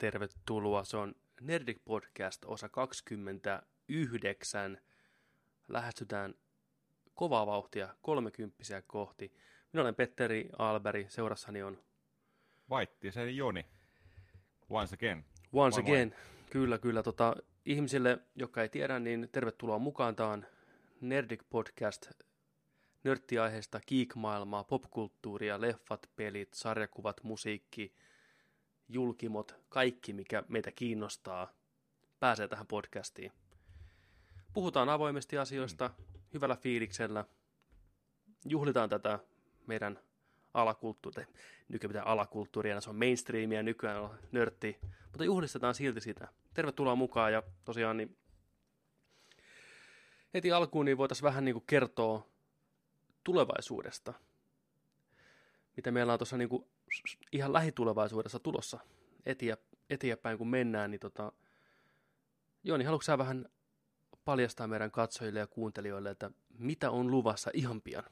Tervetuloa, se on Nerdic Podcast osa 29. Lähestytään kovaa vauhtia kolmekymppisiä kohti. Minä olen Petteri Alberi, seurassani on Vaittisen Joni. Once again. Once Moi moi. again. Kyllä, kyllä. Tota, ihmisille, jotka ei tiedä, niin tervetuloa mukaan. Tämä on Nerdic Podcast nörttiaiheesta, geek-maailmaa, popkulttuuria, leffat, pelit, sarjakuvat, musiikki, julkimot, kaikki, mikä meitä kiinnostaa, pääsee tähän podcastiin. Puhutaan avoimesti asioista, hyvällä fiiliksellä, juhlitaan tätä meidän alakulttuuria, nykyään pitää alakulttuuria, se on mainstreamia, nykyään on nörtti, mutta juhlistetaan silti sitä. Tervetuloa mukaan ja tosiaan niin heti alkuun niin voitaisiin vähän niin kuin kertoa tulevaisuudesta, mitä meillä on tuossa niin kuin ihan lähitulevaisuudessa tulossa etiä, eteenpäin, kun mennään, niin tota, Joni, haluatko sä vähän paljastaa meidän katsojille ja kuuntelijoille, että mitä on luvassa ihan pian?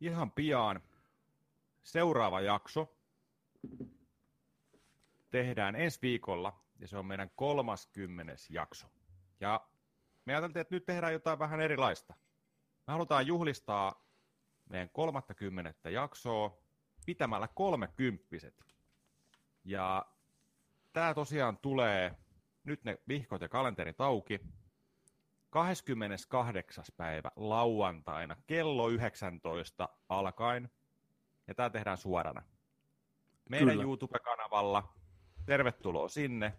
Ihan pian seuraava jakso tehdään ensi viikolla, ja se on meidän 30. jakso. Ja me ajateltiin, että nyt tehdään jotain vähän erilaista. Me halutaan juhlistaa meidän 30. jaksoa pitämällä kolmekymppiset. Ja tämä tosiaan tulee, nyt ne vihkot ja kalenterit auki, 28. päivä lauantaina kello 19 alkaen. Ja tämä tehdään suorana. Meidän Kyllä. YouTube-kanavalla. Tervetuloa sinne.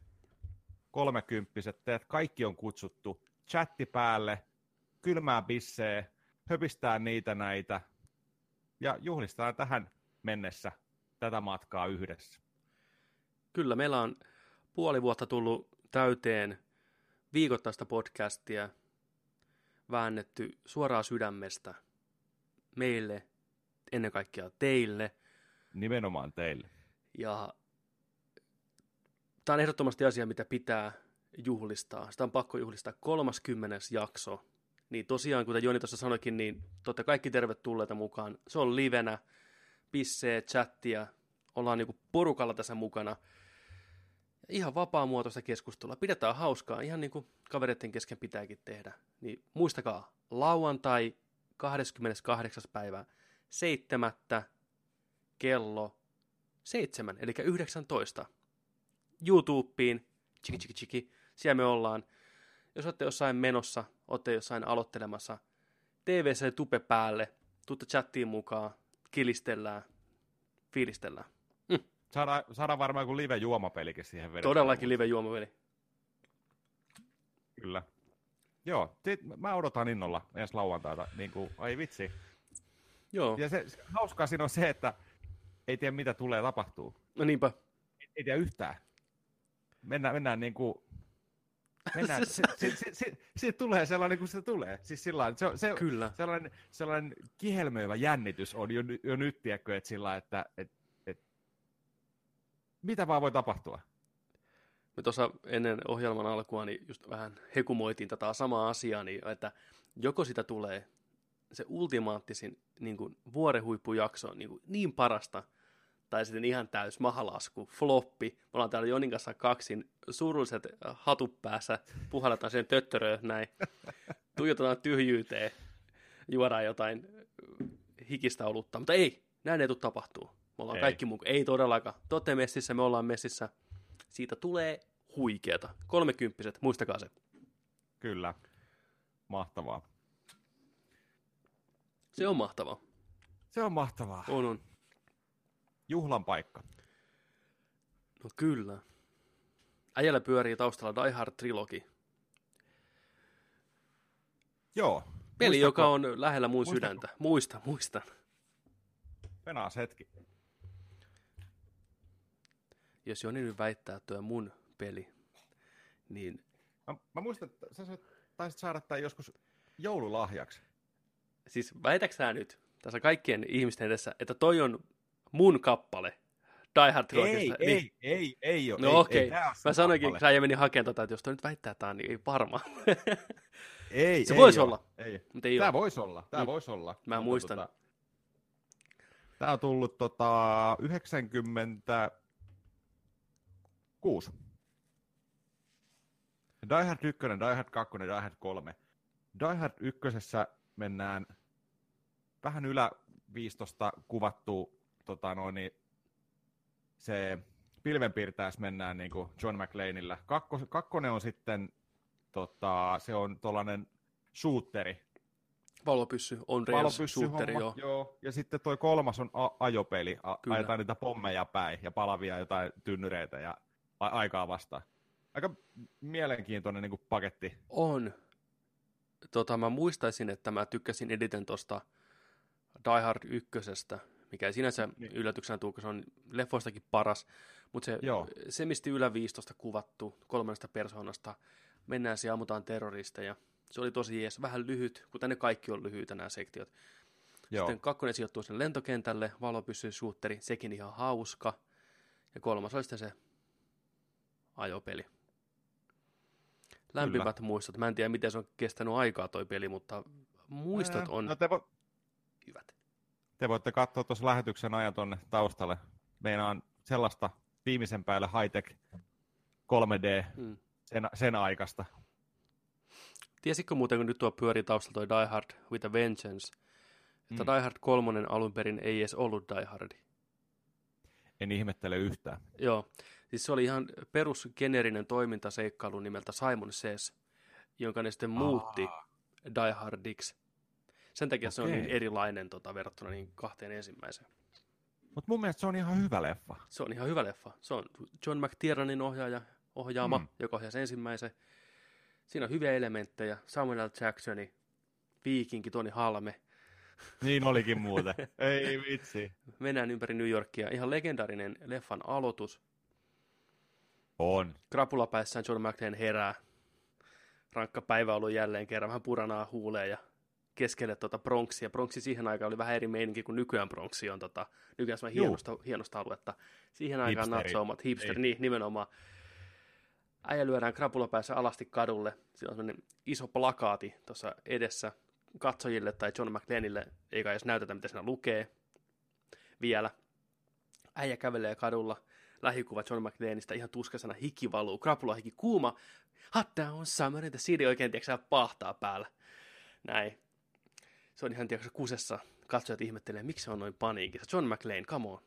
Kolmekymppiset, teet kaikki on kutsuttu. Chatti päälle, kylmää bissee, höpistää niitä näitä. Ja juhlistaa tähän mennessä tätä matkaa yhdessä. Kyllä, meillä on puoli vuotta tullut täyteen viikoittaista podcastia, väännetty suoraan sydämestä meille, ennen kaikkea teille. Nimenomaan teille. Ja tämä on ehdottomasti asia, mitä pitää juhlistaa. Sitä on pakko juhlistaa 30. jakso. Niin tosiaan, kuten Joni tuossa sanoikin, niin totta kaikki tervetulleita mukaan. Se on livenä, pissee, chattia, ollaan niinku porukalla tässä mukana. Ihan vapaamuotoista keskustelua. Pidetään hauskaa, ihan niin kuin kavereiden kesken pitääkin tehdä. Niin muistakaa, lauantai 28. päivä 7. kello 7, eli 19. YouTubeen, chiki chiki chiki, siellä me ollaan. Jos olette jossain menossa, olette jossain aloittelemassa, TVC tupe päälle, tuutte chattiin mukaan, kilistellään, fiilistellään. Saadaan, saadaan varmaan joku live-juomapelikin siihen vedettyä. Todellakin live juomaveli. Kyllä. Joo, sit mä odotan innolla ensi lauantaita. Niin kuin, ai vitsi. Joo, Ja se, se hauskaa siinä on se, että ei tiedä mitä tulee tapahtuu. no niinpä. Ei tiedä yhtään. Mennään, mennään niin kuin... Mennään, se, se, se, se, se, tulee sellainen kuin se tulee. Siis sillain, se, on- se, Kyllä. sellainen, sellainen kihelmöivä jännitys on jo, jo nyt, tiedätkö, että sillä että et, et, mitä vaan voi tapahtua. Me tuossa ennen ohjelman alkua niin just vähän hekumoitiin tätä samaa asiaa, niin että joko sitä tulee se ultimaattisin niin kuin vuorehuippujakso niin, kuin niin parasta, tai sitten ihan täys mahalasku, floppi. Me ollaan täällä Jonin kanssa kaksin surulliset hatut päässä, puhalletaan sen töttöröön näin, tuijotetaan tyhjyyteen, juodaan jotain hikistä olutta, mutta ei, näin ei tule tapahtuu. Me ollaan Ei. kaikki mukaan, ei todellakaan. Te olette messissä, me ollaan messissä. Siitä tulee huikeeta. Kolmekymppiset, muistakaa se. Kyllä. Mahtavaa. Se on mahtavaa. Se on mahtavaa. On, on. Juhlan paikka. No kyllä. Äijällä pyörii taustalla Die Hard Trilogy. Joo. Peli, Muistatko- joka on lähellä mun muistatko? sydäntä. Muista, muistan. Penaas hetki. Jos Joni nyt väittää, että tuo on mun peli, niin Mä, mä muistan, että sä taisit saada tämän joskus joululahjaksi. siis väitäks sä nyt tässä kaikkien ihmisten edessä, että toi on mun kappale Die Hard Ei, Trilogista? ei, niin, ei, ei, ole. No ei, okei, ei, mä sanoinkin, kappale. kun sä meni hakemaan tota, että jos toi nyt väittää tää, niin ei varmaan. Ei, Se ei voisi olla. Ei. Mutta ei Tää ole. voisi olla, tää Mm. voisi olla. Mä Mutta muistan. Tota, tää on tullut tota 90, Kuusi. Die Hard 1, Die Hard 2, Die Hard 3. Die Hard 1 mennään vähän ylä 15 kuvattu tota noin, niin se pilvenpiirtäjässä mennään niin kuin John McLeanillä. Kakkos, kakkonen on sitten, tota, se on tuollainen shooteri. Valopyssy, on shooteri, joo. joo. Ja sitten toi kolmas on a- ajopeli, a- ajetaan niitä pommeja päin ja palavia jotain tynnyreitä ja a- aikaa vastaan. Aika mielenkiintoinen niin kuin paketti. On. Tota, mä muistaisin, että mä tykkäsin editen tuosta Die Hard 1, mikä ei sinänsä niin. yllätyksenä tuu, se on leffoistakin paras, mutta se Joo. semisti ylä 15 kuvattu kolmannesta persoonasta, mennään siellä ammutaan terroristeja, se oli tosi jees, vähän lyhyt, kuten ne kaikki on lyhyitä nämä sektiot. Joo. Sitten kakkonen sijoittuu sen lentokentälle, valo pysyy suutteri, sekin ihan hauska. Ja kolmas oli sitten se ajopeli. Lämpimät Kyllä. muistot. Mä en tiedä, miten se on kestänyt aikaa toi peli, mutta muistot on no te vo- hyvät. Te voitte katsoa tuossa lähetyksen ajan tuonne taustalle. Meillä on sellaista viimeisen päälle high-tech 3D mm. sen, sen aikaista. Tiesitkö muuten, kun nyt tuo pyörii taustalla toi Die Hard with a Vengeance, että mm. Die Hard 3 alun perin ei edes ollut Die Hardi? En ihmettele yhtään. Joo, siis se oli ihan perusgeneerinen toimintaseikkailu nimeltä Simon Says, jonka ne sitten muutti Aa. Die Hardiksi. Sen takia okay. se on niin erilainen tota, verrattuna niin kahteen ensimmäiseen. Mutta mun mielestä se on ihan hyvä leffa. Se on ihan hyvä leffa. Se on John McTiernanin ohjaaja, ohjaama, mm. joka ohjasi ensimmäisen. Siinä on hyviä elementtejä. Samuel L. Jacksoni, Viikinki, Toni Halme. Niin olikin muuten. Ei vitsi. Mennään ympäri New Yorkia. Ihan legendaarinen leffan aloitus. On. Krapulapäissään John McLean herää. Rankka päivä ollut jälleen kerran. Vähän puranaa huuleen ja keskelle tuota Bronxia. Bronxi siihen aikaan oli vähän eri meininki kuin nykyään Bronxi on tota, nykyään hienosta, hienosta aluetta. Siihen aikaan natsoomat, hipster, niin nimenomaan. Äijä lyödään krapulapäässä alasti kadulle. Siinä on sellainen iso plakaati tuossa edessä katsojille tai John McLeanille, eikä edes näytetä, mitä siinä lukee vielä. Äijä kävelee kadulla, lähikuva John McLeanista, ihan tuskasena hiki valuu, krapula hiki kuuma, hot down summer, the city oikein, tiedätkö, pahtaa päällä. Näin se on ihan tiedätkö, kusessa. Katsojat ihmettelee, miksi se on noin paniikissa. John McLean, come on.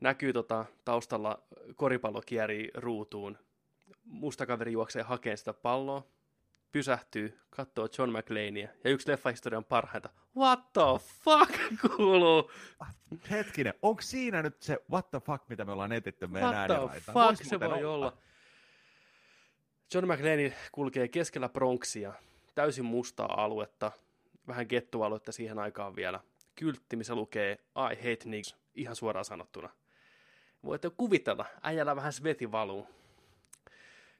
Näkyy tota, taustalla koripallo kierii ruutuun. Musta kaveri juoksee hakeen sitä palloa. Pysähtyy, katsoo John McLeania. Ja yksi leffahistorian parhaita. What the fuck kuuluu? Hetkinen, onko siinä nyt se what the fuck, mitä me ollaan etitty meidän What the fuck Vois se voi olla? olla? John McLean kulkee keskellä Bronxia, täysin mustaa aluetta, vähän gettualuetta siihen aikaan vielä. Kyltti, missä lukee I hate niggas, ihan suoraan sanottuna. Voitte kuvitella, äijällä vähän sveti valuu.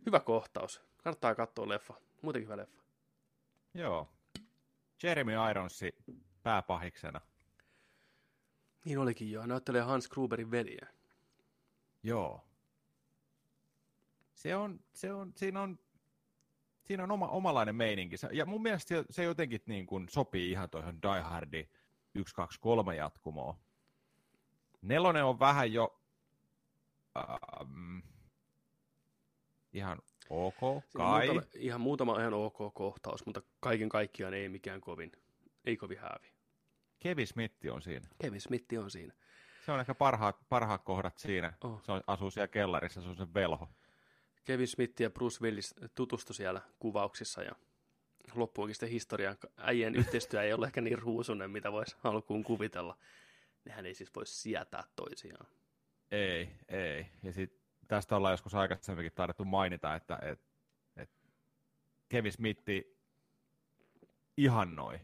Hyvä kohtaus. Kannattaa katsoa leffa. Muutenkin hyvä leffa. Joo. Jeremy Ironsi pääpahiksena. Niin olikin joo. Näyttelee Hans Gruberin veliä. Joo. Se on, se on, siinä on siinä on oma, omalainen meininki. Ja mun mielestä se, se jotenkin niin kuin sopii ihan tuohon Die Hardi 1, 2, 3 jatkumoon. Nelonen on vähän jo ähm, ihan ok, kai. Muutama, ihan muutama ihan ok kohtaus, mutta kaiken kaikkiaan ei mikään kovin, ei kovin häävi. Kevin Smith on siinä. Kevin Smith on siinä. Se on ehkä parhaat, parhaat kohdat siinä. Oh. Se on, asuu siellä kellarissa, se on se velho. Kevin Smith ja Bruce Willis tutustu siellä kuvauksissa ja loppuunkin sitten historian äijien yhteistyö ei ole ehkä niin ruusunen, mitä voisi alkuun kuvitella. Nehän ei siis voi sietää toisiaan. Ei, ei. Ja sit tästä ollaan joskus aikaisemminkin taidettu mainita, että et, et Kevin Smith ihannoi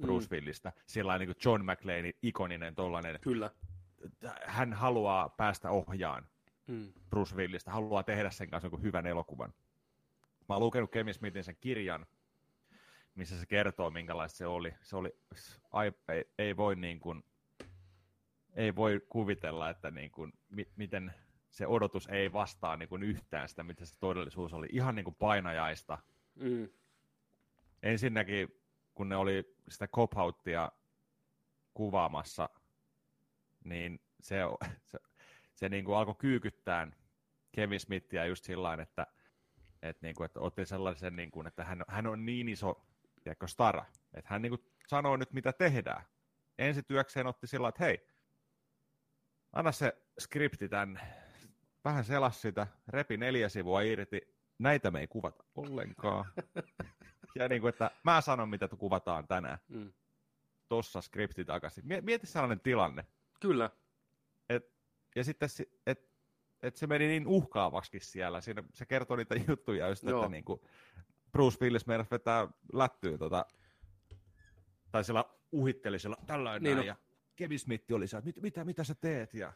Bruce mm. Willistä. Sillä niin kuin John McLeanin ikoninen tollainen. Kyllä. Hän haluaa päästä ohjaan mm. Bruce Willistä, haluaa tehdä sen kanssa jonkun hyvän elokuvan. Mä oon lukenut Kevin Smithin sen kirjan, missä se kertoo, minkälaista se oli. Se oli, ai, ei, ei voi niin kuin, ei voi kuvitella, että niin kuin, mi, miten se odotus ei vastaa niin kuin yhtään sitä, mitä se todellisuus oli. Ihan niin kuin painajaista. Mm. Ensinnäkin, kun ne oli sitä cop kuvaamassa, niin se, se, se niin kuin alkoi kyykyttää Kevin Smithia just sillä että, että, niin kuin, että otti sellaisen, niin kuin, että hän, hän on niin iso tiedätkö, stara, että hän niin kuin, sanoo nyt mitä tehdään. Ensi työkseen otti sillä että hei, anna se skripti tänne, vähän selas sitä, repi neljä sivua irti, näitä me ei kuvata ollenkaan. ja niin kuin, että mä sanon, mitä kuvataan tänään. Mm. Tossa skripti takaisin. Mieti sellainen tilanne. Kyllä. Et, ja sitten, että et se meni niin uhkaavaksi siellä. Siinä, se kertoi niitä juttuja just, Joo. että niin kuin Bruce Willis meidän vetää lättyä tota, tai sillä uhitteli sillä tällainen niin, no. ja Kevin Smith oli se, että mit, mitä, mitä sä teet ja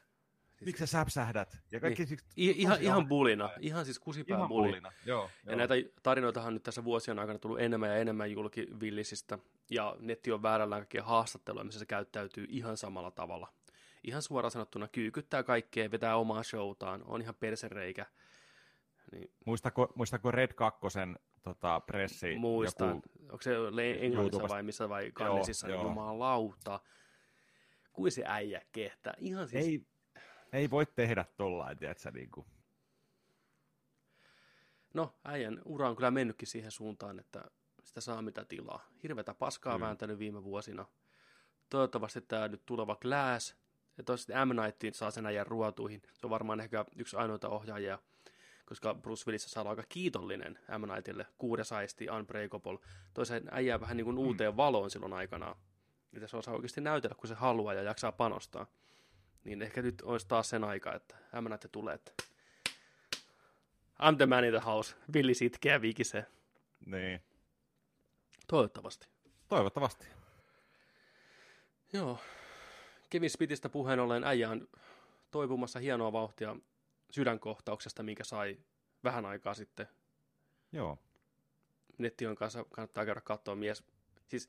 siis... miksi sä säpsähdät? Ja kaikki niin. siis, I, ihan, ihan bulina, ihan siis kusipää ihan bulina. bulina. Joo, ja joo. näitä tarinoitahan nyt tässä vuosien aikana tullut enemmän ja enemmän julki Villisistä, ja netti on väärällään kaikkia haastatteluja, missä se käyttäytyy ihan samalla tavalla. Ihan suoraan sanottuna kyykyttää kaikkea, vetää omaa showtaan, on ihan persereikä. Niin. Muistako, muistako Red 2 tota, pressi? Muistan. Joku... Onko se Englannissa vai missä vai Kannesissa? Joo, niin jumalauta. Kuin se äijä kehtää. Ihan siis... Ei, ei voi tehdä tollain, tiedätkö, niin kuin. No, äijän ura on kyllä mennytkin siihen suuntaan, että sitä saa mitä tilaa. Hirvetä paskaa mm. vääntänyt viime vuosina. Toivottavasti tämä nyt tuleva Glass, ja toivottavasti M. Night saa sen äijän ruotuihin. Se on varmaan ehkä yksi ainoita ohjaajia, koska Bruce Willis saa olla aika kiitollinen M. Nightille. Kuudes aisti, Unbreakable. Toisaalta äijää vähän niin kuin mm. uuteen valoon silloin aikanaan. Mitä se osaa oikeasti näytellä, kun se haluaa ja jaksaa panostaa. Niin ehkä nyt olisi taas sen aika, että M. Night tulee, että I'm the man in the house. Villi sitkeä vikisee. Niin. Toivottavasti. Toivottavasti. Joo. Kevin Smithistä puheen ollen äijä on toipumassa hienoa vauhtia sydänkohtauksesta, minkä sai vähän aikaa sitten. Joo. Nettion kanssa kannattaa käydä katsoa mies. Siis,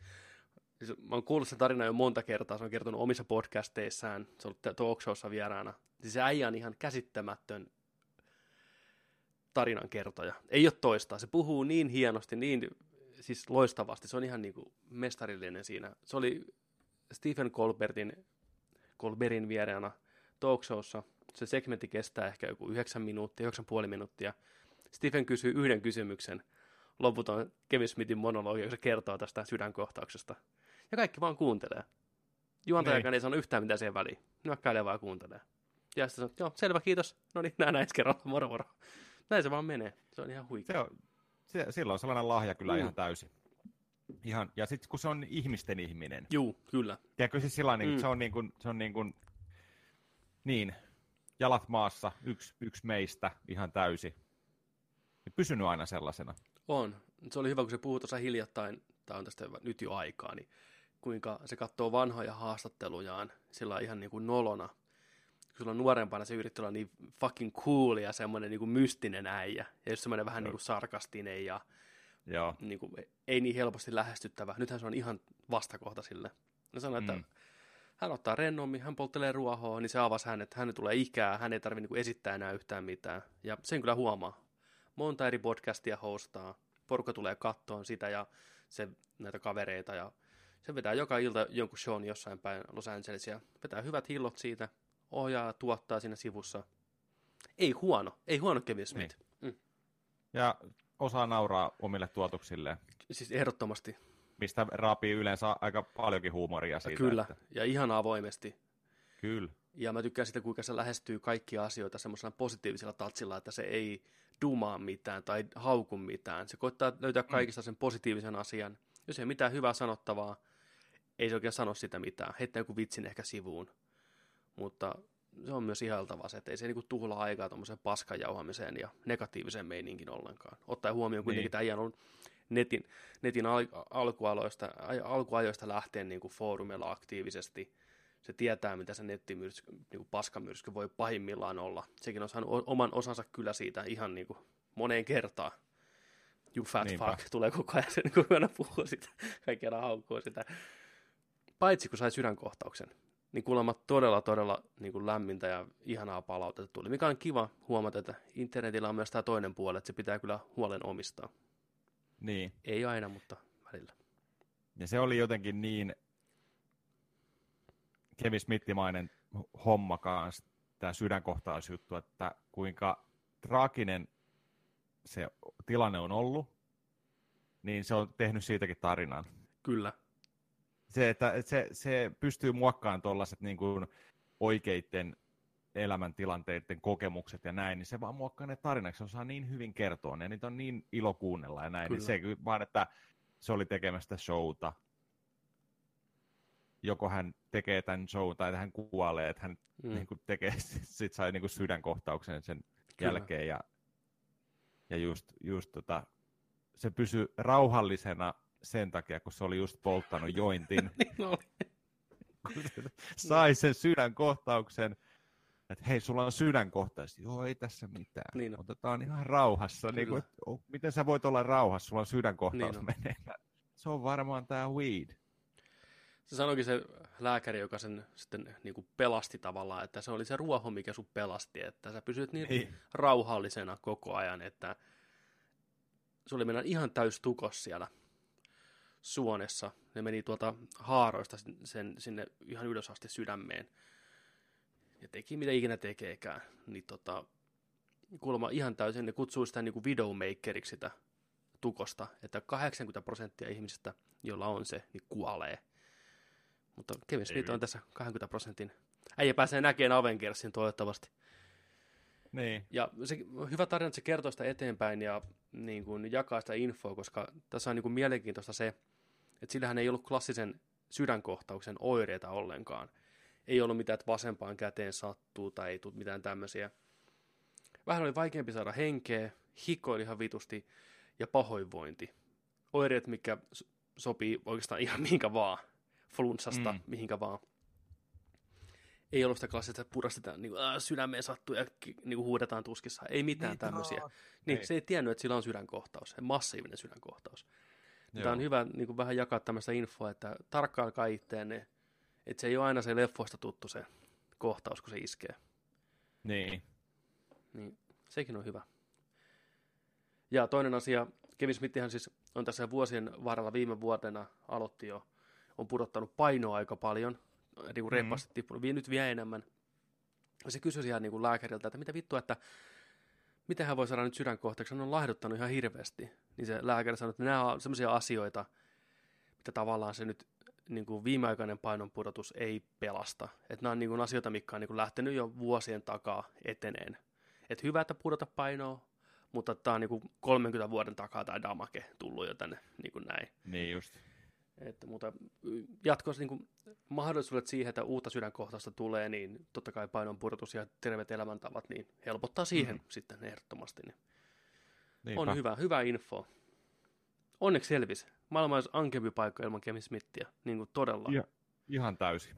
siis mä oon kuullut sen tarinan jo monta kertaa, se on kertonut omissa podcasteissaan, se on ollut talk showssa vieraana. Siis se äijä on ihan käsittämättön tarinan kertoja. Ei ole toista. Se puhuu niin hienosti, niin siis loistavasti. Se on ihan niin kuin mestarillinen siinä. Se oli Stephen Colbertin, Colbertin vieraana talk showssa se segmentti kestää ehkä joku 9 minuuttia, 9,5 minuuttia. Stephen kysyy yhden kysymyksen. Loput on Kevin Smithin monologi, joka kertoo tästä sydänkohtauksesta. Ja kaikki vaan kuuntelee. Juontajakaan niin. ei sano yhtään mitään siihen väliin. Nyökkäilee vaan kuuntelee. Ja sitten sanoo, joo, selvä, kiitos. No niin, näin ensi kerralla, moro moro. Näin se vaan menee. Se on ihan huikea. Se on, se, silloin on sellainen lahja kyllä mm. ihan täysin. Ihan, ja sitten kun se on ihmisten ihminen. Juu, kyllä. Tiedätkö siis sillä niin, mm. se on niin kuin, se on niin kuin, niin, jalat maassa, yksi, yksi meistä ihan täysi. Ja pysynyt aina sellaisena. On. Se oli hyvä, kun se puhui tuossa hiljattain, tämä on tästä nyt jo aikaa, niin kuinka se katsoo vanhoja haastattelujaan sillä ihan niin kuin nolona. Kun sulla on nuorempana se yrittää olla niin fucking cool ja semmoinen niin kuin mystinen äijä. Ja jos semmoinen vähän niin kuin sarkastinen ja Joo. Niin kuin, ei niin helposti lähestyttävä. Nythän se on ihan vastakohta sille. Ne että mm hän ottaa rennommin, hän polttelee ruohoa, niin se avasi hänet, hän tulee ikää, hän ei tarvitse niin esittää enää yhtään mitään. Ja sen kyllä huomaa. Monta eri podcastia hostaa, porukka tulee kattoon sitä ja se, näitä kavereita ja se vetää joka ilta jonkun shown jossain päin Los Angelesia. Vetää hyvät hillot siitä, ohjaa, tuottaa siinä sivussa. Ei huono, ei huono Kevin Smith. Niin. Mm. Ja osaa nauraa omille tuotuksilleen. Siis ehdottomasti mistä raapii yleensä aika paljonkin huumoria siitä. Kyllä, että... ja ihan avoimesti. Kyllä. Ja mä tykkään sitä, kuinka se lähestyy kaikkia asioita semmoisella positiivisella tatsilla, että se ei dumaa mitään tai hauku mitään. Se koittaa löytää mm. kaikista sen positiivisen asian. Jos ei mitään hyvää sanottavaa, ei se oikein sano sitä mitään. Heittää joku vitsin ehkä sivuun. Mutta se on myös ihaltavaa se, että ei se niinku tuhlaa aikaa tuommoiseen paskajauhamiseen ja negatiiviseen meininkin ollenkaan. Ottaa huomioon kuitenkin, niin. että on netin, netin al, alkualoista, alkuajoista lähtien niin kuin foorumilla aktiivisesti. Se tietää, mitä se nettimyrsky, niin kuin paskamyrsky voi pahimmillaan olla. Sekin on saanut oman osansa kyllä siitä ihan niin kuin moneen kertaan. You fat Niinpä. fuck, tulee koko ajan sen, kun aina puhuu sitä, kaikki aina haukkuu sitä. Paitsi kun sai sydänkohtauksen, niin kuulemma todella, todella niin kuin lämmintä ja ihanaa palautetta tuli, mikä on kiva huomata, että internetillä on myös tämä toinen puoli, että se pitää kyllä huolen omistaa. Niin. Ei aina, mutta välillä. Ja se oli jotenkin niin Kevin Smithimainen homma kanssa, tämä sydänkohtausjuttu, että kuinka traaginen se tilanne on ollut, niin se on tehnyt siitäkin tarinan. Kyllä. Se, että se, se pystyy muokkaamaan tuollaiset niin kuin oikeiden elämäntilanteiden kokemukset ja näin, niin se vaan muokkaa ne tarinaksi, se osaa niin hyvin kertoa ne, ja niitä on niin ilo kuunnella ja näin, niin Kyllä. niin se vaan, että se oli tekemästä showta, joko hän tekee tämän show tai hän kuolee, että hän mm. niin kuin tekee, sit sai niin kuin sydänkohtauksen sen Kyllä. jälkeen ja, ja just, just tota, se pysyi rauhallisena sen takia, kun se oli just polttanut jointin. niin oli. sai sen sydänkohtauksen, että hei, sulla on sydänkohtaus. Joo, ei tässä mitään. Niin Otetaan ihan rauhassa. Niin kuin, miten sä voit olla rauhassa, sulla on sydänkohtaus niin menee. Se on varmaan tämä weed. Se sanoikin se lääkäri, joka sen sitten niin kuin pelasti tavallaan, että se oli se ruoho, mikä sun pelasti, että sä pysyt niin, niin. rauhallisena koko ajan, että se oli mennä ihan täys tukos siellä suonessa. Ne meni tuolta haaroista sen, sinne ihan ylös asti sydämeen. Ja teki mitä ikinä tekeekään. Niin tota, kuulemma ihan täysin, ne kutsuu sitä niin kuin videomakeriksi sitä tukosta, että 80 prosenttia ihmisistä, joilla on se, niin kuolee. Mutta Kevin Smith on tässä 20 prosentin. Äijä pääsee näkemään Avengersin toivottavasti. Niin. Ja se, hyvä tarina, että se kertoo sitä eteenpäin ja niin kuin, jakaa sitä infoa, koska tässä on niin kuin, mielenkiintoista se, että sillähän ei ollut klassisen sydänkohtauksen oireita ollenkaan. Ei ollut mitään, että vasempaan käteen sattuu tai ei tule mitään tämmöisiä. Vähän oli vaikeampi saada henkeä, hikoili ihan vitusti ja pahoinvointi. Oireet, mikä sopii oikeastaan ihan mihinkä vaan. Flunssasta, mm. mihinkä vaan ei ollut sitä klassista, että purastetaan niin kuin, äh, sydämeen sattuu ja niin kuin, huudetaan tuskissa. Ei mitään niin, tämmöisiä. Niin, ei. se ei tiennyt, että sillä on sydänkohtaus, massiivinen sydänkohtaus. Tämä on hyvä niin kuin, vähän jakaa tämmöistä infoa, että tarkkailkaa itteenne, että se ei ole aina se leffoista tuttu se kohtaus, kun se iskee. Niin. Niin, sekin on hyvä. Ja toinen asia, Kevin Smithihän siis on tässä vuosien varrella viime vuotena aloitti jo, on pudottanut painoa aika paljon – niin kuin mm-hmm. tippunut, nyt vielä enemmän. Ja se kysyi ihan niin kuin lääkäriltä, että mitä vittua, että miten hän voi saada nyt sydänkohtauksen, hän on lahduttanut ihan hirveästi. Niin se lääkäri sanoi, että nämä on sellaisia asioita, mitä tavallaan se nyt niin kuin viimeaikainen painonpudotus ei pelasta. Että nämä on niin kuin asioita, mitkä on niin kuin lähtenyt jo vuosien takaa eteneen. Että hyvä, että pudota painoa, mutta tämä on niin kuin 30 vuoden takaa tämä damake tullut jo tänne niin kuin näin. Niin just. Että, mutta jatkossa niin mahdollisuudet siihen, että uutta sydänkohtausta tulee, niin totta kai painonpudotus ja terveet elämäntavat niin helpottaa siihen mm. sitten ehdottomasti. Niin on hyvä, hyvä info. Onneksi selvisi. Maailman olisi ankempi paikka ilman Kevin Smithia, niin kuin todella. Ja, ihan täysin.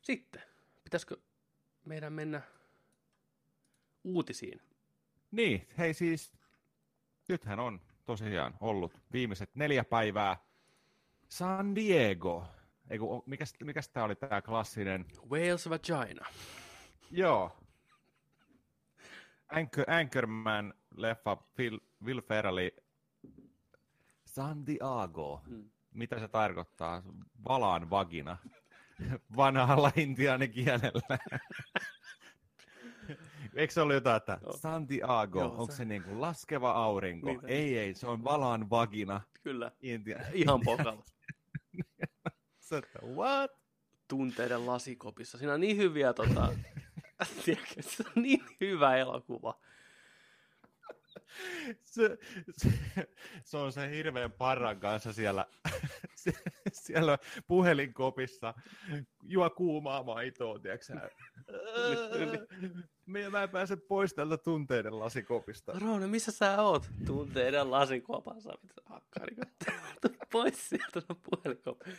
Sitten, pitäisikö meidän mennä uutisiin? Niin, hei siis, nythän on tosiaan ollut viimeiset neljä päivää San Diego. Eiku, mikäs, mikäs tämä oli tämä klassinen? Wales Vagina. Joo. Anchor, Anchorman leffa Phil, Will Ferrelli San Diego. Hmm. Mitä se tarkoittaa? Valaan vagina. Vanhalla intiaanikielellä. Eikö se ollut jotain, että Santiago, Joo, onko se, se niin kuin laskeva aurinko? Niin, ei, ei, se on valan vagina. Kyllä, Intia. ihan pokalla. what? Tunteiden lasikopissa. Siinä on niin hyviä, tota, tiedätkö, se on niin hyvä elokuva. Se, se, se on se hirveän parran kanssa siellä, siellä puhelinkopissa, juo kuumaa maitoa, tiedätkö Mä, mä en pääse pois tältä tunteiden lasikopista. Roone, missä sä oot? Tunteiden lasikopassa. Hakkari, pois sieltä no puhelinkoppi.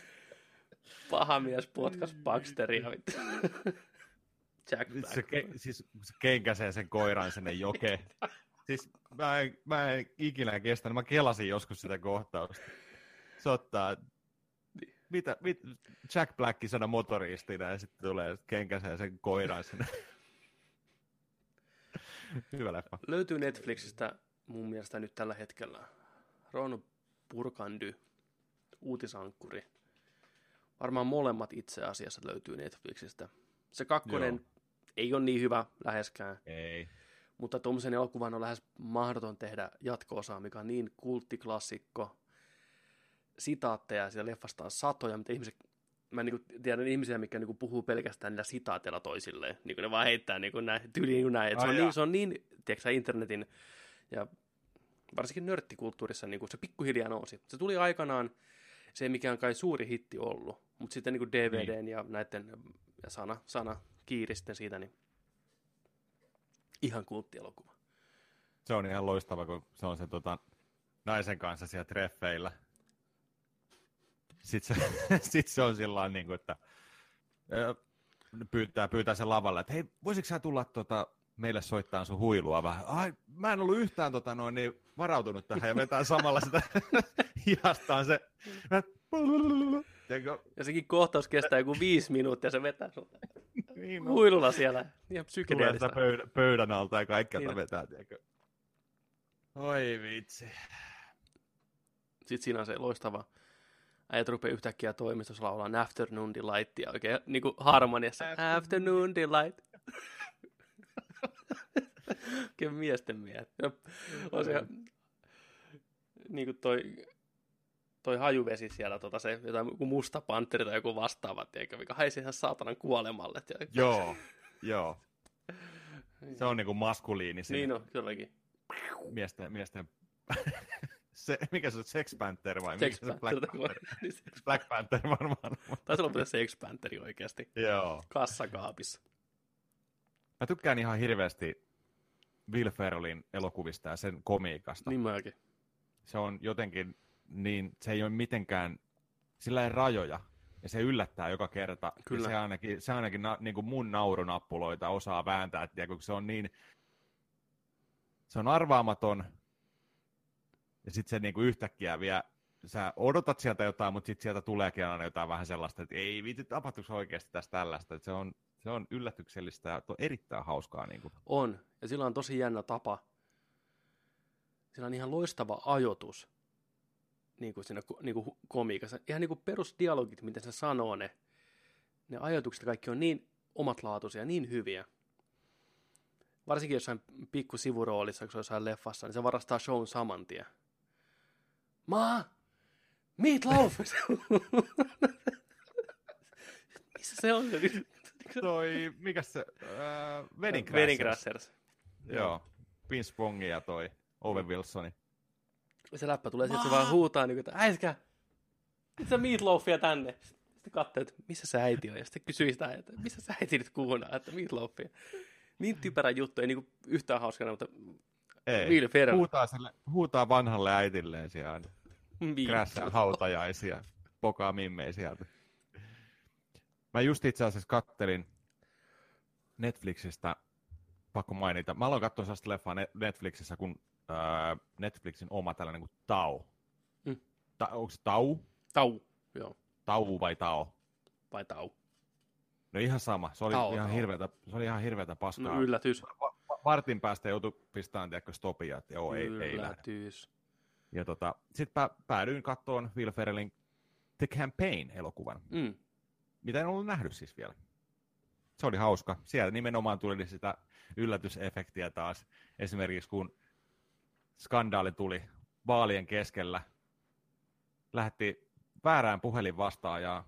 Paha mies potkas Baxteria. Jack Black. Se, ke, siis se kenkäsee sen koiran sinne jokeen. Siis mä en, mä en ikinä kestänyt. Mä kelasin joskus sitä kohtausta. Se ottaa mitä, mit, Jack Black sana motoristina ja sitten tulee kenkäseen sen koiran sinne. Hyvä leffa. Löytyy Netflixistä mun mielestä nyt tällä hetkellä Ron Purkandy, uutisankkuri. Varmaan molemmat itse asiassa löytyy Netflixistä. Se kakkonen, Joo. ei ole niin hyvä läheskään. Ei. Mutta tuommoisen elokuvan on lähes mahdoton tehdä jatko-osaa, mikä on niin kulttiklassikko. Sitaatteja siellä leffasta on satoja, mitä ihmiset, mä niin tiedän ihmisiä, mikä niin puhuu pelkästään niillä sitaateilla toisilleen. Niin ne vaan heittää niin kuin näin, tyyliin niin kuin näin. Et se, on niin, se on niin, tiedätkö internetin ja varsinkin nörttikulttuurissa niin kuin se pikkuhiljaa nousi. Se tuli aikanaan se, mikä on kai suuri hitti ollut, mutta sitten niin kuin DVDn niin. ja näiden ja sana, sana kiiristen siitä, niin ihan kulttielokuva. Se on ihan loistava, kun se on se tota, naisen kanssa siellä treffeillä. Sitten se, sit se on sillä niin kuin, että pyytää, pyytää sen lavalle, että hei, voisitko sä tulla tota, meille soittaa sun huilua vähän. Ai, mä en ollut yhtään tota, noin, niin varautunut tähän ja vetää samalla sitä hiastaan se. Ja sekin kohtaus kestää joku viisi minuuttia, se vetää sun niin, no. huilulla siellä. Ihan psykedeellistä. Pöydän, pöydän alta ja kaikkea niin. vetää, tiedätkö. Oi vitsi. Sitten siinä on se loistava äijät rupeaa yhtäkkiä toimistossa laulaa Afternoon Delightia oikein niin kuin harmoniassa. Afternoon Delight. Oikein miesten miehet. On se, niin kuin toi, toi hajuvesi siellä, tota se, jotain joku musta panteri tai joku vastaava, tiedätkö, mikä haisi ihan saatanan kuolemalle. Tiedätkö? Joo, joo. Se on niinku maskuliini. Niin on, kylläkin. Miesten, miesten se, mikä se on, Sex Panther vai Sex mikä Panther, se Black Panther? Niin Black Panther varmaan. Taisi olla Sex Pantheri oikeasti. Joo. Kassakaapissa. Mä tykkään ihan hirveästi Will Ferrellin elokuvista ja sen komiikasta. Niin mäkin. Se on jotenkin niin, se ei ole mitenkään, sillä ei rajoja. Ja se yllättää joka kerta. Kyllä. Ja se ainakin, se ainakin na, niin kuin mun naurunappuloita osaa vääntää, että kun se on niin, se on arvaamaton, ja sitten se niin kuin yhtäkkiä vielä, sä odotat sieltä jotain, mutta sitten sieltä tuleekin aina jotain vähän sellaista, että ei viitit, tapahtuuko oikeasti tästä tällaista. Että se on, se on yllätyksellistä ja on erittäin hauskaa. Niin kuin. On, ja sillä on tosi jännä tapa. Sillä on ihan loistava ajoitus niin kuin siinä niin kuin komiikassa. Ihan niin kuin perusdialogit, miten se sanoo ne. Ne ajatukset kaikki on niin omatlaatuisia, niin hyviä. Varsinkin jossain pikku sivuroolissa, kun se on jossain leffassa, niin se varastaa shown saman tien. Ma! Meatloaf! Missä se on? toi, mikä se, äh, Wedding Crashers. Wedding Crashers. Joo, Vince Pongi ja toi Owen Wilsoni. Se läppä tulee sieltä, se vaan huutaa, niin, että äiskä, sä Meatloafia tänne. Sitten katsoo, että missä se äiti on, ja sitten kysyy sitä, että missä sä äiti nyt kuunaa, että Meatloafia. Niin typerä juttu, ei niinku yhtään hauskana, mutta ei. Will Ferrell. Huutaa, sille, huutaa vanhalle äitilleen siellä. Krässää hautajaisia, pokaa mimmei sieltä. Mä just itse asiassa kattelin Netflixistä, pakko mainita. Mä aloin katsoa sellaista leffaa Netflixissä, kun äh, Netflixin oma tällainen kuin Tau. Mm. Ta, onko se Tau? Tau, joo. Tau vai Tao? Vai Tau? No ihan sama. Se oli, tau, ihan, tau. Hirveätä, se oli ihan hirveätä paskaa. No yllätys. Vartin päästä joutui pistämään tiedätkö, stopia, että joo, ei, ei Yllätys. Ja tota, sitten pä, päädyin kattoon Will Ferrellin The Campaign-elokuvan. Mm. Mitä en ollut nähnyt siis vielä. Se oli hauska. Sieltä nimenomaan tuli sitä yllätysefektiä taas. Esimerkiksi kun skandaali tuli vaalien keskellä, lähetti väärään puhelin vastaan ja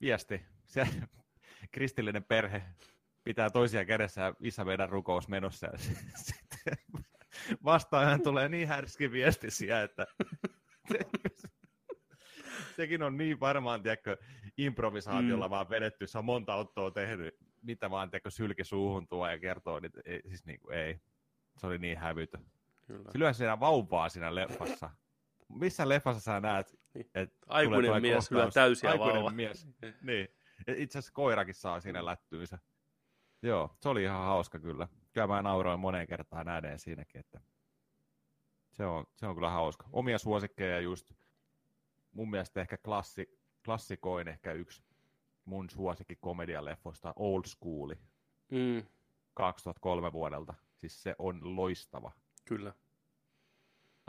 viesti. Se kristillinen perhe pitää toisia kädessä ja isä meidän rukous menossa. Ja sitten vastaan tulee niin härski viestisiä, että sekin on niin varmaan, tiedätkö, improvisaatiolla mm. vaan vedetty, se on monta ottoa tehnyt, mitä vaan, tiedätkö, sylki suuhun tuo ja kertoo, niin ei, siis niin kuin, ei. Se oli niin hävytö. Kyllä. Silloin siinä vauvaa siinä leffassa. Missä leffassa sä näet, niin. että Aikuinen mies, hyvä täysiä Aikuinen vauva. mies, niin. Itse asiassa koirakin saa siinä lättyynsä. Joo, se oli ihan hauska kyllä. Kyllä mä nauroin moneen kertaan näiden siinäkin, että se on, se on kyllä hauska. Omia suosikkeja just, mun mielestä ehkä klassi, klassikoin ehkä yksi mun suosikki komedialeffoista, Old School. Mm. 2003 vuodelta. Siis se on loistava. Kyllä.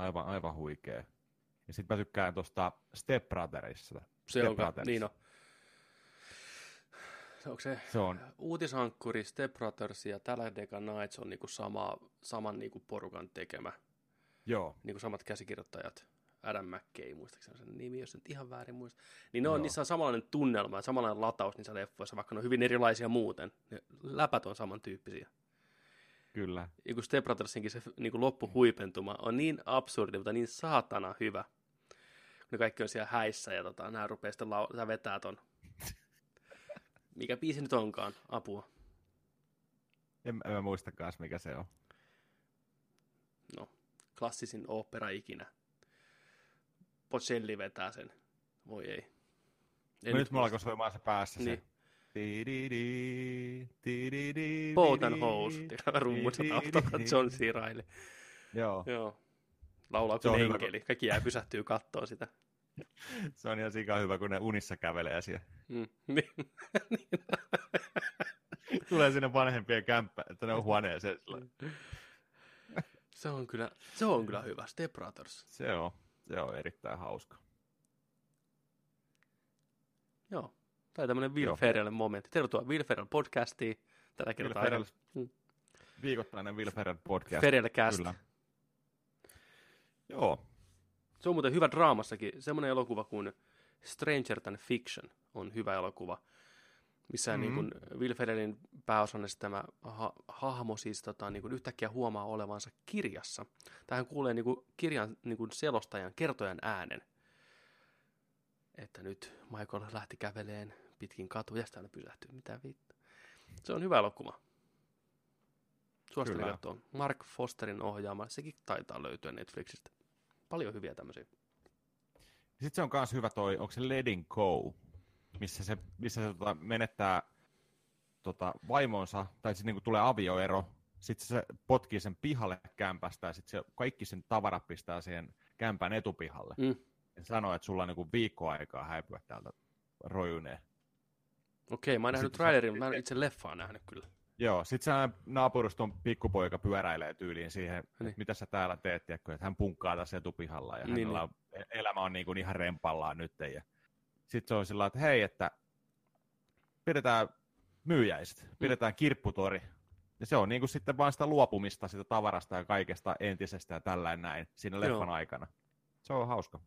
Aivan, aivan huikea. Ja sitten mä tykkään tuosta Step Brotherista. Se Step on, niin on. onko se, Se on, uutishankkuri, Step Brothers ja Talladega Nights on niinku sama, saman niinku porukan tekemä, joo, niinku samat käsikirjoittajat. Adam McKay, muistaakseni sen nimi, jos nyt ihan väärin muista. Niin ne on, Joo. niissä on samanlainen tunnelma ja samanlainen lataus niissä leffoissa, vaikka ne on hyvin erilaisia muuten. Ne läpät on samantyyppisiä. Kyllä. Ja kun Step Brothersinkin se niin kuin loppuhuipentuma on niin absurdi, mutta niin saatana hyvä. Ne kaikki on siellä häissä ja tota, nämä rupeaa sitten lau- vetää ton. Mikä biisi nyt onkaan? Apua. En, en mä muista mikä se on. No, klassisin opera ikinä. Bocelli vetää sen. Voi ei. En No nyt mulla muista. alkoi soimaan se päässä Niin. se. And tididi, Hose. Rummussa taustalla John C. Reilly. Joo, Joo. Laulaa kuin hyvä, enkeli. Kaikki jää pysähtyy kattoo sitä. se on ihan sika hyvä, kun ne unissa kävelee siellä. Mm. Niin. Tulee sinne vanhempien kämppä, että ne on huoneeseen. Se on kyllä, se on kyllä hyvä. Step Brothers. Se on, se on erittäin hauska. Joo. Tämä on tämmöinen Will Joo. Ferrell momentti. Tervetuloa Will Ferrell podcastiin. Tällä Will kertaa Ferrell, Mm. viikoittainen Will Ferrell podcast. Ferrellcast. Kyllä. Joo, Se on muuten hyvä draamassakin. Semmoinen elokuva kuin Stranger Than Fiction on hyvä elokuva. Missä mm-hmm. Mhm. niin kuin Will Ferrellin pääosan tämä ha- hahmo siis tota, niin kuin yhtäkkiä huomaa olevansa kirjassa. Tähän kuulee niin kuin kirjan niin kuin selostajan, kertojan äänen. Että nyt Michael lähti käveleen pitkin katuja, sitten aina pysähtyy. Mitä vittu. Se on hyvä elokuva. Suosittelen katsoa. Mark Fosterin ohjaama. Sekin taitaa löytyä Netflixistä. Paljon hyviä tämmöisiä. Sitten se on myös hyvä toi, onko se Letting Go, missä se, missä se tota, menettää tota, vaimonsa, tai sitten niinku tulee avioero, sitten se potkii sen pihalle kämpästä, ja sitten se kaikki sen tavara pistää siihen kämpän etupihalle. Mm. Ja sanoo, että sulla on niinku viikko aikaa häipyä täältä rojuneen. Okei, mä oon nähnyt trailerin, mutta mä en itse leffaa nähnyt kyllä. Joo, sit se naapuruston pikkupoika pyöräilee tyyliin siihen, Niin. että mitä sä täällä teet, tiedätkö, että hän punkkaa tässä etupihalla ja Niin, niin, hänellä on, elämä on niin kuin ihan rempallaan nyt. Ja sitten se on sillä että hei, että pidetään myyjäiset, pidetään kirpputori. Ja se on niin kuin sitten vaan sitä luopumista sitä tavarasta ja kaikesta entisestä ja tällainen näin siinä leffan Joo. aikana. Se on hauska.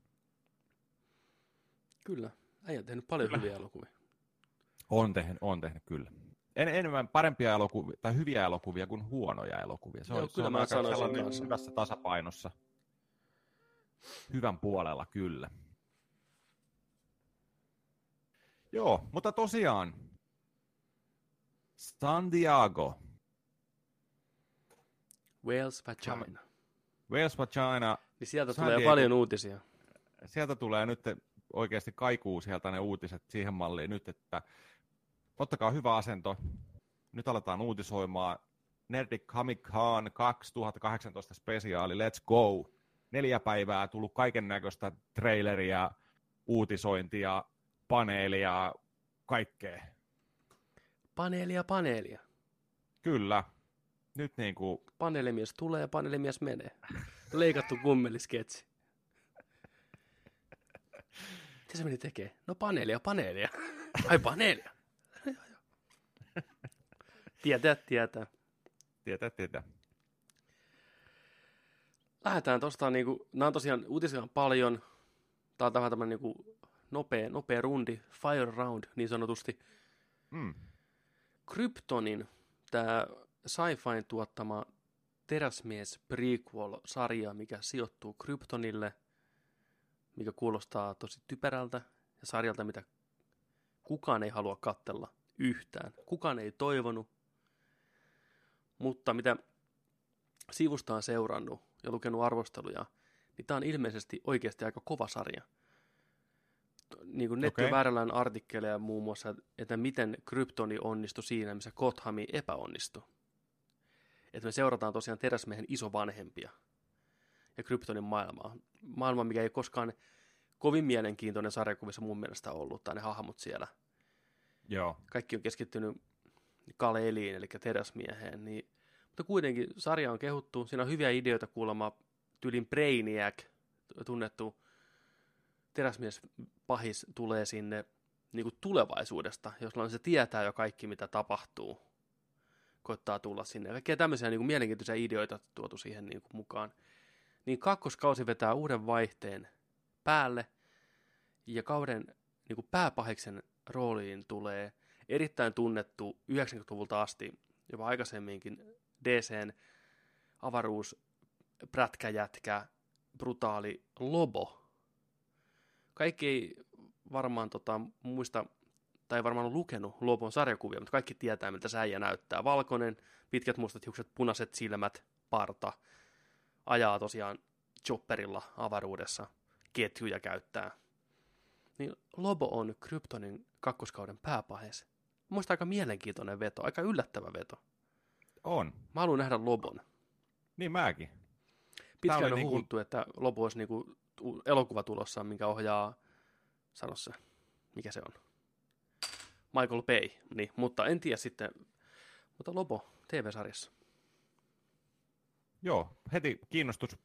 Kyllä. Äijä on tehnyt paljon Kyllä. hyviä elokuvia. On tehnyt, on tehnyt kyllä. En, enemmän parempia elokuvia, tai hyviä elokuvia kuin huonoja elokuvia. Se on, Joo, se kyllä on mä aika sellainen kanssa. hyvässä tasapainossa. Hyvän puolella, kyllä. Joo, mutta tosiaan, Santiago, Wales Vagina. Wales Vagina, Niin sieltä San tulee Diego. paljon uutisia. sieltä tulee nyt oikeasti kaikuu sieltä ne uutiset siihen malliin nyt, että ottakaa hyvä asento. Nyt aletaan uutisoimaan. Nerdic Comic Con 2018 spesiaali, let's go. Neljä päivää tullut kaiken näköistä traileria, uutisointia, paneelia, kaikkea. Paneelia, paneelia. Kyllä. Nyt niin kuin, Paneelimies tulee ja paneelimies menee. Leikattu kummelisketsi. Mitä se meni tekee? No paneelia, paneelia. Ai paneelia. Tietää, tietää. tietää, tietää. Lähdetään tuosta, niinku, nämä on tosiaan uutisia on paljon. Tämä on vähän tämmöinen niinku nopea, nopea rundi, fire round niin sanotusti. Mm. Kryptonin, tämä sci-fi tuottama Teräsmies prequel-sarja, mikä sijoittuu Kryptonille, mikä kuulostaa tosi typerältä ja sarjalta, mitä kukaan ei halua kattella yhtään. Kukaan ei toivonut, mutta mitä sivusta on seurannut ja lukenut arvosteluja, niin tämä on ilmeisesti oikeasti aika kova sarja. Niin kuin netti väärällään artikkeleja muun muassa, että miten Kryptoni onnistui siinä, missä Kothami epäonnistui. Että me seurataan tosiaan teräsmiehen isovanhempia ja Kryptonin maailmaa. Maailma, mikä ei koskaan kovin mielenkiintoinen sarjakuvissa mun mielestä ollut, tai ne hahmot siellä. Joo. Kaikki on keskittynyt Kaleeliin, eli teräsmieheen. Niin, mutta kuitenkin sarja on kehuttu. Siinä on hyviä ideoita kuulemma. Tyylin Brainiac, tunnettu teräsmies pahis tulee sinne niin kuin tulevaisuudesta, jos se tietää jo kaikki, mitä tapahtuu, koittaa tulla sinne. Kaikkea tämmöisiä niin kuin mielenkiintoisia ideoita tuotu siihen niin kuin mukaan. Niin kakkoskausi vetää uuden vaihteen päälle, ja kauden niin kuin pääpahiksen rooliin tulee erittäin tunnettu 90-luvulta asti, jopa aikaisemminkin DCn avaruus, prätkäjätkä, brutaali Lobo. Kaikki ei varmaan tota, muista, tai varmaan lukenut Lobon sarjakuvia, mutta kaikki tietää, miltä se äijä näyttää. Valkoinen, pitkät mustat hiukset, punaiset silmät, parta. Ajaa tosiaan chopperilla avaruudessa, ketjuja käyttää. Niin Lobo on Kryptonin kakkoskauden pääpahes. Muista aika mielenkiintoinen veto, aika yllättävä veto. On. Mä haluan nähdä Lobon. Niin mäkin. Pitkään on niin huhuttu, että Lobo olisi niin kuin elokuva tulossa, minkä ohjaa, sano se, mikä se on? Michael Bay, niin, mutta en tiedä sitten, mutta Lobo TV-sarjassa. Joo, heti kiinnostus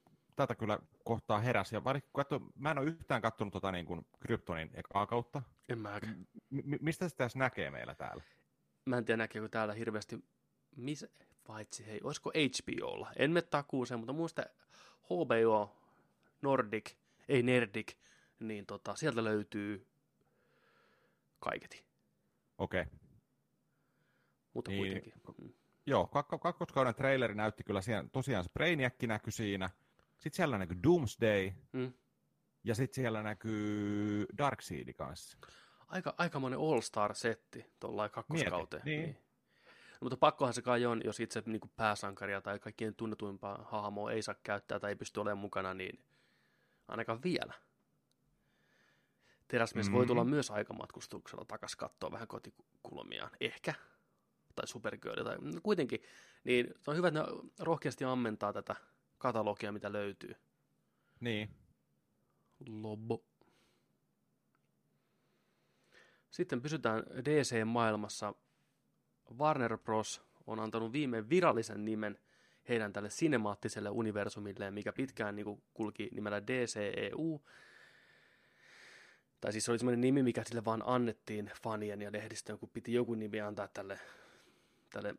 tätä kyllä kohtaa heräsi. Ja katso, mä en ole yhtään katsonut tota niin kuin Kryptonin ekaa kautta. En mäkään. M- mistä se tässä näkee meillä täällä? Mä en tiedä näkeekö täällä hirveästi, missä, paitsi hei, olisiko HBOlla? En me takuuseen, mutta muista HBO, Nordic, ei Nerdic, niin tota, sieltä löytyy kaiketi. Okei. Okay. Mutta niin, kuitenkin. Joo, kak- kakkoskauden traileri näytti kyllä siellä, tosiaan se Brainiac näkyi siinä. Sitten siellä näkyy Doomsday. Mm. Ja sitten siellä näkyy Darkseid kanssa. Aika, aikamoinen All-Star-setti tuolla kakkoskauteen. Mieti, niin. niin. No, mutta pakkohan se kai on, jos itse niin kuin pääsankaria tai kaikkien tunnetuimpaa hahmoa ei saa käyttää tai ei pysty olemaan mukana, niin ainakaan vielä. Teräsmies mm-hmm. voi tulla mm. myös aikamatkustuksella takas katsoa vähän kotikulmiaan. Ehkä. Tai Supergirl. Tai no kuitenkin. Niin se on hyvä, että ne rohkeasti ammentaa tätä katalogia, mitä löytyy. Niin. Lobo. Sitten pysytään DC-maailmassa. Warner Bros. on antanut viime virallisen nimen heidän tälle sinemaattiselle universumille, mikä pitkään niin kuin, kulki nimellä DCEU. Tai siis se oli semmoinen nimi, mikä sille vaan annettiin fanien ja lehdistön, kun piti joku nimi antaa tälle, tälle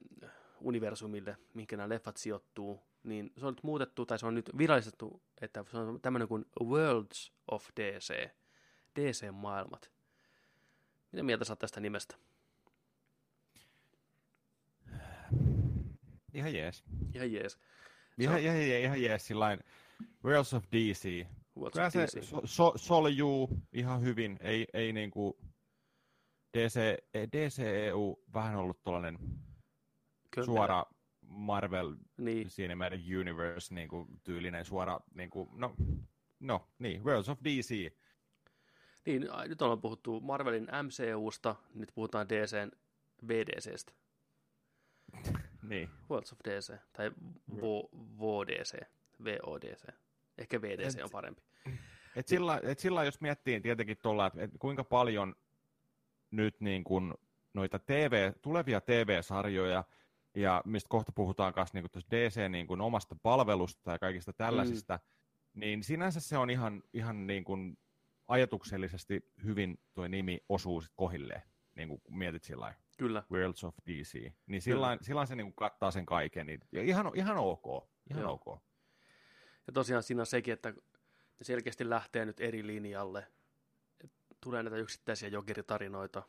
universumille, mihinkä nämä leffat sijoittuu niin se on nyt muutettu, tai se on nyt virallistettu, että se on tämmöinen kuin Worlds of DC, DC-maailmat. Mitä mieltä saat tästä nimestä? Ihan jees. Ihan jees. Ihan, on... ihan, ihan, ihan jees, sillain Worlds of DC. Worlds Kyllä of se DC. So, so, soljuu ihan hyvin, ei, ei niinku DC, DCEU vähän ollut tuollainen suora Marvel niin. Cinematic Universe niin kuin, tyylinen suora, niin kuin, no, no niin, Worlds of DC. Niin, nyt ollaan puhuttu Marvelin MCUsta, nyt puhutaan DCn VDCstä. niin. Worlds of DC, tai VODC, VODC. Ehkä VDC et, on parempi. Et sillä, et sillä jos miettii tietenkin tuolla, että et kuinka paljon nyt niin kuin noita TV, tulevia TV-sarjoja – ja mistä kohta puhutaan myös niin DC niin kuin omasta palvelusta ja kaikista tällaisista, mm. niin sinänsä se on ihan, ihan niin kuin ajatuksellisesti hyvin tuo nimi osuu sit kohilleen, niin kuin mietit sillä Kyllä. Worlds of DC. Niin sillä se niin kuin kattaa sen kaiken. Niin, ja ihan, ihan ok. Ihan Joo. ok. Ja tosiaan siinä on sekin, että ne selkeästi lähtee nyt eri linjalle. Tulee näitä yksittäisiä jokeritarinoita,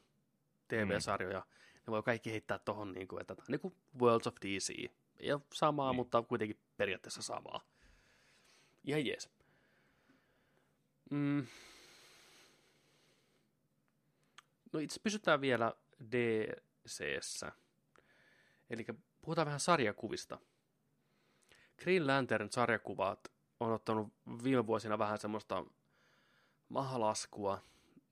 TV-sarjoja, mm ne voi kaikki heittää tuohon, niin kuin, että tämä on niin kuin Worlds of DC. Ei ole samaa, niin. mutta kuitenkin periaatteessa samaa. Ihan jees. Mm. No itse pysytään vielä DCssä. Eli puhutaan vähän sarjakuvista. Green Lantern sarjakuvat on ottanut viime vuosina vähän semmoista mahalaskua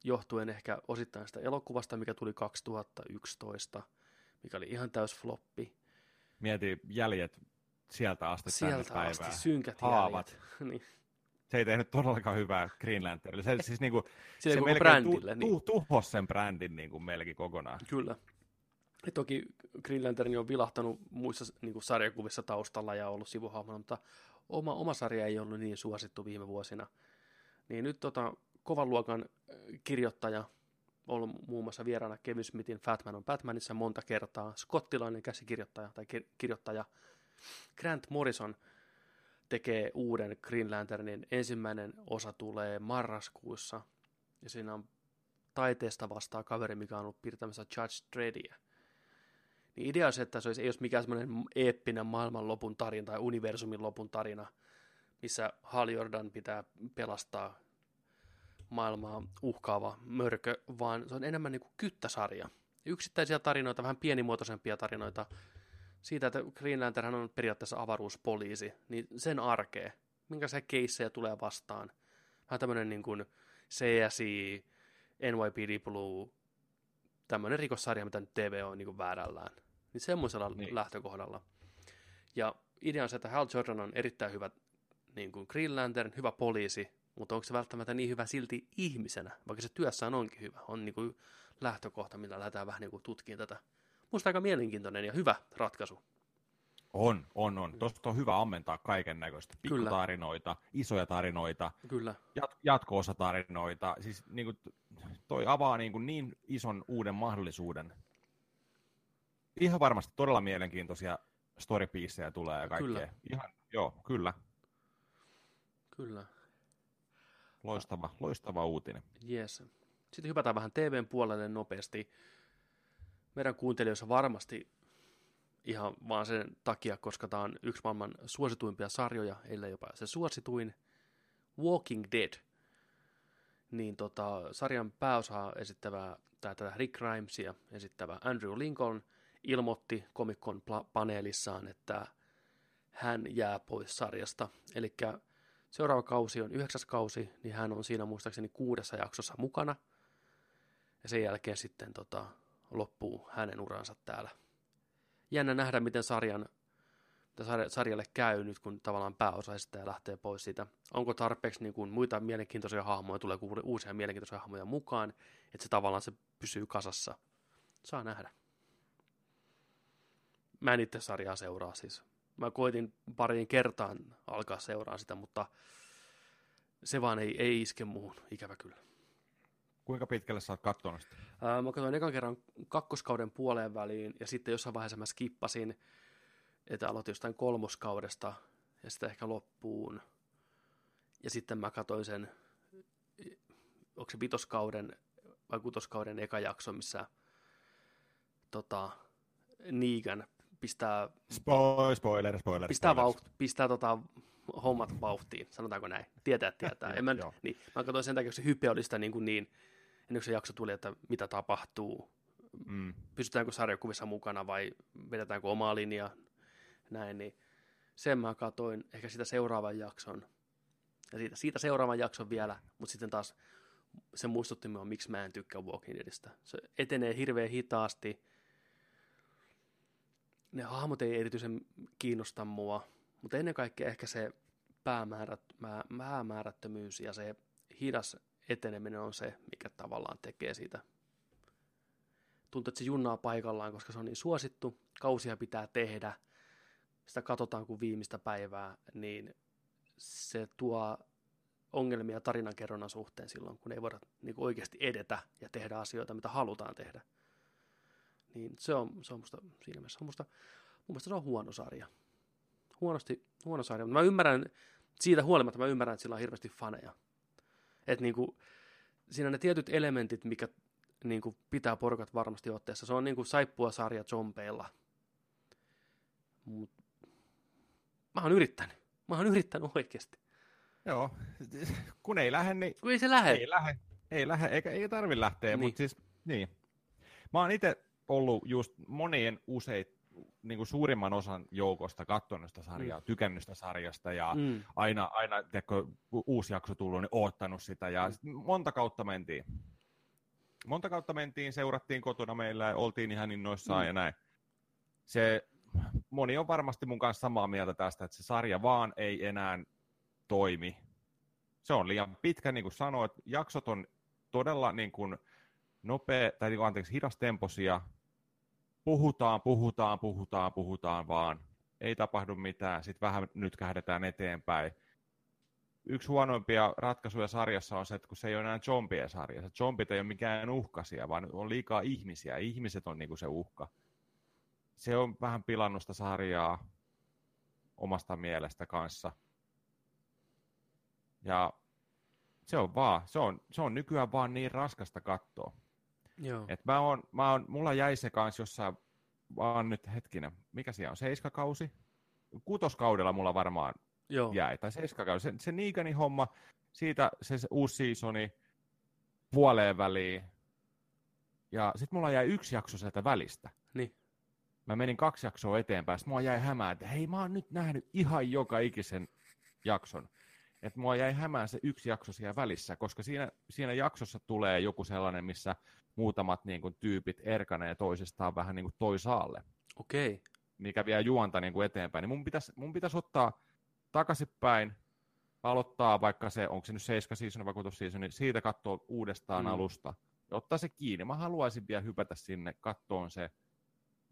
johtuen ehkä osittain sitä elokuvasta, mikä tuli 2011, mikä oli ihan täys floppi. Mieti jäljet sieltä asti Sieltä tänne asti, päivään. synkät Haavat. niin. Se ei tehnyt todellakaan hyvää Green Lanternille. Se, siis niinku, se, se melkein brändille, tu, niin. tuhos sen brändin niinku melkein kokonaan. Kyllä. Ja toki Green Lantern on vilahtanut muissa niin kuin sarjakuvissa taustalla ja ollut sivuhahmona, mutta oma, oma sarja ei ollut niin suosittu viime vuosina. Niin nyt tota, kovan luokan kirjoittaja ollut muun muassa vieraana Kevin Smithin Fatman on Batmanissa monta kertaa. Skottilainen käsikirjoittaja tai kirjoittaja Grant Morrison tekee uuden Green Lanternin. Ensimmäinen osa tulee marraskuussa ja siinä on taiteesta vastaa kaveri, mikä on ollut piirtämässä Judge Dreddia. Niin idea on se, että se olisi, ei olisi mikään semmoinen eeppinen maailmanlopun tarina tai universumin lopun tarina, missä Hal Jordan pitää pelastaa maailmaa uhkaava mörkö, vaan se on enemmän niin kuin kyttäsarja. Yksittäisiä tarinoita, vähän pienimuotoisempia tarinoita siitä, että Green Lantern on periaatteessa avaruuspoliisi, niin sen arkea, minkälaisia keissejä tulee vastaan. Vähän tämmöinen niin kuin CSI, NYPD Blue, tämmöinen rikossarja, mitä nyt TV on niin kuin väärällään. Niin semmoisella niin. lähtökohdalla. Ja idea on se, että Hal Jordan on erittäin hyvä niin kuin Green Lantern, hyvä poliisi, mutta onko se välttämättä niin hyvä silti ihmisenä, vaikka se työssään onkin hyvä. On niin kuin lähtökohta, millä lähdetään vähän niin kuin tutkimaan tätä. Musta aika mielenkiintoinen ja hyvä ratkaisu. On, on, on. Tuosta on hyvä ammentaa kaiken näköistä. Pikkutarinoita, isoja tarinoita, Kyllä. Jat- jatko-osatarinoita. Siis niin kuin, toi avaa niin, kuin niin ison uuden mahdollisuuden. Ihan varmasti todella mielenkiintoisia storypiecejä tulee ja kaikkea. Kyllä. Ihan, joo, kyllä. Kyllä. Loistava, loistava uutinen. Yes. Sitten hypätään vähän TVn puolelle nopeasti. Meidän kuuntelijoissa varmasti ihan vaan sen takia, koska tämä on yksi maailman suosituimpia sarjoja, ellei jopa se suosituin, Walking Dead. Niin tota, sarjan pääosaa esittävä tätä Rick Grimesia esittävä Andrew Lincoln ilmoitti komikon paneelissaan, että hän jää pois sarjasta. Eli seuraava kausi on yhdeksäs kausi, niin hän on siinä muistaakseni kuudessa jaksossa mukana. Ja sen jälkeen sitten tota, loppuu hänen uransa täällä. Jännä nähdä, miten sarjan, sarjalle käy nyt, kun tavallaan pääosa ja lähtee pois siitä. Onko tarpeeksi niin kuin muita mielenkiintoisia hahmoja, tulee uusia mielenkiintoisia hahmoja mukaan, että se tavallaan se pysyy kasassa. Saa nähdä. Mä en itse sarjaa seuraa siis. Mä koitin pariin kertaan alkaa seuraa sitä, mutta se vaan ei, ei iske muuhun, ikävä kyllä. Kuinka pitkälle sä oot katsonut sitä? Ää, mä katsoin ekan kerran kakkoskauden puoleen väliin ja sitten jossain vaiheessa mä skippasin, että aloitin jostain kolmoskaudesta ja sitten ehkä loppuun. Ja sitten mä katsoin sen, onko se vitoskauden vai kutoskauden eka jakso, missä tota, Negan pistää... Spoiler, spoiler, spoiler. Pistää, vauht, pistää tota, hommat vauhtiin, sanotaanko näin. Tietää, tietää. en mä, niin, mä katsoin sen takia, että se hype oli sitä niin, kuin niin ennen kuin se jakso tuli, että mitä tapahtuu, mm. pysytäänkö sarjakuvissa mukana vai vedetäänkö omaa linjaa, näin, niin sen mä katoin ehkä sitä seuraavan jakson, ja siitä, siitä seuraavan jakson vielä, mutta sitten taas se muistutti minua, miksi mä en tykkää Walking Deadistä. Se etenee hirveän hitaasti, ne hahmot ei erityisen kiinnosta mua, mutta ennen kaikkea ehkä se päämäärät, päämäärättömyys ja se hidas eteneminen on se, mikä tavallaan tekee siitä. Tuntuu, että se junnaa paikallaan, koska se on niin suosittu, kausia pitää tehdä, sitä katsotaan kuin viimeistä päivää, niin se tuo ongelmia tarinankerronnan suhteen silloin, kun ei voida niin oikeasti edetä ja tehdä asioita, mitä halutaan tehdä. Niin se on, se on musta, siinä mielessä on musta, mun mielestä se on huono sarja. Huonosti, huono sarja, mutta mä ymmärrän, siitä huolimatta mä ymmärrän, että sillä on hirveästi faneja. Että niinku, siinä on ne tietyt elementit, mikä niinku pitää porukat varmasti otteessa. Se on niinku saippua sarja zombeilla. Mut mä oon yrittänyt. Mä oon yrittänyt oikeasti. Joo, kun ei lähde, niin... Kun ei se lähde. Ei lähde, ei lähde eikä, ei tarvi lähteä, niin. mutta siis, niin. Mä oon itse ollut just monien useit, niin kuin suurimman osan joukosta katsonut sitä sarjaa, mm. tykännyt sitä sarjasta ja mm. aina, aina teko, uusi jakso tullut, niin oottanut sitä ja mm. monta kautta mentiin. Monta kautta mentiin, seurattiin kotona meillä ja oltiin ihan innoissaan mm. ja näin. Se, moni on varmasti mun kanssa samaa mieltä tästä, että se sarja vaan ei enää toimi. Se on liian pitkä, niin kuin sanoit. Jaksot on todella niin kuin nopea, tai niin kuin, anteeksi, hidastemposia, puhutaan, puhutaan, puhutaan, puhutaan vaan. Ei tapahdu mitään. Sitten vähän nyt kähdetään eteenpäin. yksi huonoimpia ratkaisuja sarjassa on se, että kun se ei ole enää zombien sarja. Se zombit ei ole mikään uhkasia, vaan on liikaa ihmisiä. Ihmiset on niinku se uhka. Se on vähän pilannut sitä sarjaa omasta mielestä kanssa. Ja se on vaan, se on, se on nykyään vaan niin raskasta katsoa. Joo. Et mä oon, mä oon, mulla jäi se kanssa jossain, vaan nyt hetkinen, mikä siellä on, seiskakausi? Kutoskaudella mulla varmaan Joo. jäi, tai seiskakausi. Se, se Neaganin homma, siitä se, se uusi seasoni puoleen väliin, ja sitten mulla jäi yksi jakso sieltä välistä. Niin. Mä menin kaksi jaksoa eteenpäin, sitten mulla jäi hämään, että hei mä oon nyt nähnyt ihan joka ikisen jakson. Että mua jäi hämään se yksi jakso siellä välissä, koska siinä, siinä jaksossa tulee joku sellainen, missä muutamat niin kuin, tyypit erkanee toisistaan vähän niin kuin toisaalle, Okei. mikä vie juonta niin kuin eteenpäin. Niin mun pitäisi mun pitäis ottaa takaisinpäin, aloittaa vaikka se, onko se nyt 7 season vai 6 season, niin siitä katsoa uudestaan Mm. alusta ja ottaa se kiinni. Mä haluaisin vielä hypätä sinne, kattoon se,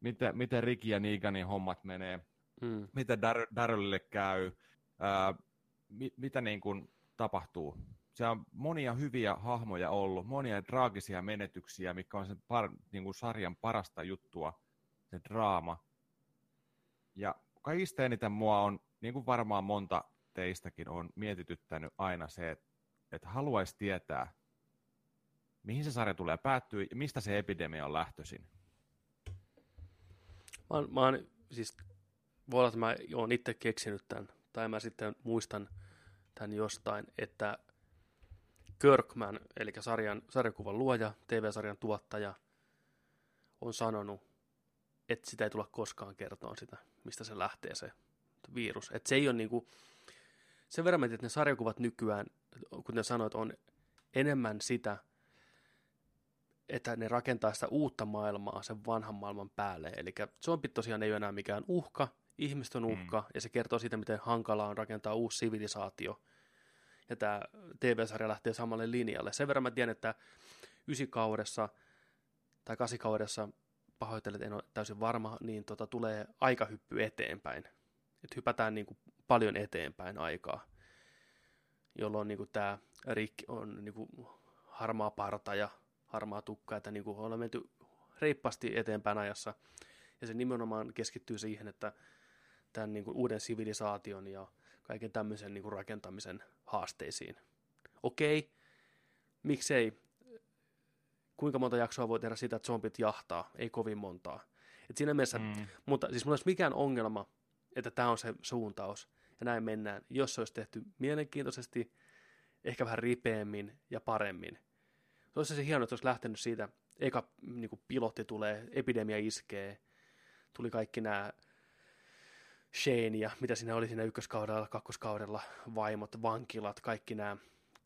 miten, miten Riki ja Neaganin hommat menee, Mm. miten Dar- Darylille käy, ää, mi- mitä niin kuin tapahtuu. Se on monia hyviä hahmoja ollut, monia traagisia menetyksiä, mikä on sen par, niin kuin sarjan parasta juttua, se draama. Ja kaikista eniten mua on, niin kuin varmaan monta teistäkin on mietityttänyt aina se, että, että haluaisi tietää, mihin se sarja tulee päättyä ja mistä se epidemia on lähtöisin. Mä, mä oon, siis, voi olla, että mä oon itse keksinyt tämän, tai mä sitten muistan tämän jostain, että Kirkman, eli sarjan, sarjakuvan luoja, TV-sarjan tuottaja, on sanonut, että sitä ei tulla koskaan kertoa sitä, mistä se lähtee se virus. Että se ei ole niinku, sen verran, että ne sarjakuvat nykyään, kuten sanoit, on enemmän sitä, että ne rakentaa sitä uutta maailmaa sen vanhan maailman päälle. Eli zombit tosiaan ei ole enää mikään uhka, ihmiset on uhka, mm. ja se kertoo siitä, miten hankalaa on rakentaa uusi sivilisaatio. Ja tämä TV-sarja lähtee samalle linjalle. Sen verran mä tiedän, että ysikaudessa tai kasikaudessa, pahoittelen, en ole täysin varma, niin tota, tulee aikahyppy eteenpäin. Että hypätään niin kuin paljon eteenpäin aikaa, jolloin niin kuin tämä Rick on niin kuin harmaa parta ja harmaa tukka, että niin kuin ollaan menty reippaasti eteenpäin ajassa. Ja se nimenomaan keskittyy siihen, että tämän niin kuin uuden sivilisaation ja kaiken tämmöisen niin kuin rakentamisen haasteisiin. Okei, miksei? Kuinka monta jaksoa voi tehdä sitä, että zombit jahtaa? Ei kovin montaa. Et siinä mielessä, mm. mutta siis mulla olisi mikään ongelma, että tämä on se suuntaus ja näin mennään, jos se olisi tehty mielenkiintoisesti, ehkä vähän ripeämmin ja paremmin. Se olisi se hienoa, että olisi lähtenyt siitä, eka niin kuin pilotti tulee, epidemia iskee, tuli kaikki nämä Shane ja mitä siinä oli siinä ykköskaudella, kakkoskaudella, vaimot, vankilat, kaikki nämä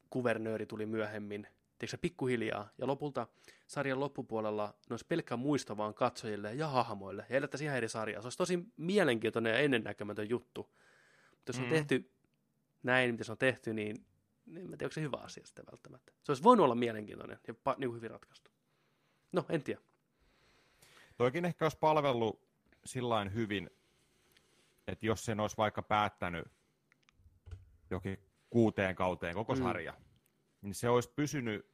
kuvernööri tuli myöhemmin, tiedätkö pikkuhiljaa, ja lopulta sarjan loppupuolella ne olisi pelkkä muisto vaan katsojille ja hahmoille, ja edettäisiin ihan eri sarjaa. Se olisi tosi mielenkiintoinen ja ennennäkemätön juttu. Mutta jos on Mm. tehty näin, miten se on tehty, niin niin en mä tiedä, onko se hyvä asia sitten välttämättä. Se olisi voinut olla mielenkiintoinen ja pa- niin hyvin ratkaistu. No, en tiedä. Toikin ehkä olisi palvellut sillain hyvin, että jos sen olisi vaikka päättänyt jokin kuuteen kauteen koko Mm. sarja, niin se olisi pysynyt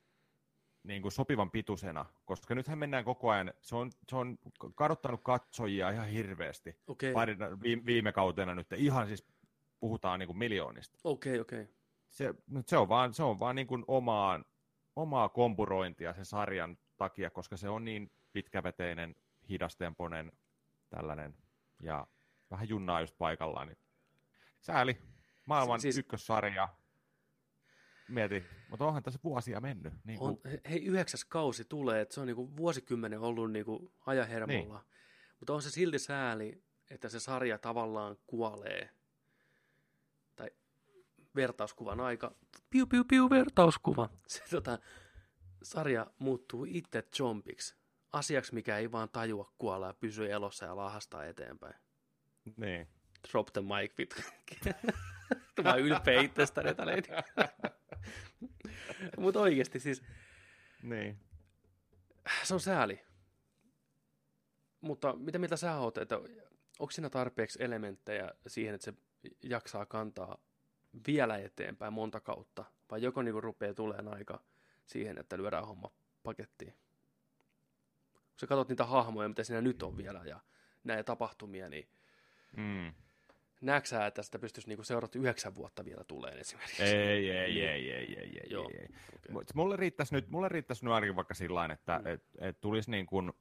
niin kuin sopivan pituisena, koska nythän mennään koko ajan, se on, se on kadottanut katsojia ihan hirveästi. Okei, Parin, viime, viime kautena nyt, ihan siis puhutaan niin kuin miljoonista. okei, okei. Se, nyt se on vaan, se on vaan niin kuin omaan, omaa kompurointia sen sarjan takia, koska se on niin pitkäveteinen, hidastemponen tällainen ja vähän junnaa just paikallaan. Niin sääli. Maailman Si- siis... ykkössarja. Mieti, mutta onhan tässä vuosia mennyt. Niin kuin, On, he- hei, yhdeksäs kausi tulee, että se on niinku vuosikymmenen ollut niinku ajahermolla. Niin. Mutta on se silti sääli, että se sarja tavallaan kuolee. Tai vertauskuvan aika. Piu, piu, piu, vertauskuva. Se tota, sarja muuttuu itse zombiksi. Asiaksi, mikä ei vaan tajua kuolla ja pysyy elossa ja lahastaa eteenpäin. Niin. Drop the mic, vittu. Mä oon ylpeä itsestäni tälleen. Mutta oikeasti siis, niin. se on sääli. Mutta mitä mieltä sä oot, että onko siinä tarpeeksi elementtejä siihen, että se jaksaa kantaa vielä eteenpäin monta kautta, vai joko niin rupeaa tulemaan aika siihen, että lyödään homma pakettiin. Kun sä katsot niitä hahmoja, mitä siinä nyt on vielä, ja näitä tapahtumia, niin Mm. näetkö sä, että sitä pystyisi niinku seurata yhdeksän vuotta vielä tulee esimerkiksi? Ei, ei, ei, ei, ei, ei, Joo. ei, ei. Okei. Mut Mulle riittäisi nyt, mulle riittäisi nyt ainakin vaikka sillä että Mm. et, et tulisi niin kuin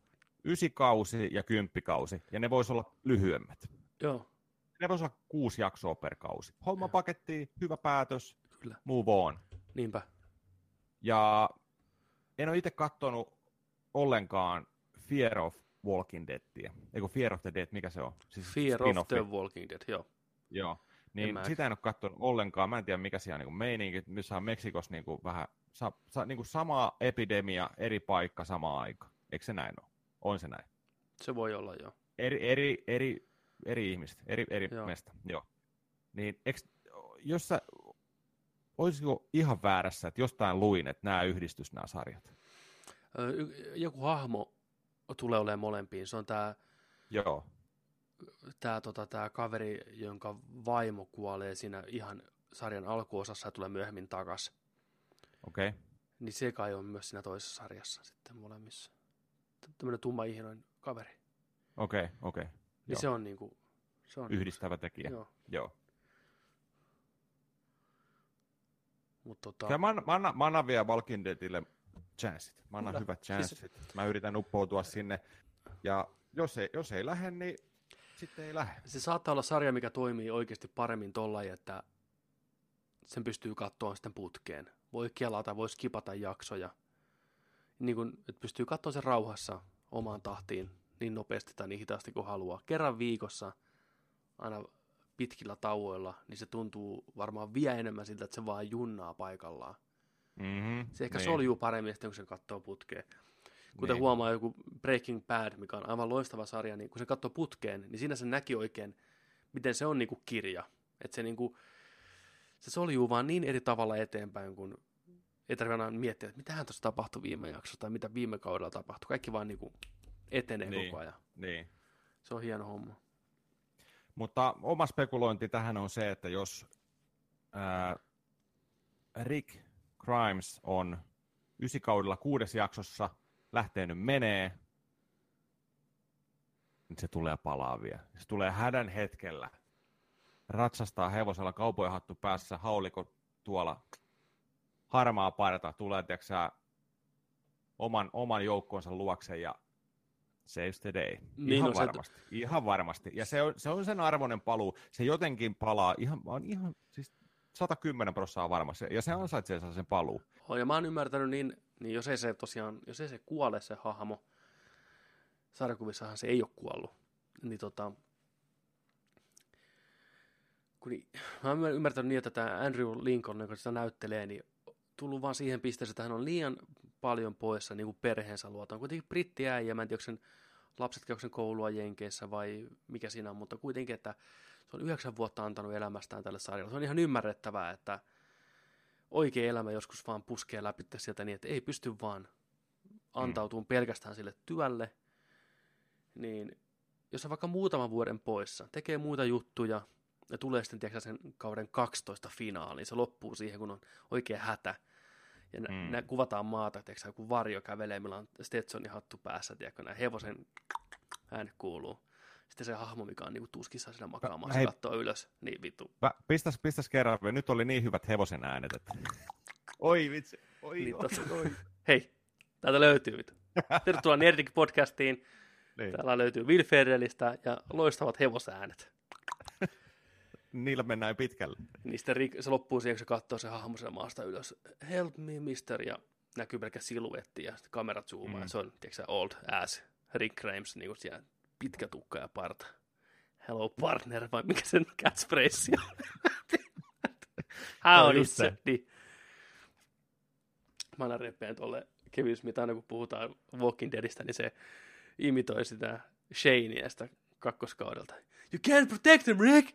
ysikausi ja kymppikausi, ja ne voisi olla lyhyemmät. Joo, Ne voisi olla kuusi jaksoa per kausi. Homma Joo. pakettiin, hyvä päätös, kyllä. move on. Niinpä. Ja en ole itse katsonut ollenkaan Fear of Walking Deadia. Eikö Fear of the Dead, mikä se on? Siis Fear of the Walking Dead, joo. Joo. Niin mä- sitä en ole katsonut ollenkaan. Mä en tiedä, mikä siellä on niin meininki. Missä on Meksikossa niin kuin vähän sa, sa, niin kuin sama epidemia, eri paikka, sama aika. Eikö se näin ole? On se näin. Se voi olla, joo. Eri, eri, eri, eri ihmiset, eri, eri Joo. mesta. Joo. Niin, eks, jos sä, olisiko ihan väärässä, että jostain luin, että nämä yhdistys nämä sarjat? Joku hahmo tulee olemaan molempiin. Se on tämä Joo. tää, tota, tää kaveri, jonka vaimo kuolee siinä ihan sarjan alkuosassa ja tulee myöhemmin takas. Okei. Okay. Niin se kai on myös siinä toisessa sarjassa sitten molemmissa. Tämmöinen tumma ihinoin kaveri. Okei, okay, okei. Okay. Niin se on niinku... Se on Yhdistävä tekijä. Joo. Joo. Mut tota, Ja mä, mä, annan, mä annan vielä Walking Deadille chanssit. Mä annan Kyllä. hyvät chanssit. Mä yritän uppoutua sinne. Ja jos ei, jos ei lähde, niin sitten ei lähde. se saattaa olla sarja, mikä toimii oikeasti paremmin tolla, että sen pystyy katsoa sitten putkeen. Voi kelata, voi skipata jaksoja. Niin kun, että pystyy katsoa sen rauhassa omaan tahtiin niin nopeasti tai niin hitaasti kuin haluaa. Kerran viikossa, aina pitkillä tauoilla, niin se tuntuu varmaan vielä enemmän siltä, että se vaan junnaa paikallaan. Mm-hmm. Se ehkä niin. soljuu paremmin sitten, kun se katsoo putkeen. Kuten Niin. huomaa joku Breaking Bad, mikä on aivan loistava sarja, niin kun se katsoo putkeen, niin siinä se näki oikein, miten se on niinku kirja. Että se, niinku, se soljuu vaan niin eri tavalla eteenpäin, kun ei tarvitse aina miettiä, että mitähän tuossa tapahtui viime jaksossa tai mitä viime kaudella tapahtui. Kaikki vaan niinku etenee Niin. koko ajan. Niin. Se on hieno homma. Mutta oma spekulointi tähän on se, että jos ää, Rick Grimes on ysikaudella kuudes jaksossa lähtenyt menee, niin se tulee palaavia. Se tulee hädän hetkellä. Ratsastaa hevosella kaupoihattu päässä, hauliko tuolla harmaa parta, tulee tiedätkö, sä, oman, oman joukkonsa luokse ja saves the day. Niin ihan on se- varmasti. Ihan varmasti. Ja se on, se on sen arvoinen paluu. Se jotenkin palaa ihan, oon ihan siis 110 prosenttia varma. Ja se ansaitsee sen paluu. On, ja mä oon ymmärtänyt niin, niin jos ei se tosiaan, jos ei se kuole se hahmo, sarjakuvissahan se ei ole kuollut, niin tota, kun niin, mä oon ymmärtänyt niin, että tämä Andrew Lincoln, joka sitä näyttelee, niin tullut vaan siihen pisteeseen, että hän on liian paljon poissa niin kuin perheensä luota. On kuitenkin brittiäijä, mä en tiedä, onko sen lapset käykö sen koulua Jenkeissä vai mikä siinä on, mutta kuitenkin, että se on yhdeksän vuotta antanut elämästään tälle sarjalle. Se on ihan ymmärrettävää, että oikea elämä joskus vaan puskee läpi sieltä niin, että ei pysty vaan antautumaan mm. pelkästään sille työlle, niin jos on vaikka muutaman vuoden poissa, tekee muita juttuja ja tulee sitten tiedätkö, sen kauden 12 finaaliin, se loppuu siihen, kun on oikea hätä. Ja mm. Mm. nä, kuvataan maata, tiedätkö, joku varjo kävelee, millä on Stetsonin hattu päässä, tiedätkö, hevosen ääni kuuluu. Sitten se hahmo, mikä on niinku tuskissa sillä makaamaan, se hei. katsoo ylös, niin vittu. Mä, pistäs, pistäs kerran. Nyt oli niin hyvät hevosen äänet. Että... Oi vitsi. Oi, Niin oi, oi. Hei, täältä löytyy vittu. Tervetuloa Nerdik podcastiin. Niin. Täällä löytyy Will Ferrellistä ja loistavat hevosäänet. Niillä mennään pitkälle. Niin sitten Rick, se loppuu siihen, kun se katsoo se hahmo sen maasta ylös. Help me, mister, ja näkyy pelkkä siluetti ja kamerat zoomaa. Mm. Ja se on, tiedätkö old ass Rick Grimes, niin kuin siellä pitkä tukka ja parta. Hello partner, vai mikä sen catchphrase on? How on on just it? se. Niin. Mä aina reppeen tuolle Kevin Smith, aina kun puhutaan Walking Deadistä, niin se imitoi sitä Shanea sitä kakkoskaudelta. You can't protect him, Rick!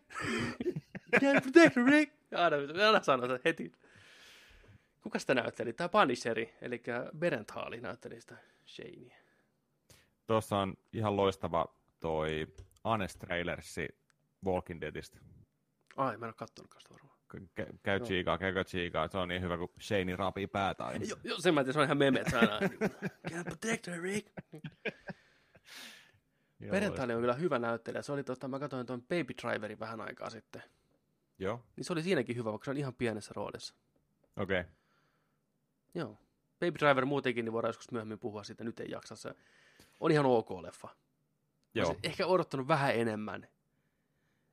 you can't protect him, Rick! Aina, aina sanoo sen heti. Kuka sitä näytteli? Tämä Punisheri, eli Berenthaali näytteli sitä Shanea. Tuossa on ihan loistava toi Honest Trailersi Walking Deadistä. Ai, mä en ole kattonut sitä varmaan. kä- käy Joo. chiikaa, käykö chiikaa, se on niin hyvä, kun Shane rapii päätä aina. Jo, jo, sen mä tiedän, se on ihan meme, että aina, kuin, Can't protect her, Rick. Joo, Perjantaina on kyllä hyvä näyttelijä. Se oli, tota, mä katsoin tuon Baby Driverin vähän aikaa sitten. Joo, Niin se oli siinäkin hyvä, vaikka se on ihan pienessä roolissa. okei. Okay. Joo. Baby Driver muutenkin, niin voidaan joskus myöhemmin puhua siitä, nyt ei jaksa. Se on ihan ok leffa. Joo, Olisin ehkä odottanut vähän enemmän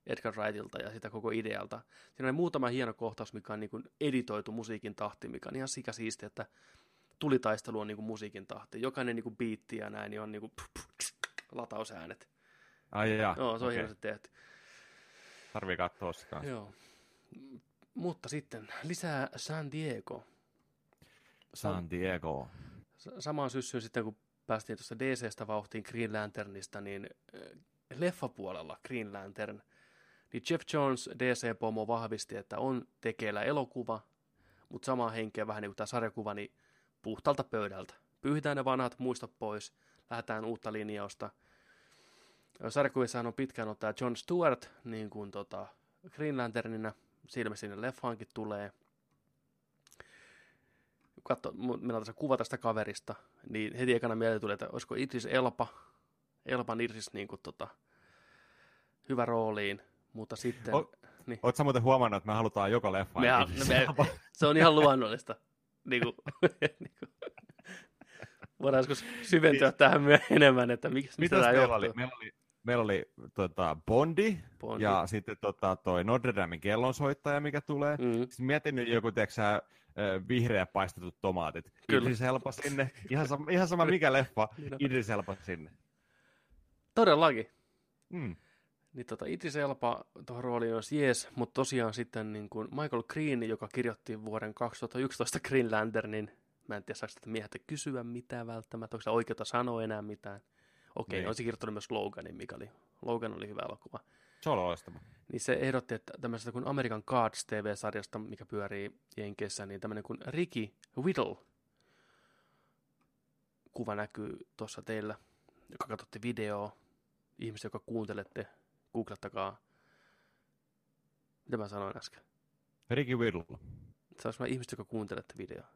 Edgar Wrightilta ja sitä koko idealta. Siinä on muutama hieno kohtaus, mikä on niin kuin editoitu musiikin tahti, mikä on ihan sikasiisti, että tulitaistelu on niin kuin musiikin tahti. Jokainen niin kuin biitti ja näin niin on niin kuin latausäänet. ai jaa, Joo, se on okei. hienosti tehty. Tarvii katsoa kanssa. Joo. Mutta sitten lisää San Diego. San Diego. Samaan syssyyn sitten, kun päästiin tuosta DCstä vauhtiin Green Lanternista, niin äh, leffapuolella Green Lantern, niin Jeff Jones DC-pomo vahvisti, että on tekeillä elokuva, mutta samaa henkeä vähän niin kuin tämä sarjakuva, niin puhtalta pöydältä. Pyyhitään ne vanhat muistot pois, lähdetään uutta linjausta. Sarjakuvissahan on pitkään ollut tämä John Stewart, niin kuin tota Green Lanternina, ilmeisesti sinne leffaankin tulee. Katso, meillä on tässä kuva tästä kaverista, niin heti ekana mieleen tuli, että olisiko Idris Elba, Elban Idris niin kuin tota, hyvä rooliin, mutta sitten... O- niin. Oletko muuten huomannut, että me halutaan joka leffa? Me, me, se on ihan luonnollista. Niin kuin, niin kuin. Voidaan joskus syventyä tähän myö- enemmän, että miksi mistä Mitäs tämä meillä oli? Meillä oli, meillä oli tota, Bondi, Bondi. ja sitten tota, toi Notre Damen kellonsoittaja, mikä tulee. Mm. Sitten mietin nyt joku, tiedätkö vihreä paistetut tomaatit. Kyllä. Idris Elba sinne. Ihan sama, ihan sama mikä leffa. Niin on. Idris Elba sinne. Todellakin. Mm. Niin tota, Idris Elba tuohon rooliin olisi jees, mutta tosiaan sitten niin kuin Michael Green, joka kirjoitti vuoden 2011 Green Lanternin, mä en tiedä saako tätä mieheltä kysyä mitään välttämättä, onko se oikeutta sanoa enää mitään. Okei, Niin. niin. olisi kirjoittanut myös Loganin, mikä oli, Logan oli hyvä elokuva. Se on loistava. Niin se ehdotti, että tämmöisestä kuin American Gods TV-sarjasta, mikä pyörii Jenkeissä, niin tämmöinen kuin Ricky Whittle kuva näkyy tuossa teillä, joka katsotte videoa. Ihmiset, jotka kuuntelette, googlattakaa. Mitä mä sanoin äsken? Ricky Whittle. Se olisi ihmiset, jotka kuuntelette videoa.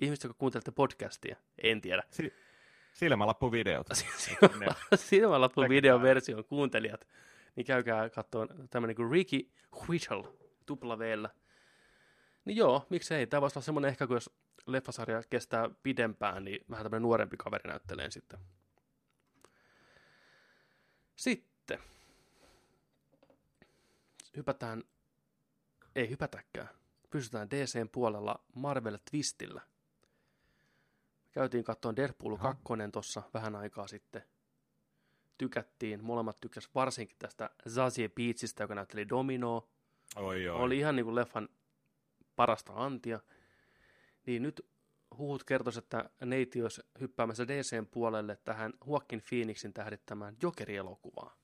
Ihmiset, jotka kuuntelette podcastia. En tiedä. Si- silmälappuvideot. Silmälappu Näkyy videoversion kuuntelijat. Niin käykää katsomaan tämmöinen kuin Ricky Whittle, tupla V:llä. Niin joo, miksei. Tämä voisi olla semmoinen ehkä, kun jos leffasarja kestää pidempään, niin vähän tämmöinen nuorempi kaveri näyttelee sitten. Sitten. Hypätään, ei hypätäkään. Pysytään DCn puolella Marvel Twistillä. Käytiin katsomaan Deadpool Jaha. 2 tuossa vähän aikaa sitten. Tykättiin, molemmat tykkäs varsinkin tästä Zazie Beatsista, joka näytteli Dominoa. Oi, oi. Oli ihan niin kuin leffan parasta antia. Niin nyt huhut kertoisi, että neiti olisi hyppäämässä DCn puolelle tähän Joaquin Phoenixin tähdittämään Jokeri-elokuvaan.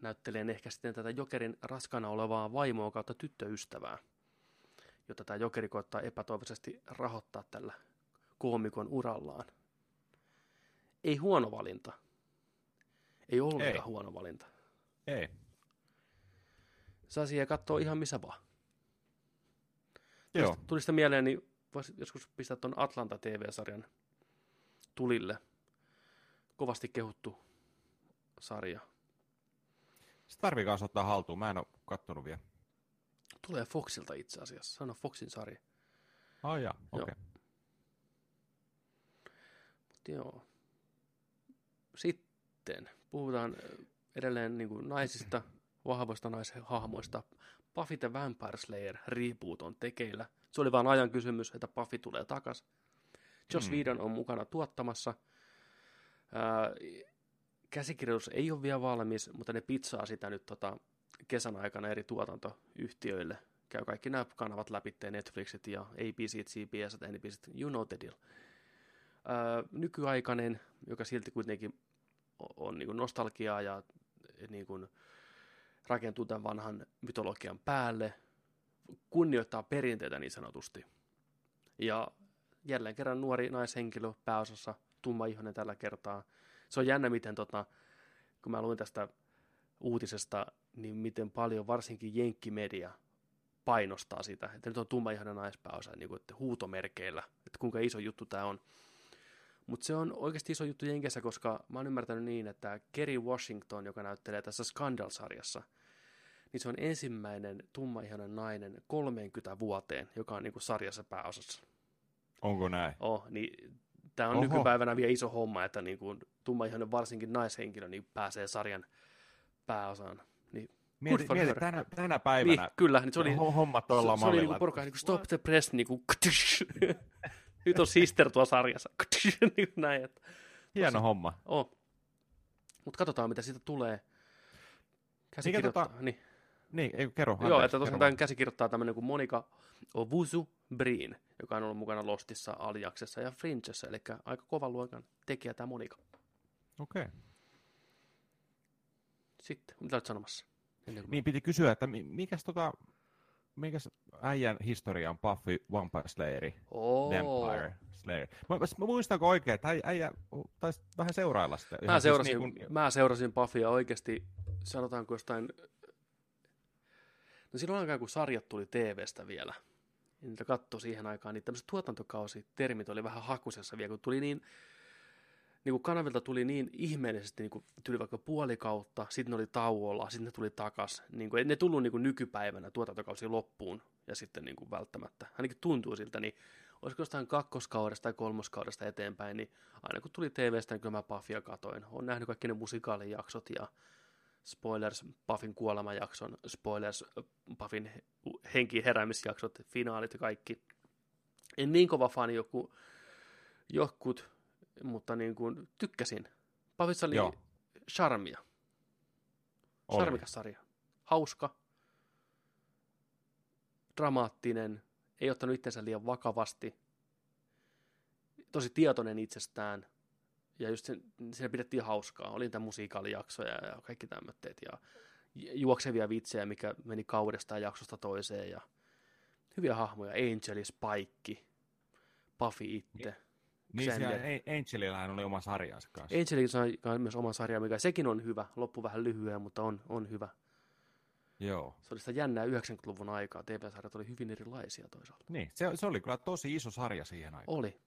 Näyttelen ehkä sitten tätä Jokerin raskana olevaa vaimoa kautta tyttöystävää, jota tämä Jokeri koittaa epätoivoisesti rahoittaa tällä koomikon urallaan. Ei huono valinta. Ei ollenkaan Ei. huono valinta. Ei. Saa siihen katsoa ihan missä vaan. Joo. Tuli sitä mieleen, niin voisi joskus pistää tuon Atlanta TV-sarjan tulille. Kovasti kehuttu sarja. Se tarvii kanssa ottaa haltuun. Mä en ole kattonut vielä. Tulee Foxilta itse asiassa. On Foxin sarja. Ai Joo. okei. Mut Joo. Sitten puhutaan edelleen niin kuin naisista, vahvoista naishahmoista. Buffy the Vampire Slayer reboot on tekeillä. Se oli vain ajan kysymys, että Buffy tulee takas. Joss Mm. Whedon on mukana tuottamassa. Ää, käsikirjoitus ei ole vielä valmis, mutta ne pizzaa sitä nyt tota, kesän aikana eri tuotantoyhtiöille. Käy kaikki nämä kanavat läpi, Netflixit ja ABC, CBS, NBC, you know the deal. Ää, nykyaikainen, joka silti kuitenkin on niin kuin nostalgiaa ja niin kuin rakentuu tämän vanhan mytologian päälle, kunnioittaa perinteitä niin sanotusti. Ja jälleen kerran nuori naishenkilö pääosassa, tumma ihonen tällä kertaa. Se on jännä, miten tota, kun mä luin tästä uutisesta, niin miten paljon varsinkin jenkkimedia painostaa sitä, että nyt on tummaihoinen naispääosa niin kuin, että huutomerkeillä, että kuinka iso juttu tämä on. Mutta se on oikeasti iso juttu Jenkessä, koska mä oon ymmärtänyt niin, että Kerry Washington, joka näyttelee tässä Scandal-sarjassa, niin se on ensimmäinen tummaihoinen nainen 30 vuoteen, joka on niin kuin sarjassa pääosassa. Onko näin? Oh, niin tämä on Oho. nykypäivänä vielä iso homma, että niin kuin tummaihoinen varsinkin naishenkilö niin pääsee sarjan pääosaan. Niin, Mieti, mieti tänä, tänä päivänä niin kyllä, niin se oli, ho- hommat tuolla se, se oli niinku porukka, niinku stop the press, niinku, nyt on sister tuo sarjassa, niin näin, että Hieno homma. oh. Mutta katsotaan, mitä siitä tulee. Käsikirjoittaa, tota- niin. Niin, ei, kerro. Joo, anteeksi, että tosiaan tämän käsikirjoittaa tämmöinen kuin Monika Ovusu Breen, joka on ollut mukana Lostissa, Aliaksessa ja Fringessa, eli aika kovan luokan tekijä tämä Monika. Okei. Okay. Sitten, mitä olet sanomassa? Ennen kuin... Niin piti kysyä, että mi- mikäs, tota, mikäs äijän historia on Buffy Vampire Slayeri? Oo. Vampire Slayer. Mä, mä, mä muistanko oikein, että äijä, taisi vähän seurailla sitä. Mä Ihan seurasin, Siis niin niin kun... mä seurasin Buffya oikeasti, sanotaanko jostain, no silloin aikaan kun sarjat tuli TVstä vielä, niin niitä katsoi siihen aikaan, niin tämmöiset tuotantokausi-termit oli vähän hakusessa vielä, kun tuli niin, niin kuin kanavilta tuli niin ihmeellisesti, niin kuin tuli vaikka puoli kautta, sitten ne oli tauolla, sitten ne tuli takas. Niin kuin, ne tullut niin kuin nykypäivänä tuotantokausi loppuun ja sitten niin kuin välttämättä. Ainakin tuntuu siltä, niin olisiko jostain kakkoskaudesta tai kolmoskaudesta eteenpäin, niin aina kun tuli TVstä, niin kyllä mä Buffya katoin. Olen nähnyt kaikki ne musikaalijaksot ja spoilers Buffin kuolemajakson, spoilers Buffin he- henkiin heräämisjaksot, finaalit ja kaikki. En niin kova fani joku, jokut, mutta niin kuin tykkäsin. Buffissa oli Joo. charmia. Oli. Charmikas sarja. Hauska. Dramaattinen. Ei ottanut itsensä liian vakavasti. Tosi tietoinen itsestään. Ja just sen, siinä pidettiin hauskaa. Oli niitä musiikaalijaksoja ja kaikki tämmöitteet. Ja juoksevia vitsejä, mikä meni kaudesta ja jaksosta toiseen. Ja hyviä hahmoja. Angeli, Spike, Buffy itse. Niin siellä A- Angelillähän oli oma sarjansa kanssa. Angeli sai myös oman sarjan, mikä sekin on hyvä. Loppu vähän lyhyen, mutta on, on hyvä. Joo. Se oli sitä jännää 90-luvun aikaa. TV-sarjat oli hyvin erilaisia toisaalta. Niin, se, se oli kyllä tosi iso sarja siihen aikaan. Oli,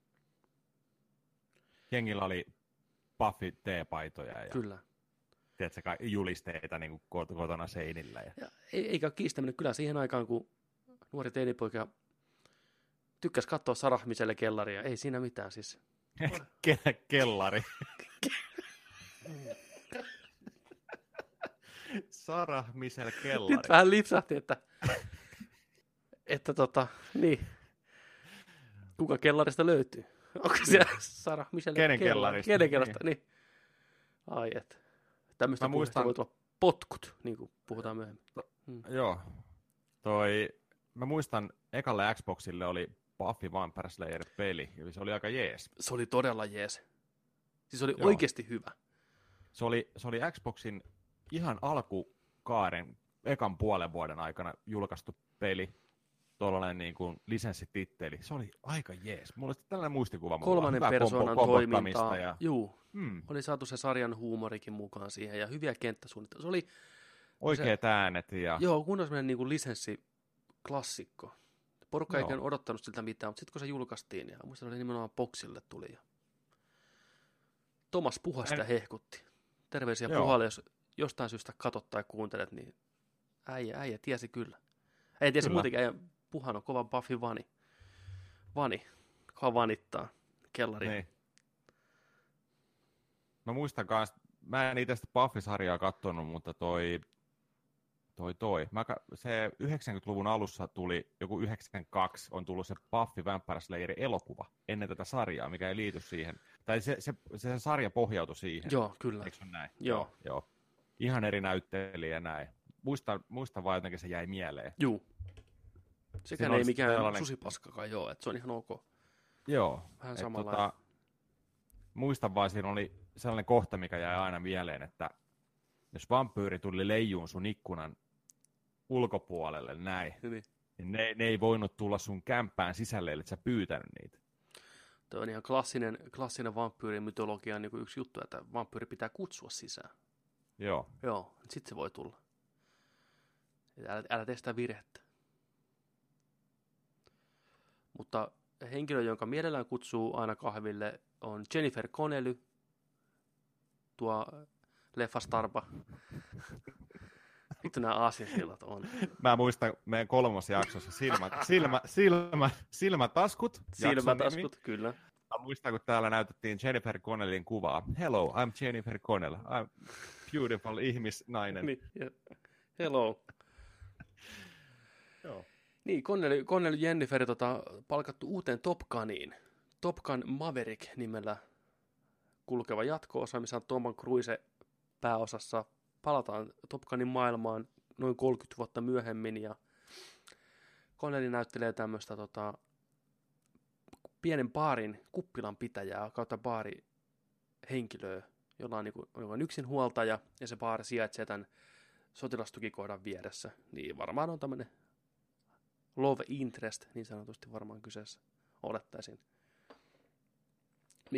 Jengillä oli Buffy T-paitoja ja kyllä. tiedätkö, julisteita niin kuin kotona seinillä. Ja... Ja ei, eikä ole kiistäminen. Kyllä siihen aikaan, kun nuori teinipoika tykkäsi katsoa sarahmiselle kellaria. Ei siinä mitään siis. Ke- kellari. Sara Michel kellari. Nyt vähän lipsahti, että, että tota, niin. Kuka kellarista löytyy? Onko siellä Sarah Michelle Kenen kellari? kellarista? Kenen kellarista, niin. Ai et. Tämmöistä muistan... voi tulla potkut, niin kuin puhutaan myöhemmin. Joo. Toi, mä muistan, ekalle Xboxille oli Buffy Vampire Slayer peli, eli se oli aika jees. Se oli todella jees. Siis oli Joo. oikeasti hyvä. Se oli, se oli Xboxin ihan alkukaaren, ekan puolen vuoden aikana julkaistu peli, tuollainen niin kuin lisenssititteli. Se oli aika jees. Mulla oli tällainen muistikuva. mulla. Kolmannen persoonan toimintaa. Ja, Juu, mm, oli saatu se sarjan huumorikin mukaan siihen ja hyviä kenttäsuunnitelmia. Se oli, oikeat äänet ja joo, kunnon semmoinen niin lisenssiklassikko. Porukka ei odottanut siltä mitään, mutta sitten kun se julkaistiin, ja muistan, oli nimenomaan boksille tuli. Ja... Tomas Puha sitä En- hehkutti. Terveisiä Joo. Puhalle, jos jostain syystä katot tai kuuntelet, niin äijä, äijä tiesi kyllä. Äijä tiesi Kyllä. muutenkin, äijä Puhan on kova Buffy vani. Vani. Kova vanittaa kellaria. Niin. Mä muistan kans, mä en itse sitä Buffy-sarjaa kattonut, mutta toi, toi, toi. Mä, se 90-luvun alussa tuli, joku 92, on tullut se Buffy Vampire Slayer elokuva ennen tätä sarjaa, mikä ei liity siihen. Tai se, se, se, se sarja pohjautui siihen. Joo, kyllä. Eikö näin? Joo. joo. Ihan eri näyttelijä näin. Muistan, muistan vaan jotenkin se jäi mieleen. Juu. Sekään ei mikään sellainen- susipaskakaan joo, että se on ihan ok. Joo. Vähän samalla. tota, muistan vaan, siinä oli sellainen kohta, mikä jäi aina mieleen, että jos vampyyri tuli leijuun sun ikkunan ulkopuolelle näin, Niin. niin ne, ne ei voinut tulla sun kämppään sisälle, eli sä pyytänyt niitä. Tuo on ihan klassinen, klassinen vampyyrimytologian niin yksi juttu, että vampyyri pitää kutsua sisään. Joo. Joo, sitten se voi tulla. Älä, älä tee sitä virhettä. Mutta henkilö, jonka mielellään kutsuu aina kahville, on Jennifer Connelly, tuo leffastarpa. Vittu nämä aasiasillat on. Mä muistan meidän kolmas jaksossa silmät, silmä, silmä, silmätaskut. Silmätaskut, kyllä. Mä muistan, kun täällä näytettiin Jennifer Connellin kuvaa. Hello, I'm Jennifer Connell. I'm beautiful ihmisnainen. Niin, ja- hello. Joo. Niin, Connelly, Connelly Jennifer tota, palkattu uuteen Top Guniin. Top Gun Maverick nimellä kulkeva jatko-osa, missä on Tom Cruise pääosassa. Palataan Top Gunin maailmaan noin 30 vuotta myöhemmin ja Connelly näyttelee tämmöistä tota, pienen baarin kuppilan pitäjää kautta baari henkilöä, jolla on, niinku, joka on yksin huoltaja ja se baari sijaitsee tämän sotilastukikohdan vieressä. Niin varmaan on tämmöinen love interest, niin sanotusti varmaan kyseessä, olettaisin.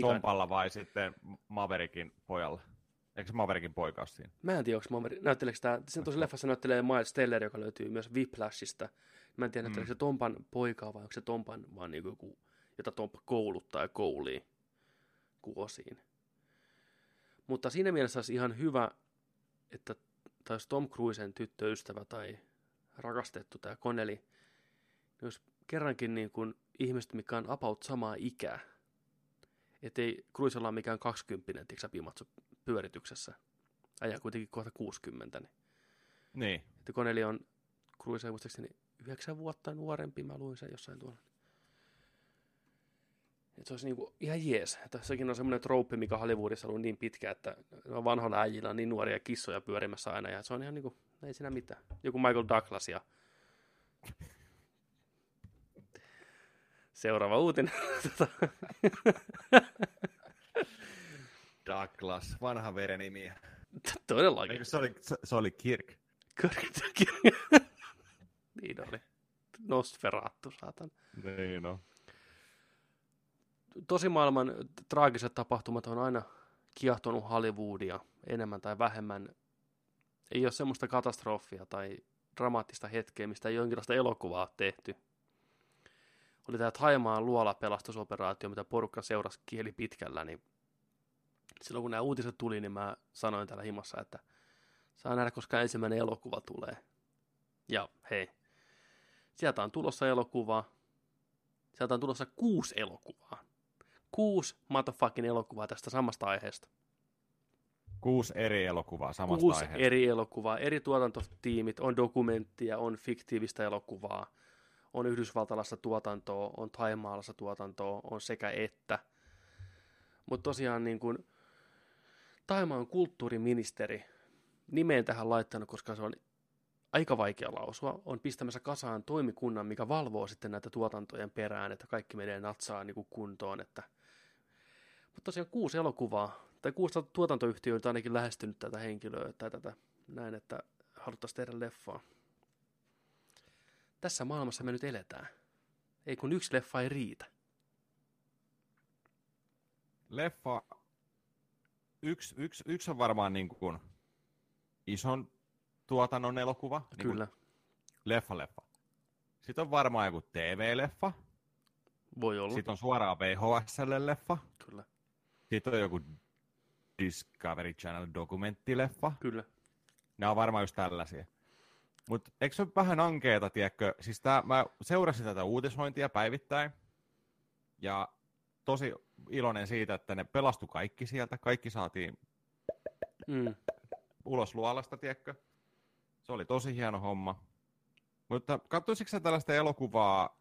Tompalla vai sitten Maverickin pojalla? Eikö se Maverickin poika ole siinä? mä en tiedä, onko Maveri, näytteleekö tämä, sen tosi leffassa näyttelee Miles Teller, joka löytyy myös Whiplashista. Mä en tiedä, näytteleekö se Tompan poikaa vai onko se Tompan vaan niin joku, jota Tompa kouluttaa ja koulii kuosiin. Mutta siinä mielessä olisi ihan hyvä, että tai jos Tom Cruisen tyttöystävä tai rakastettu tämä niin jos kerrankin niin kuin ihmiset, mikä on about samaa ikää, ettei Cruisella ole mikään 20 tiksä pimatsu pyörityksessä, ajaa kuitenkin kohta 60, niin Niin. että Connelly on Cruise muistaakseni yhdeksän vuotta nuorempi, mä luin sen jossain tuolla. Että se olisi niinku ihan jees. Tässäkin on semmoinen trouppi, mikä Hollywoodissa on ollut niin pitkä, että vanhoilla äijillä on niin nuoria kissoja pyörimässä aina, ja se on ihan niinku, ei siinä mitään. Joku Michael Douglas ja Seuraava uutinen. Douglas, vanha verenimi. Todellakin. Eikö se oli, se, se oli Kirk? Korkitakin. niin oli. Nosferatu, saatan. Niin no. Tosimaailman traagiset tapahtumat on aina kiehtonut Hollywoodia enemmän tai vähemmän. Ei ole semmoista katastrofia tai dramaattista hetkeä, mistä ei jonkinlaista elokuvaa ole tehty. Oli tämä Taimaan luola pelastusoperaatio, mitä porukka seurasi kieli pitkällä, niin silloin kun nämä uutiset tuli, niin mä sanoin täällä himassa, että saa nähdä, koska ensimmäinen elokuva tulee. Ja hei, sieltä on tulossa elokuva. Sieltä on tulossa kuusi elokuvaa. Kuusi motherfucking elokuvaa tästä samasta aiheesta. Kuusi eri elokuvaa samasta Kuusi aiheesta. eri elokuvaa, eri tuotantotiimit, on dokumenttia, on fiktiivistä elokuvaa, on yhdysvaltalaista tuotantoa, on taimaalaista tuotantoa, on sekä että. Mutta tosiaan niin kun, Taimaan kulttuuriministeri nimeen tähän laittanut, koska se on aika vaikea lausua, on pistämässä kasaan toimikunnan, mikä valvoo sitten näitä tuotantojen perään, että kaikki menee natsaa niin kuin kuntoon. Että... Mutta tosiaan kuusi elokuvaa, tai kuusi tuotantoyhtiöä on ainakin lähestynyt tätä henkilöä tai tätä näin, että haluttaisiin tehdä leffaa. Tässä maailmassa me nyt eletään. Ei kun yksi leffa ei riitä. Leffa, yksi, yksi, yksi on varmaan niin kuin ison tuotannon elokuva. Niin Kyllä, leffa, leffa. Sitten on varmaan joku TV-leffa. voi olla. Sitten on suoraan VHSlle-leffa. Kyllä, Sitten on joku Discovery Channel dokumenttileffa. kyllä. Nämä on varmaan just tällaisia. Mutta eikö se ole vähän ankeeta, tiedätkö? Siis tää, mä seurasin tätä uutisointia päivittäin. Ja tosi iloinen siitä, että ne pelastu kaikki sieltä. Kaikki saatiin Mm. ulos luolasta, tiedätkö? Se oli tosi hieno homma. Mutta katsoisitko sä tällaista elokuvaa,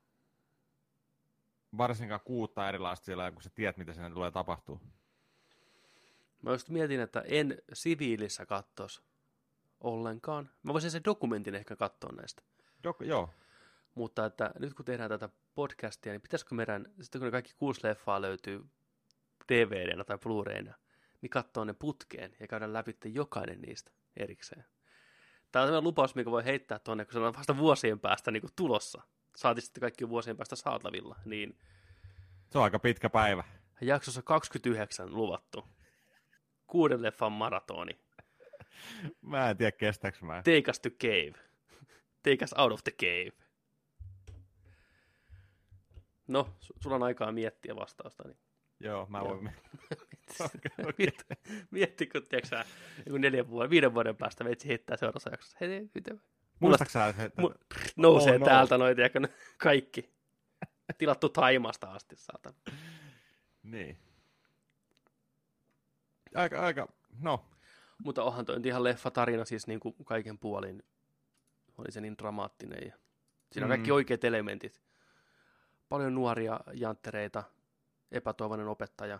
varsinkaan kuutta erilaista siellä, kun sä tiedät, mitä siinä tulee tapahtuu? Mä just mietin, että en siviilissä kattos ollenkaan. Mä voisin sen dokumentin ehkä katsoa näistä. Dok- joo. Mutta että nyt kun tehdään tätä podcastia, niin pitäisikö meidän, sitten kun ne kaikki kuusi leffaa löytyy DVDnä tai Blu-rayna, niin katsoa ne putkeen ja käydä läpi jokainen niistä erikseen. Tämä on sellainen lupaus, mikä voi heittää tuonne, kun se on vasta vuosien päästä niin kuin tulossa. Saatiin sitten kaikki vuosien päästä saatavilla. Niin Se on aika pitkä päivä. jaksossa 29 luvattu. Kuuden leffan maratoni. Mä en tiedä, kestääkö mä. Take us to cave. Take us out of the cave. No, su- sulla on aikaa miettiä vastausta. Niin Joo, mä Joo. voin... Okei, okei. Mietti, mietti, kun tiedätkö sä, joku neljän vuoden, viiden vuoden päästä veitsi heittää seuraavassa jaksossa. Hei, miten? Muistaaksä sä, että... Mu- nousee Oh, no. täältä noin, tiedätkö, kaikki. Tilattu Taimasta asti, saatan. Niin. Aika, aika, no, Mutta onhan toi ihan leffa tarina siis niin kuin kaiken puolin. Oli se niin dramaattinen. Ja siinä on kaikki Mm. oikeat elementit. Paljon nuoria janttereita, epätoivoinen opettaja,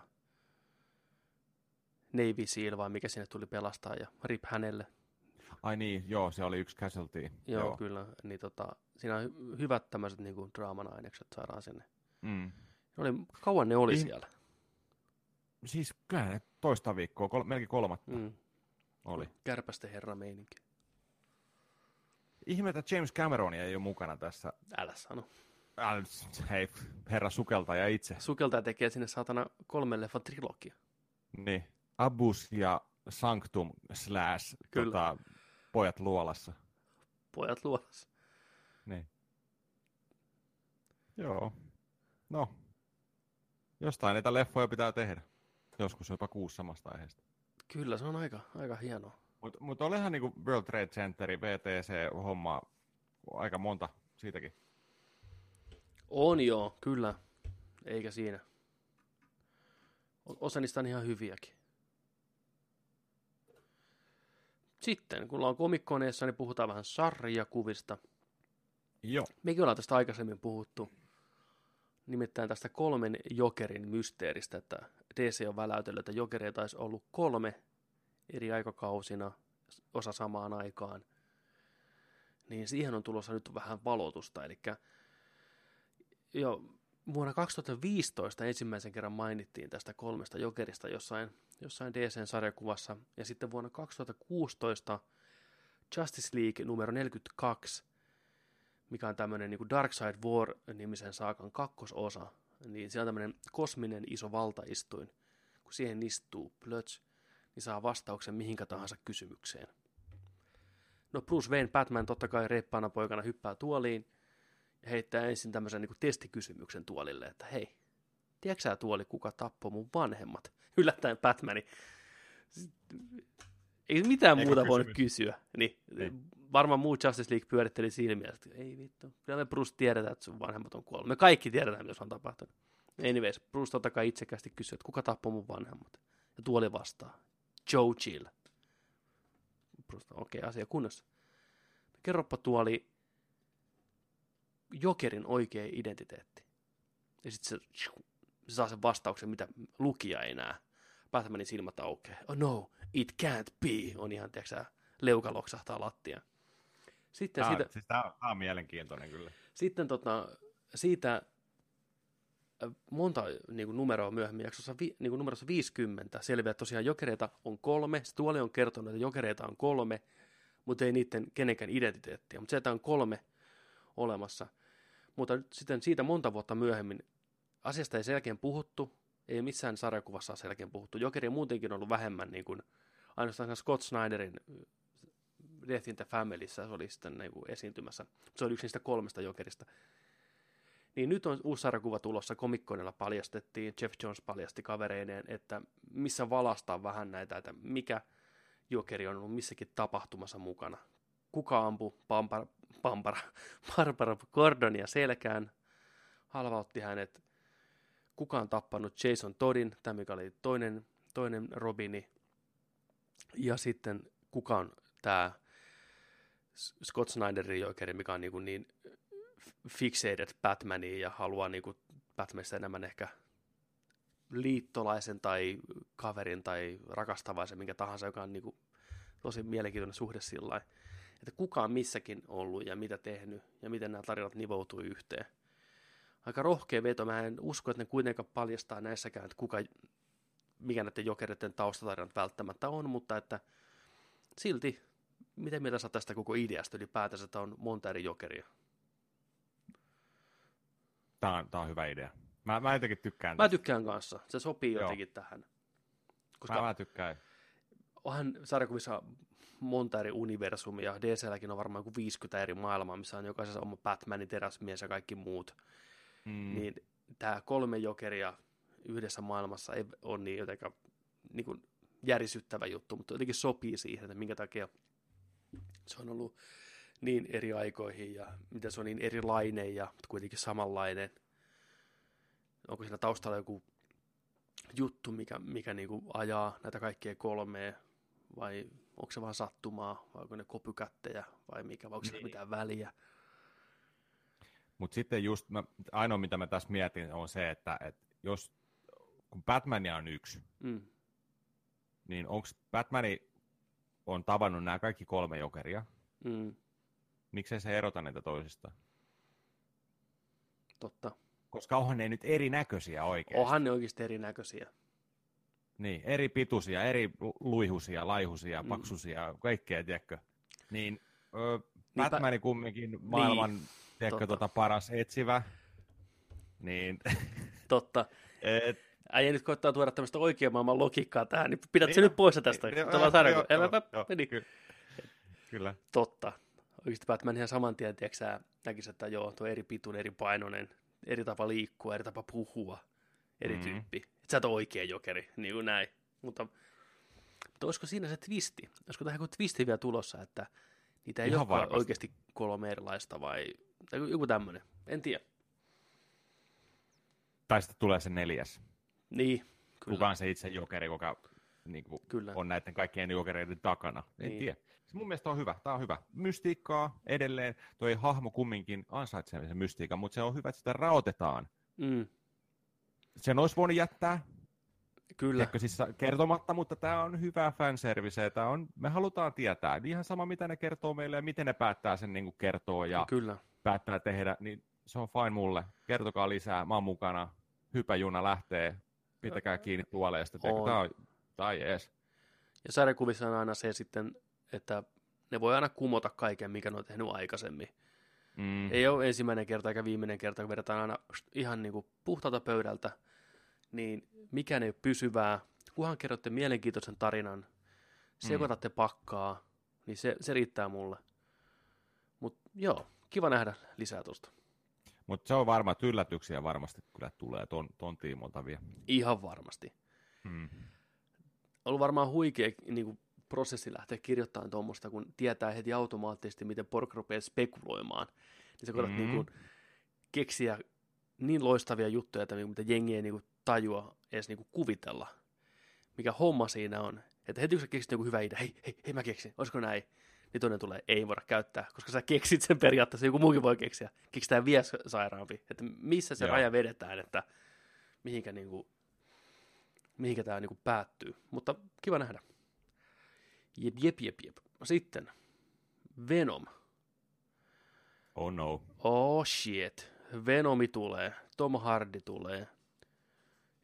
Navy Seal, vai mikä sinne tuli pelastaa, ja rip hänelle. ai niin, joo, se oli yksi casualty. Joo, joo. kyllä. Niin tota, siinä on hy- hyvät tämmöiset niin kuin draaman ainekset saadaan sinne. Mm. Ne oli, kauan ne oli Niin. siellä. Siis kyllä ne toista viikkoa, kol- melkein kolmatta Mm. oli. Kärpästen herra meininki. Ihme, että James Cameron ei ole mukana tässä. Älä sano. Äh, hei, herra sukeltaja itse. Sukeltaja tekee sinne saatana kolmen leffan trilogia. Niin. Abus ja Sanctum slash Kyllä. tota, pojat luolassa. Pojat luolassa. Niin. Joo. No. Jostain niitä leffoja pitää tehdä. Joskus jopa kuusi samasta aiheesta. Kyllä, se on aika, aika hienoa. Mutta mut olihan niinku World Trade Centeri, VTC-homma aika monta siitäkin. On joo, kyllä. Eikä siinä. Osa niistä on ihan hyviäkin. Sitten, kun ollaan komikkoneessa, niin puhutaan vähän sarjakuvista. Joo. Mekin ollaan tästä aikaisemmin puhuttu. Nimittäin tästä kolmen jokerin mysteeristä, että DC on väläytellyt, että jokereita olisi ollut kolme eri aikakausina, osa samaan aikaan. Niin siihen on tulossa nyt vähän valotusta, eli jo vuonna 2015 ensimmäisen kerran mainittiin tästä kolmesta jokerista jossain, jossain DCn sarjakuvassa, ja sitten vuonna 2016 Justice League numero 42, mikä on tämmöinen niin Darkseid War-nimisen saakan kakkososa, niin siellä on tämmöinen kosminen iso valtaistuin. Kun siihen istuu plöts, niin saa vastauksen mihinkä tahansa kysymykseen. No Bruce Wayne Batman totta kai reippaana poikana hyppää tuoliin heittää ensin tämmöisen niin testikysymyksen tuolille, että hei, tiedätkö sä tuoli, kuka tappoi mun vanhemmat? Yllättäen Batmani. Ei mitään Eikä muuta voinut kysymys. kysyä. Niin, Niin. varmaan muu Justice League pyöritteli silmiä, että ei vittu, kyllä me Bruce tiedetään, että sun vanhemmat on kuollut. Me kaikki tiedetään, mitä on tapahtunut. Anyways, Bruce totta kai itsekästi kysyy, että kuka tappoi mun vanhemmat? Ja tuoli vastaa, Joe Chill. Bruce, okei, okay, asia kunnossa. Kerropa tuoli Jokerin oikea identiteetti. Ja sitten se, se saa sen vastauksen, mitä lukija ei näe. Batmanin silmät aukeaa. Oh no, it can't be. On ihan, tiedätkö leuka loksahtaa lattiaan. Sitten, Tää, siitä, siis tää, tää on mielenkiintoinen kyllä. sitten tota, siitä äh, monta niin kuin numeroa myöhemmin jaksossa, vi, niin kuin numerossa 50 selviää, että tosiaan jokereita on kolme. Se tuoli on kertonut, että jokereita on kolme, mutta ei niiden kenenkään identiteettiä. Mutta se, että on kolme olemassa. Mutta sitten siitä monta vuotta myöhemmin asiasta ei selkeän puhuttu, ei missään sarjakuvassa ole selkeän puhuttu. Jokeri on muutenkin ollut vähemmän niin kuin, ainoastaan Scott Snyderin äh, Death in the Familyssä se oli sitten niin kuin esiintymässä. Se oli yksi niistä kolmesta jokerista. Niin nyt on uusi sarjakuva tulossa, komikkoinella paljastettiin, Jeff Jones paljasti kavereineen, että missä valastaa vähän näitä, että mikä jokeri on ollut missäkin tapahtumassa mukana. Kuka ampui Pampara, Pampara, Barbara Gordonia selkään, halvautti hänet. Kuka on tappanut Jason Toddin, tämä mikä oli toinen, toinen Robini. Ja sitten kuka on tämä Scott Snyderin jokeri, mikä on niin, kuin niin fixated Batmaniin ja haluaa niin kuin Batmanista enemmän ehkä liittolaisen tai kaverin tai rakastavaisen, minkä tahansa, joka on niin kuin tosi mielenkiintoinen suhde sillä lailla, että kuka on missäkin ollut ja mitä tehnyt ja miten nämä tarinat nivoutui yhteen. Aika rohkea veto. Mä en usko, että ne kuitenkaan paljastaa näissäkään, että kuka, mikä näiden jokereiden taustatarinat välttämättä on, mutta että silti, miten mieltä oot tästä koko ideasta ylipäätänsä, että on monta eri jokeria? Tää on, tää on hyvä idea. Mä, mä jotenkin tykkään. Mä tykkään kanssa. Se sopii Joo. jotenkin tähän. Koska mä, mä tykkään. onhan sarjakuvissa monta eri universumia. DClläkin on varmaan joku 50 eri maailmaa, missä on jokaisessa oma Batman, teräsmies ja kaikki muut. Mm. Niin tämä kolme jokeria yhdessä maailmassa ei ole niin jotenkin niin kuin järisyttävä juttu, mutta jotenkin sopii siihen, että minkä takia se on ollut niin eri aikoihin ja mitä se on niin erilainen ja kuitenkin samanlainen. Onko siinä taustalla joku juttu, mikä, mikä niin kuin ajaa näitä kaikkia kolmea, vai onko se vaan sattumaa, vai onko ne kopykättejä, vai mikä, vai onko niin. mitään väliä. Mutta sitten just, mä, ainoa mitä mä tässä mietin on se, että, että jos, kun Batmania on yksi, mm. niin onko Batmani on tavannut nämä kaikki kolme jokeria, mm. miksei se erota niitä toisistaan? Totta. Koska onhan ne nyt erinäköisiä oikeasti. Onhan ne oikeasti erinäköisiä. Niin, eri pituisia, eri luihusia, laihusia, mm. paksusia, kaikkea, tiedätkö? Niin, ö, Batman Niinpä... kumminkin maailman, niin, tiedätkö, tota, paras etsivä. Niin. Totta. Et, Äijä nyt koittaa tuoda tämmöistä oikean maailman logiikkaa tähän, niin pidät niin, se nyt pois tästä. Niin, joo, joo, joo, niin. ky- kyllä. Totta. Oikeasti Batman ihan saman tien, tiedätkö näkisi, että joo, tuo eri pituinen, eri painoinen, eri tapa liikkua, eri tapa puhua, eri mm. tyyppi. Että sä et ole oikea jokeri, niin kuin näin. Mutta, mutta olisiko siinä se twisti? Olisiko tähän joku twisti vielä tulossa, että niitä ei Ihan ole oikeasti kolme erilaista vai, tai joku tämmöinen. En tiedä. Tai sitten tulee se neljäs. Niin, kyllä. Kuka on se itse jokeri, joka niin kuin, kyllä. on näiden kaikkien jokereiden takana. En niin. tiedä. Se mun mielestä on hyvä. Tämä on hyvä. Mystiikkaa edelleen. Toi hahmo kumminkin ansaitsee sen mystiikan, mutta se on hyvä, että sitä raotetaan. Mm. Sen olisi voinut jättää Kyllä. Siis kertomatta, mutta tämä on hyvä fanservice. Tämä on, me halutaan tietää. Ihan sama, mitä ne kertoo meille ja miten ne päättää sen niin kertoa ja Kyllä. päättää tehdä, niin se on fine mulle. Kertokaa lisää, mä oon mukana. Hypäjuna lähtee, pitäkää kiinni tuoleesta. Tämä on, tämä on jees. Ja sarjakuvissa on aina se sitten, että ne voi aina kumota kaiken, mikä ne on tehnyt aikaisemmin. Mm. Ei ole ensimmäinen kerta eikä viimeinen kerta, kun vedetään aina ihan niin kuin puhtaalta pöydältä, niin mikään ei ole pysyvää. Kunhan kerrotte mielenkiintoisen tarinan, sekoitatte mm. pakkaa, niin se, se riittää mulle. Mutta joo, kiva nähdä lisää tuosta. Mutta se on varma, että yllätyksiä varmasti kyllä tulee ton, ton tiimolta vielä. Ihan varmasti. Hmm. Ollut varmaan huikea niin kuin, prosessi lähteä kirjoittamaan tuommoista, kun tietää heti automaattisesti, miten pork rupeaa spekuloimaan. Niin sä koetat mm-hmm. niin kuin, keksiä niin loistavia juttuja, että mitä jengi ei niin kuin, tajua edes niin kuin, kuvitella. Mikä homma siinä on. Että heti kun sä keksit joku hyvä idea, hei, hei, hei mä keksin, olisiko näin? niin toinen tulee, ei voida käyttää, koska sä keksit sen periaatteessa, joku muukin voi keksiä. Keksitään vielä sairaampi, että missä se Joo. raja vedetään, että mihinkä, niin kuin, mihinkä tämä niin kuin päättyy. Mutta kiva nähdä. Jep, jep, jep, jep. Sitten Venom. Oh no. Oh shit. Venomi tulee. Tom Hardy tulee.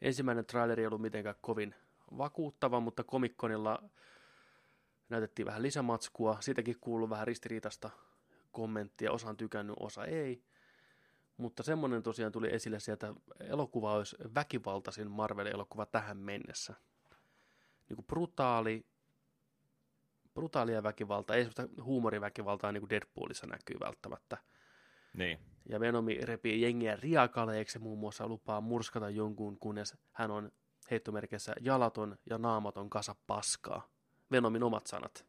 Ensimmäinen traileri ei ollut mitenkään kovin vakuuttava, mutta komikkonilla näytettiin vähän lisämatskua. Siitäkin kuuluu vähän ristiriitasta kommenttia. Osa on tykännyt, osa ei. Mutta semmoinen tosiaan tuli esille sieltä, elokuva olisi väkivaltaisin Marvel-elokuva tähän mennessä. Niin kuin brutaali, brutaalia väkivaltaa, ei sellaista huumoriväkivaltaa niin kuin Deadpoolissa näkyy välttämättä. Niin. Ja Venomi repii jengiä riakaleeksi muun muassa lupaa murskata jonkun, kunnes hän on heittomerkissä jalaton ja naamaton kasa paskaa. Venomin omat sanat.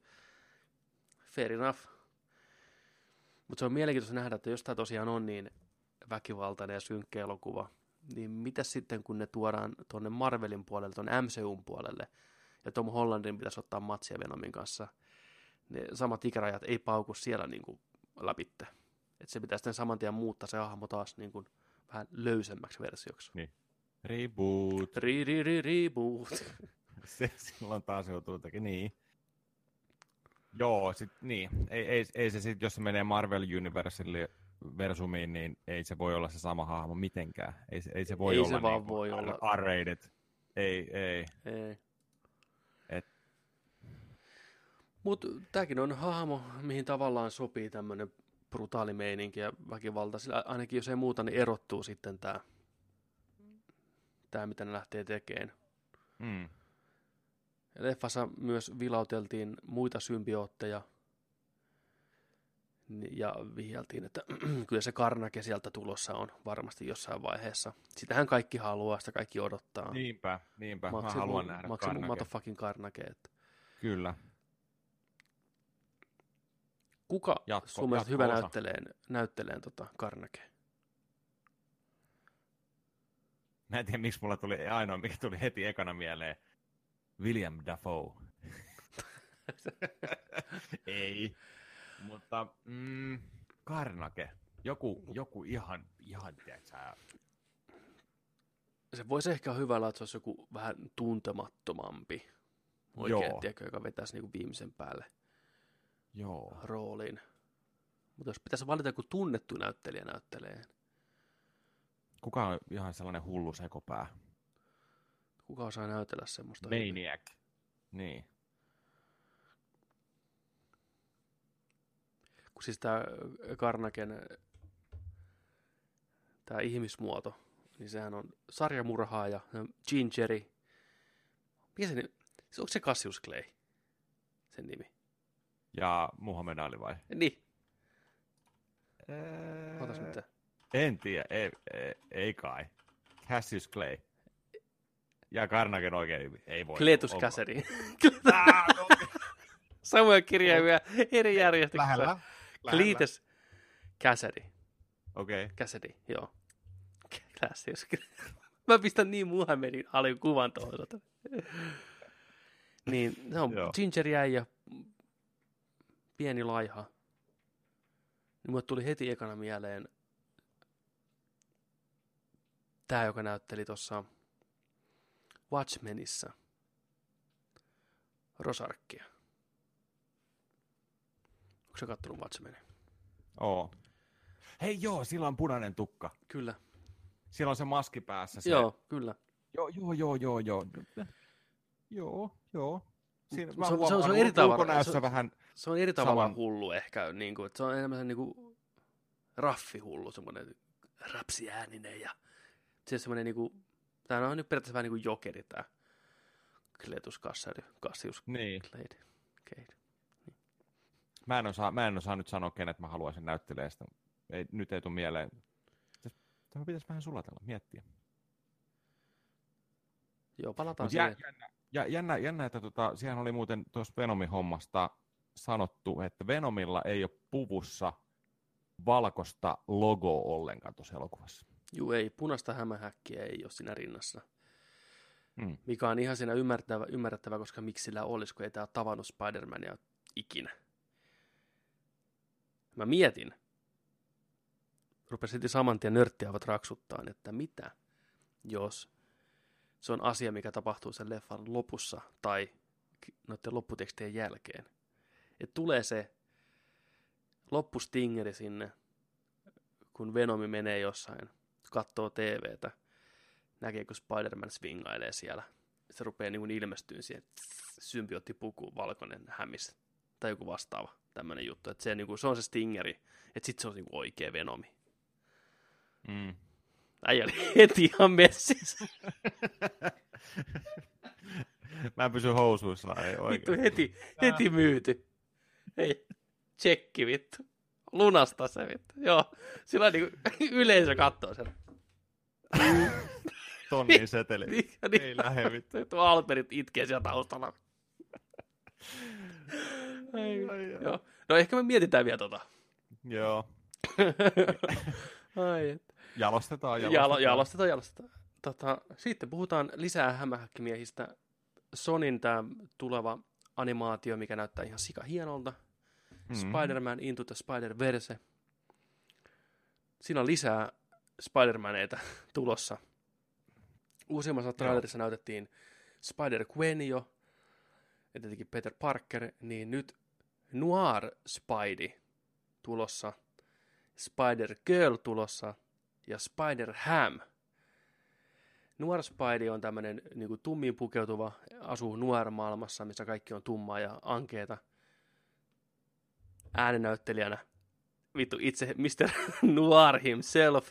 Fair enough. Mutta se on mielenkiintoista nähdä, että jos tämä tosiaan on niin väkivaltainen ja synkkä elokuva, niin mitä sitten kun ne tuodaan tuonne Marvelin puolelle, tuonne MCUn puolelle, ja Tom Hollandin pitäisi ottaa matsia Venomin kanssa, ne samat ikärajat ei pauku siellä niin kuin läpitte. Että se pitää sitten saman tien muuttaa se hahmo taas niin kuin vähän löysemmäksi versioksi. Niin. Reboot. Ri, ri, ri, reboot. se silloin taas joutuu tekemään, niin. Joo, sit, niin. Ei, ei, ei se sitten, jos se menee Marvel Universelle versumiin, niin ei se voi olla se sama hahmo mitenkään. Ei, ei se voi ei olla se vaan niin voi olla. R-rated. Ei, ei. Ei. Et... Mutta tämäkin on hahmo, mihin tavallaan sopii tämmöinen brutaali meininki ja väkivalta. Sillä ainakin jos ei muuta, niin erottuu sitten tämä, tämä mitä ne lähtee tekemään. Mm. Leffassa myös vilauteltiin muita symbiootteja, Ja vihjeltiin, että kyllä se Karnake sieltä tulossa on varmasti jossain vaiheessa. Sitähän kaikki haluaa, sitä kaikki odottaa. Niinpä, niinpä. Mä Maximum- haluan nähdä Maximum Karnake. motherfucking Karnake. Että Kyllä. Kuka Jatko- sun mielestä hyvä näytteleen, näytteleen tota Karnake? Mä en tiedä, miksi mulla tuli ainoa, mikä tuli heti ekana mieleen. William Dafoe. Ei. Mutta mm, Karnake. Joku, joku ihan, ihan tiedätkö, Se voisi ehkä olla hyvä, että se olisi joku vähän tuntemattomampi. Oikein, Joo. tiedätkö, joka vetäisi niinku viimeisen päälle Joo. rooliin. Mutta jos pitäisi valita joku tunnettu näyttelijä näyttelee, Kuka on ihan sellainen hullu sekopää? kuka osaa näytellä semmoista? hyvin? Maniac. Niin. Kun siis tämä Karnaken tämä ihmismuoto, niin sehän on sarjamurhaaja, Gingeri. Mikä se, ni- se onko se Cassius Clay, sen nimi? Ja Muhammed Ali vai? Niin, Eee... otas nyt. En tiedä, ei, ei, ei kai. Cassius Clay. Ja Karnaken oikein nimi. Ei voi. Cletus Onko? Cassidy. Ah, no, Samoja kirjaimia eri järjestyksessä. lähellä. Cletus Cassidy. Okei. Okay. Cassidy, joo. Cassius Clay. Mä pistän niin Muhammedin alin kuvan tuohon. niin, se on ginger ja pieni laiha. Niin mulle tuli heti ekana mieleen tämä, joka näytteli tuossa Watchmenissa Rosarkkia. Onko se kattonut Watchmenin? Oo. Hei joo, sillä on punainen tukka. Kyllä. Sillä on se maski päässä. Se... Joo, kyllä. Joo, joo, joo, joo, joo. Joo, joo. Siinä, Se mä on- se on- se on eri tavalla- ulkonäössä se vähän, Se on eri tavalla Saman- hullu ehkä, niin kuin, että se on enemmän niin kuin raffihullu, semmoinen räpsiääninen ja se semmoinen niin kuin, tämä on nyt periaatteessa vähän niin kuin jokeri tämä Kletus Kassari, Cassius niin. Clade. Cade. Mä en, osaa, mä en osaa nyt sanoa, kenet mä haluaisin näyttelee sitä. Ei, nyt ei tule mieleen. Tämä pitäisi vähän sulatella, miettiä. Joo, palataan Mut siihen. jännä, jä, jännä, jännä, että tota, siihen oli muuten tuossa Venomin hommasta sanottu, että Venomilla ei ole puvussa valkoista logoa ollenkaan tuossa elokuvassa. Juu, ei, punaista hämähäkkiä ei ole siinä rinnassa. Mm. Mikä on ihan siinä ymmärrettävä, ymmärrettävä koska miksi sillä olisi, kun ei tämä ole tavannut Spider-Mania ikinä. Mä mietin, rupesin heti saman tien nörttiävät raksuttaan, että mitä jos se on asia, mikä tapahtuu sen leffan lopussa tai noiden lopputekstien jälkeen. Että tulee se loppustingeri sinne, kun Venomi menee jossain, katsoo TVtä, näkee, kun Spider-Man swingailee siellä. Se rupeaa niin ilmestyä siihen symbiottipuku, valkoinen hämis tai joku vastaava tämmöinen juttu. Että se, niin kuin, se on se stingeri, että sitten se on niin kuin oikea Venomi. Mm. Äijä oli heti ihan messissä. Mä en pysy housuissa, ei Vittu oikein. heti, heti myyty. Ei, tsekki vittu. Lunasta se vittu. Joo, sillä niin yleisö katsoo sen. Tonnin seteli. Niin, Ei lähde vittu. Tuo Alperit itkee siellä taustalla. Ai, Ai, ai. joo. No ehkä me mietitään vielä tota. Joo. Ai, et. Jalostetaan, Jalo, jalostetaan. jalostetaan, jalostetaan. Tota, sitten puhutaan lisää hämähäkkimiehistä. Sonin tämä tuleva animaatio, mikä näyttää ihan sika hienolta. Mm. Spider-Man Into the Spider-Verse. Siinä on lisää Spider-Maneita tulossa. Uusimmassa trailerissa näytettiin Spider-Gwen jo, ja tietenkin Peter Parker, niin nyt Noir Spidey tulossa, Spider-Girl tulossa ja Spider-Ham. Noir Spidey on tämmöinen niin tummiin pukeutuva, asuu Noir-maailmassa, missä kaikki on tummaa ja ankeeta ääninäyttelijänä vittu itse Mr. Noir himself,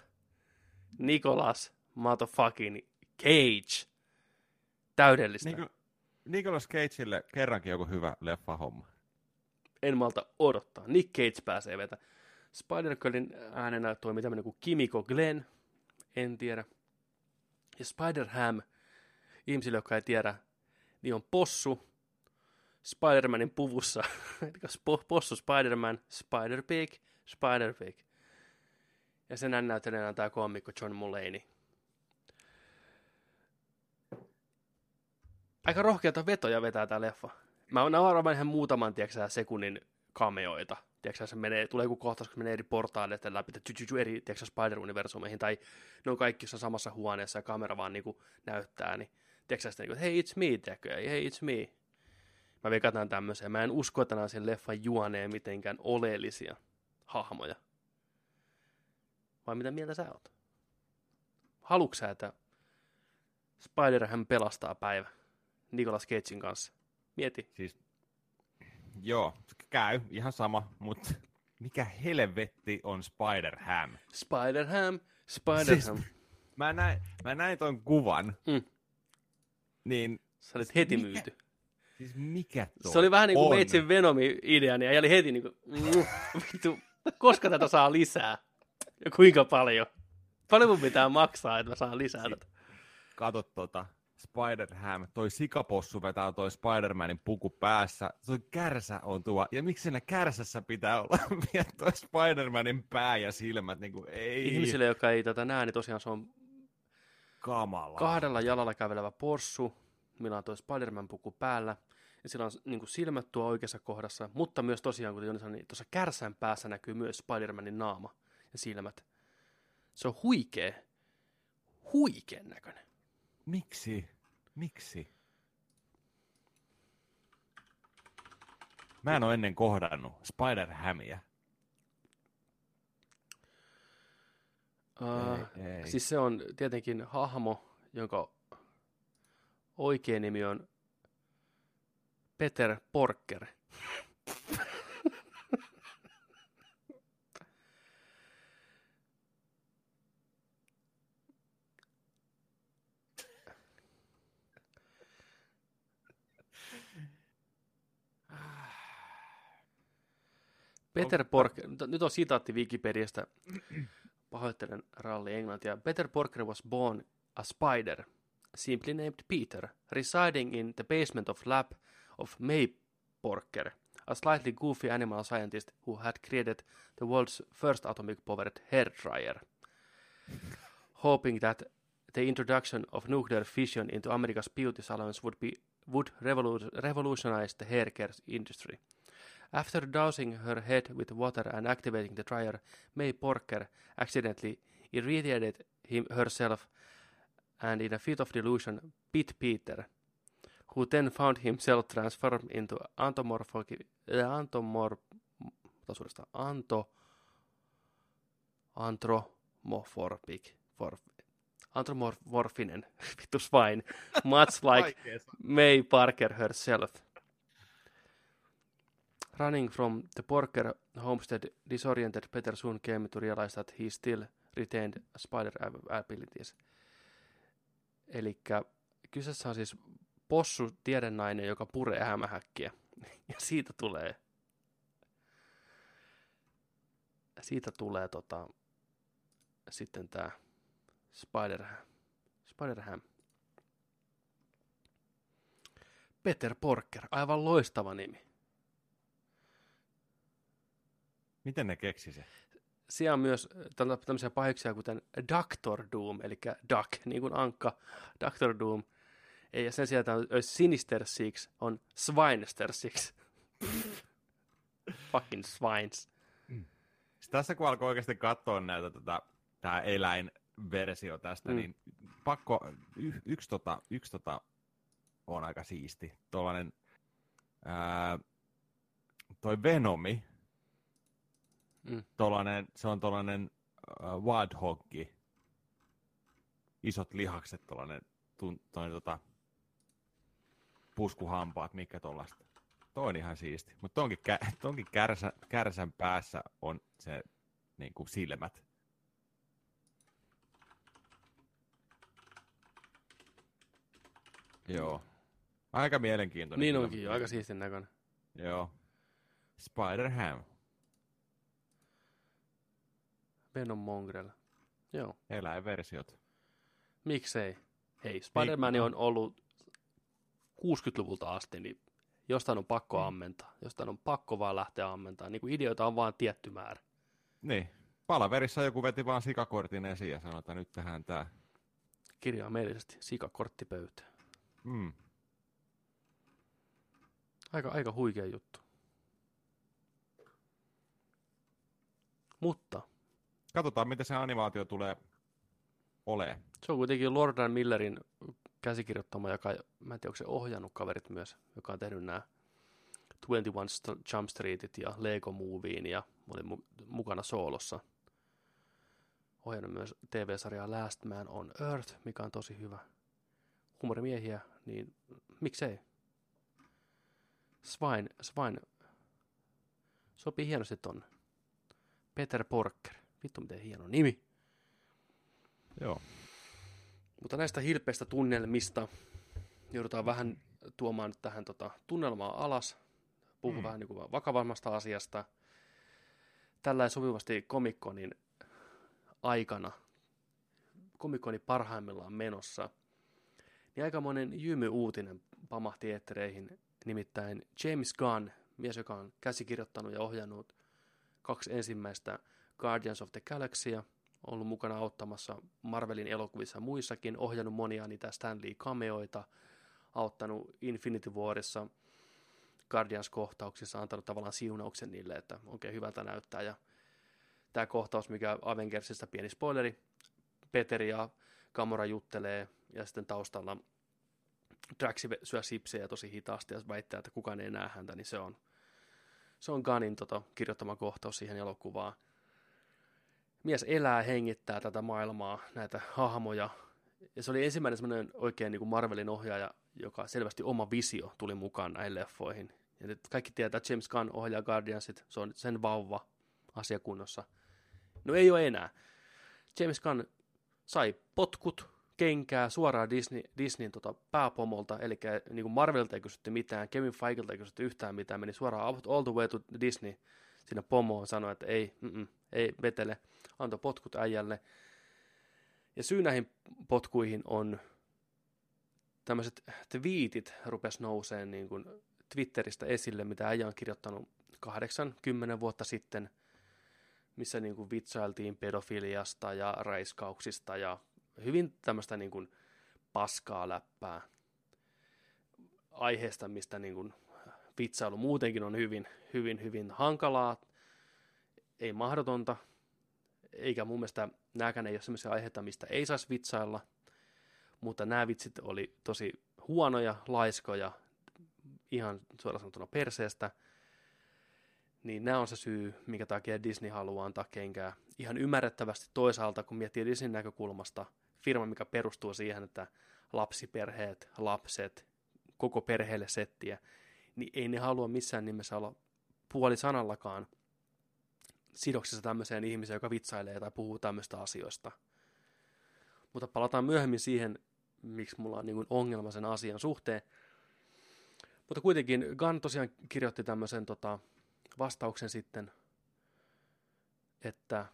Nicolas motherfucking Cage. Täydellistä. Nico- Nicolas Cageille kerrankin joku hyvä leffa homma. En malta odottaa. Nick Cage pääsee vetä. Spider-Girlin äänenä toimii tämmöinen kuin Kimiko Glenn. En tiedä. Ja Spider-Ham, ihmisille, jotka ei tiedä, niin on possu Spider-Manin puvussa. possu Spider-Man, Spider-Pig, Spider-Pig. Ja sen näyttelijänä on tämä koomikko John Mulaney. Aika rohkeita vetoja vetää tämä leffa. Mä nauravan ihan muutaman, tiedätkö, sekunnin kameoita. Tiedätkö, se menee, tulee joku kohtaus, kun menee eri portaaleiden läpi, eri tiedätkö, Spider-Universumeihin, tai ne on kaikki samassa huoneessa ja kamera vaan niin kuin, näyttää, niin tiedätkö, sitä, niin kuin, hei, it's me, tiedätkö, hei, it's me. Mä vekataan tämmöisiä. Mä en usko, että nämä sen leffan juoneen mitenkään oleellisia hahmoja. Vai mitä mieltä sä oot? Haluatko sä, että Spider-Man pelastaa päivä Nicolas Cagein kanssa? Mieti. Siis, joo, käy, ihan sama, mutta mikä helvetti on Spider-Ham? Spider-Ham, Spider-Ham. Siis, mä, näin, mä näin ton kuvan, mm. Niin... Sä olit heti mikä, myyty. Siis mikä toi Se oli vähän niin kuin? Meitsin Venomi-idea, niin ja oli heti niin kuin, mm, vittu, koska tätä saa lisää? Ja kuinka paljon? Paljon mun pitää maksaa, että mä saan lisää tätä? Kato tota, Spider-Ham, toi sikapossu vetää toi Spider-Manin puku päässä, toi kärsä on tuo, ja miksi siinä kärsässä pitää olla vielä toi Spider-Manin pää ja silmät, niin kuin ei. Ihmisille, jotka ei tätä näe, niin tosiaan se on Kamala. kahdella jalalla kävelevä porssu, millä on toi Spider-Man puku päällä, ja sillä on niin kuin silmät tuo oikeassa kohdassa, mutta myös tosiaan, kuten Joni sanoi, niin tuossa kärsän päässä näkyy myös Spider-Manin naama ja silmät. Se on huikea, huikean näköinen. Miksi? Miksi? Mä en ole ennen kohdannut Spider-Hamia. Uh, ei, ei. Siis se on tietenkin hahmo, jonka oikea nimi on Peter Porker. Peter Porker, nyt on sitaatti Wikipediasta, pahoittelen ralli englantia. Peter Porker was born a spider, simply named Peter, residing in the basement of lab of May Porker, a slightly goofy animal scientist who had created the world's first atomic-powered hair dryer. Hoping that the introduction of nuclear fission into America's beauty salons would be would revolu- revolutionize the hair care industry. After dousing her head with water and activating the dryer, May Porker accidentally irradiated him herself and in a fit of delusion bit Peter, who then found himself transformed into antomorphic, eh, antomor, anto, antromorphic, for, antromorphinen, vittu swine, much like May Parker herself. Running from the Porker homestead, disoriented Peter soon came to realize that he still retained spider abilities. Eli kyseessä on siis possu tiedennainen, joka puree hämähäkkiä. Ja siitä tulee, siitä tulee tota, sitten tämä Spider, Spider-Ham. Peter Porker, aivan loistava nimi. Miten ne keksi se? Siellä on myös tämmöisiä pahiksia kuten Doctor Doom, eli Duck, niin kuin Ankka, Doctor Doom. Ja sen sijaan olisi Sinister Six, on Swinester Six. Fucking swines. Mm. tässä kun alkoi oikeasti katsoa näitä, tota, tämä eläinversio tästä, mm. niin pakko, y, yksi, tota, yksi tota, on aika siisti. Tuollainen, ää, toi Venomi, Mm. Tollanen, se on tuollainen uh, wadhoggi. Isot lihakset, tuollainen tota, puskuhampaat, mikä tuollaista. Toi on ihan siisti. Mutta tonkin, kä- tonkin kärsä, kärsän päässä on se niin kuin silmät. Joo. Aika mielenkiintoinen. Niin onkin aika siistin näköinen. Joo. Spider-Ham. Venom Mongrel. Joo. Eläinversiot. Miksei? Hei, Spider-Man on ollut 60-luvulta asti, niin jostain on pakko Mm. ammentaa. Jostain on pakko vaan lähteä ammentaa. Niin kuin ideoita on vaan tietty määrä. Niin. Palaverissa joku veti vaan sikakortin esiin ja sanoi, että nyt tehdään tää. Kirjaimellisesti sikakortti pöytään. Mm. Aika, aika huikea juttu. Mutta Katsotaan, miten se animaatio tulee ole. se on kuitenkin Lordan Millerin käsikirjoittama, joka, mä en tiedä, onko se ohjannut kaverit myös, joka on tehnyt nämä 21 St- Jump Streetit ja Lego Movien ja oli mu- mukana soolossa. Ohjannut myös TV-sarjaa Last Man on Earth, mikä on tosi hyvä. Humorimiehiä, niin miksei? Swine, Swine sopii hienosti tonne. Peter Porker. Vittu miten hieno nimi. Joo. Mutta näistä hilpeistä tunnelmista joudutaan vähän tuomaan nyt tähän tota, tunnelmaa alas. Puhuu Mm. vähän niin vakavammasta asiasta. Tällä sopivasti komikkonin aikana, komikkoni parhaimmillaan menossa, niin aikamoinen jymy-uutinen pamahti eettereihin. Nimittäin James Gunn, mies, joka on käsikirjoittanut ja ohjannut kaksi ensimmäistä Guardians of the Galaxya, ollut mukana auttamassa Marvelin elokuvissa muissakin, ohjannut monia niitä Stanley cameoita, auttanut Infinity Warissa Guardians-kohtauksissa, antanut tavallaan siunauksen niille, että oikein hyvältä näyttää. Ja tämä kohtaus, mikä Avengersista pieni spoileri, Peteri ja Gamora juttelee ja sitten taustalla Draxi ve- syö sipsejä tosi hitaasti ja väittää, että kukaan ei näe häntä, niin se on, se on Gunnin tota, kirjoittama kohtaus siihen elokuvaan mies elää, hengittää tätä maailmaa, näitä hahmoja. Ja se oli ensimmäinen semmoinen oikein niin kuin Marvelin ohjaaja, joka selvästi oma visio tuli mukaan näihin leffoihin. Ja nyt kaikki tietää, että James Gunn ohjaa Guardiansit, se on sen vauva asiakunnossa. No ei ole enää. James Gunn sai potkut, kenkää suoraan Disney, Disneyn tota pääpomolta, eli niin kuin Marvelilta ei kysytty mitään, Kevin Feigelta ei kysytty yhtään mitään, meni suoraan all the way to Disney sinne pomoon, sanoi, että ei, ei vetele, antoi potkut äijälle. Ja syy näihin potkuihin on tämmöiset twiitit rupes nouseen niin kuin Twitteristä esille, mitä äijä on kirjoittanut 80 vuotta sitten, missä niin kuin vitsailtiin pedofiliasta ja raiskauksista ja hyvin tämmöistä niin kuin paskaa läppää aiheesta, mistä niin kuin vitsailu muutenkin on hyvin, hyvin, hyvin hankalaa, ei mahdotonta, eikä mun mielestä nääkään ei ole sellaisia aiheita, mistä ei saisi vitsailla, mutta nämä vitsit oli tosi huonoja, laiskoja, ihan suoraan sanottuna perseestä, niin nämä on se syy, minkä takia Disney haluaa antaa kenkää. Ihan ymmärrettävästi toisaalta, kun miettii Disneyn näkökulmasta, firma, mikä perustuu siihen, että lapsiperheet, lapset, koko perheelle settiä, niin ei ne halua missään nimessä olla puoli sanallakaan sidoksissa tämmöiseen ihmiseen, joka vitsailee tai puhuu tämmöistä asioista. Mutta palataan myöhemmin siihen, miksi mulla on niin ongelma sen asian suhteen. Mutta kuitenkin Gunn tosiaan kirjoitti tämmöisen tota, vastauksen sitten, että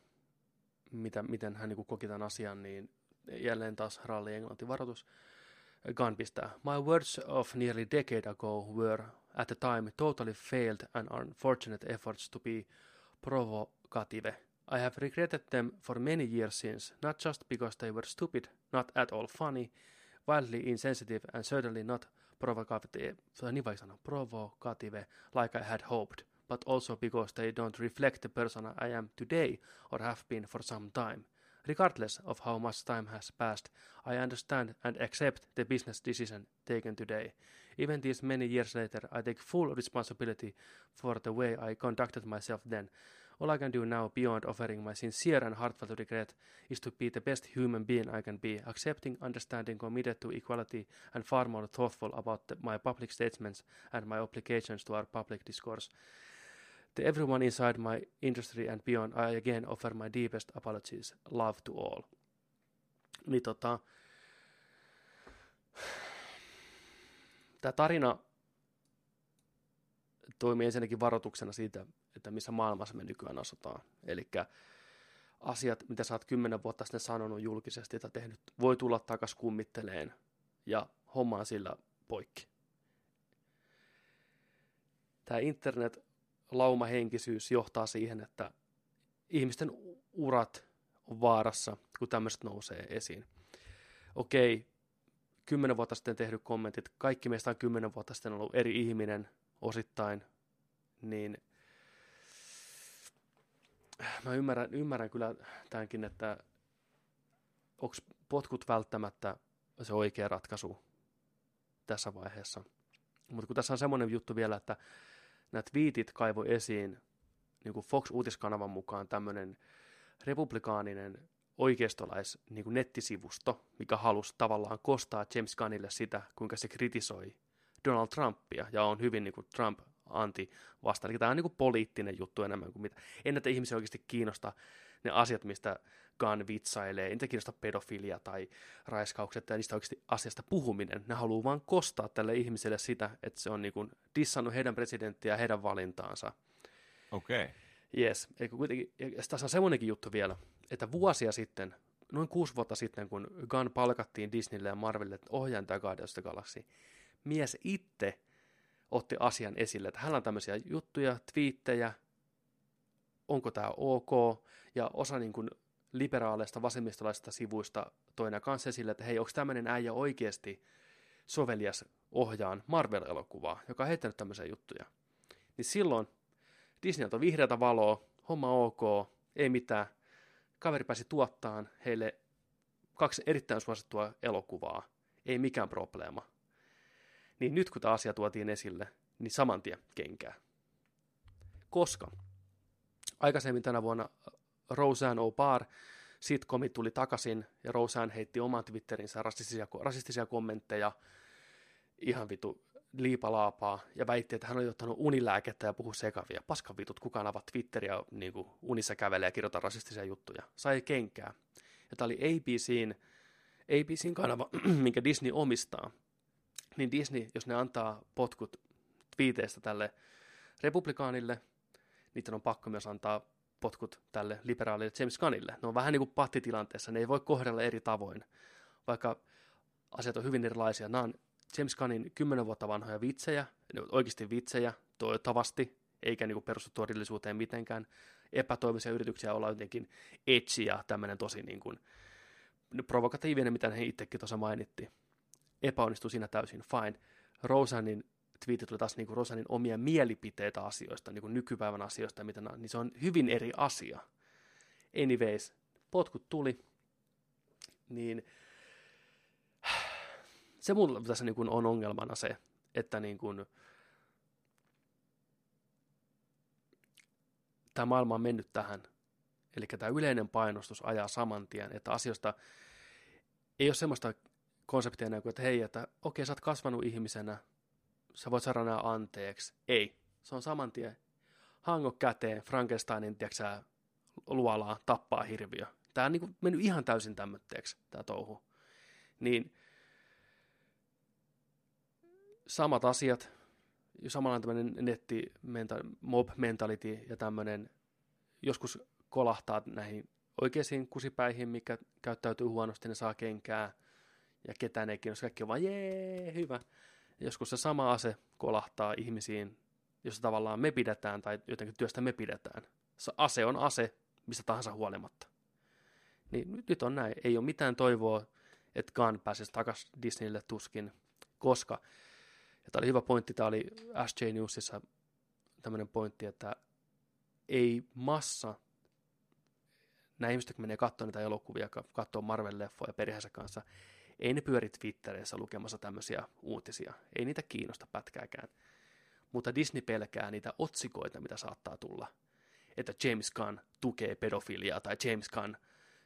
mitä, miten hän niin koki tämän asian, niin jälleen taas ralli englanti varoitus. Gunn pistää. My words of nearly decade ago were at the time totally failed and unfortunate efforts to be provocative. I have regretted them for many years since, not just because they were stupid, not at all funny, wildly insensitive and certainly not provocative, provocative like I had hoped, but also because they don't reflect the person I am today or have been for some time. Regardless of how much time has passed, I understand and accept the business decision taken today. Even these many years later, I take full responsibility for the way I conducted myself then. All I can do now, beyond offering my sincere and heartfelt regret, is to be the best human being I can be, accepting, understanding, committed to equality, and far more thoughtful about the, my public statements and my obligations to our public discourse. To everyone inside my industry and beyond, I again offer my deepest apologies. Love to all. Niin tota, tämä tarina toimii ensinnäkin varoituksena siitä, että missä maailmassa me nykyään asutaan. Eli asiat, mitä sä oot kymmenen vuotta sitten sanonut julkisesti, että tehnyt, voi tulla takas kummitteleen ja hommaan sillä poikki. Tämä internet-laumahenkisyys johtaa siihen, että ihmisten urat on vaarassa, kun tämmöiset nousee esiin. Okei, kymmenen vuotta sitten tehdyt kommentit, kaikki meistä on kymmenen vuotta sitten ollut eri ihminen osittain, niin mä ymmärrän, ymmärrän kyllä tämänkin, että onko potkut välttämättä se oikea ratkaisu tässä vaiheessa. Mutta kun tässä on semmoinen juttu vielä, että nämä twiitit kaivoi esiin niin kuin Fox-uutiskanavan mukaan tämmöinen republikaaninen oikeistolais niin kuin nettisivusto, mikä halusi tavallaan kostaa James Gunnille sitä, kuinka se kritisoi Donald Trumpia ja on hyvin niin kuin Trump anti vasta. Eli tämä on niin kuin poliittinen juttu enemmän kuin mitä. En että ihmisiä oikeasti kiinnosta ne asiat, mistä Gunn vitsailee. Entä kiinnosta pedofilia tai raiskaukset tai niistä oikeasti asiasta puhuminen. Ne haluaa vaan kostaa tälle ihmiselle sitä, että se on niin kuin dissannut heidän presidenttiä ja heidän valintaansa. Okei. Okay. Yes, eikö kuitenkin, ja tässä on semmoinenkin juttu vielä, että vuosia sitten, noin kuusi vuotta sitten, kun Gunn palkattiin Disneylle ja Marvelille ohjaajan Guardians of the Galaxy, mies itse otti asian esille, että hänellä on tämmöisiä juttuja, twiittejä, onko tämä ok, ja osa niin kuin liberaaleista vasemmistolaisista sivuista toina kanssa esille, että hei, onko tämmöinen äijä oikeasti sovelias ohjaan Marvel-elokuvaa, joka on heittänyt tämmöisiä juttuja. Niin silloin Disney on vihreätä valoa, homma ok, ei mitään. Kaveri pääsi tuottaan heille kaksi erittäin suosittua elokuvaa. Ei mikään probleema. Niin nyt kun tämä asia tuotiin esille, niin saman tien kenkää. Koska aikaisemmin tänä vuonna Roseanne O'Barr sitcomi tuli takaisin ja Roseanne heitti oman Twitterinsä rasistisia, rasistisia kommentteja ihan vitu liipalaapaa ja väitti, että hän oli ottanut unilääkettä ja puhu sekavia. Paskan vitut, kukaan avaa Twitteriä niin kuin unissa kävelee ja kirjoittaa rasistisia juttuja. Sai kenkää. Ja tämä oli ABCn, ABCn kanava, minkä Disney omistaa. Niin Disney, jos ne antaa potkut twiiteistä tälle republikaanille, niiden on pakko myös antaa potkut tälle liberaalille James Gunnille. Ne on vähän niin kuin pattitilanteessa, ne ei voi kohdella eri tavoin, vaikka asiat on hyvin erilaisia. Nämä on James Gunnin kymmenen vuotta vanhoja vitsejä, ne on oikeasti vitsejä, toivottavasti, eikä niin perustu todellisuuteen mitenkään. Epätoimisia yrityksiä olla jotenkin edgy ja tämmöinen tosi niin kuin provokatiivinen, mitä he itsekin tuossa mainitti. Epäonnistui siinä täysin, fine. Rosanin twiitit tuli taas niin kuin Rosanin omia mielipiteitä asioista, niin kuin nykypäivän asioista, mitä nämä, niin se on hyvin eri asia. Anyways, potkut tuli, niin se mulla tässä niin kuin on ongelmana se, että niin kuin, tämä maailma on mennyt tähän. Eli tämä yleinen painostus ajaa saman tien, että asioista ei ole semmoista konseptia enää kuin, että hei, että okei, sä oot kasvanut ihmisenä, sä voit saada nämä anteeksi. Ei, se on saman tien hango käteen, Frankensteinin, tiedätkö luolaa, tappaa hirviö. Tämä on niin kuin mennyt ihan täysin tämmötteeksi, tämä touhu. Niin samat asiat, samanlainen tämmöinen netti, mob mentality ja tämmöinen joskus kolahtaa näihin oikeisiin kusipäihin, mikä käyttäytyy huonosti, ne saa kenkää ja ketään ei kiinnosta, kaikki on vaan jee, hyvä. Ja joskus se sama ase kolahtaa ihmisiin, jossa tavallaan me pidetään tai jotenkin työstä me pidetään. Se ase on ase, mistä tahansa huolimatta. Niin nyt on näin, ei ole mitään toivoa, että Gunn pääsisi takaisin Disneylle tuskin, koska ja tämä oli hyvä pointti, tämä oli SJ Newsissa tämmöinen pointti, että ei massa, nämä ihmiset, jotka menee katsomaan niitä elokuvia, katsoo Marvel-leffoja perheensä kanssa, ei ne pyöri Twitterissä lukemassa tämmöisiä uutisia. Ei niitä kiinnosta pätkääkään. Mutta Disney pelkää niitä otsikoita, mitä saattaa tulla. Että James Gunn tukee pedofiliaa tai James Gunn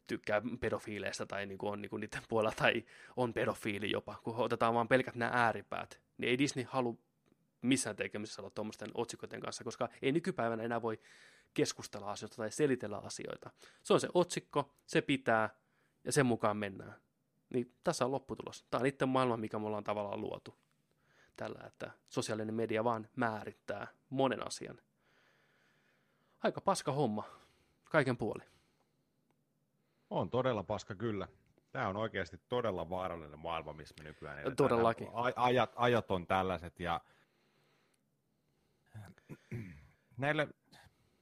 tykkää pedofiileista tai niin kuin on niin kuin niiden puolella tai on pedofiili jopa, kun otetaan vaan pelkät nämä ääripäät niin ei Disney halua missään tekemisessä olla tuommoisten otsikoiden kanssa, koska ei nykypäivänä enää voi keskustella asioista tai selitellä asioita. Se on se otsikko, se pitää ja sen mukaan mennään. Niin tässä on lopputulos. Tämä on itse maailma, mikä me ollaan tavallaan luotu. tällä, että sosiaalinen media vaan määrittää monen asian. Aika paska homma, kaiken puoli. On todella paska kyllä. Tämä on oikeasti todella vaarallinen maailma, missä me nykyään eletään. Todellakin. Ajat, ajat on tällaiset ja näille,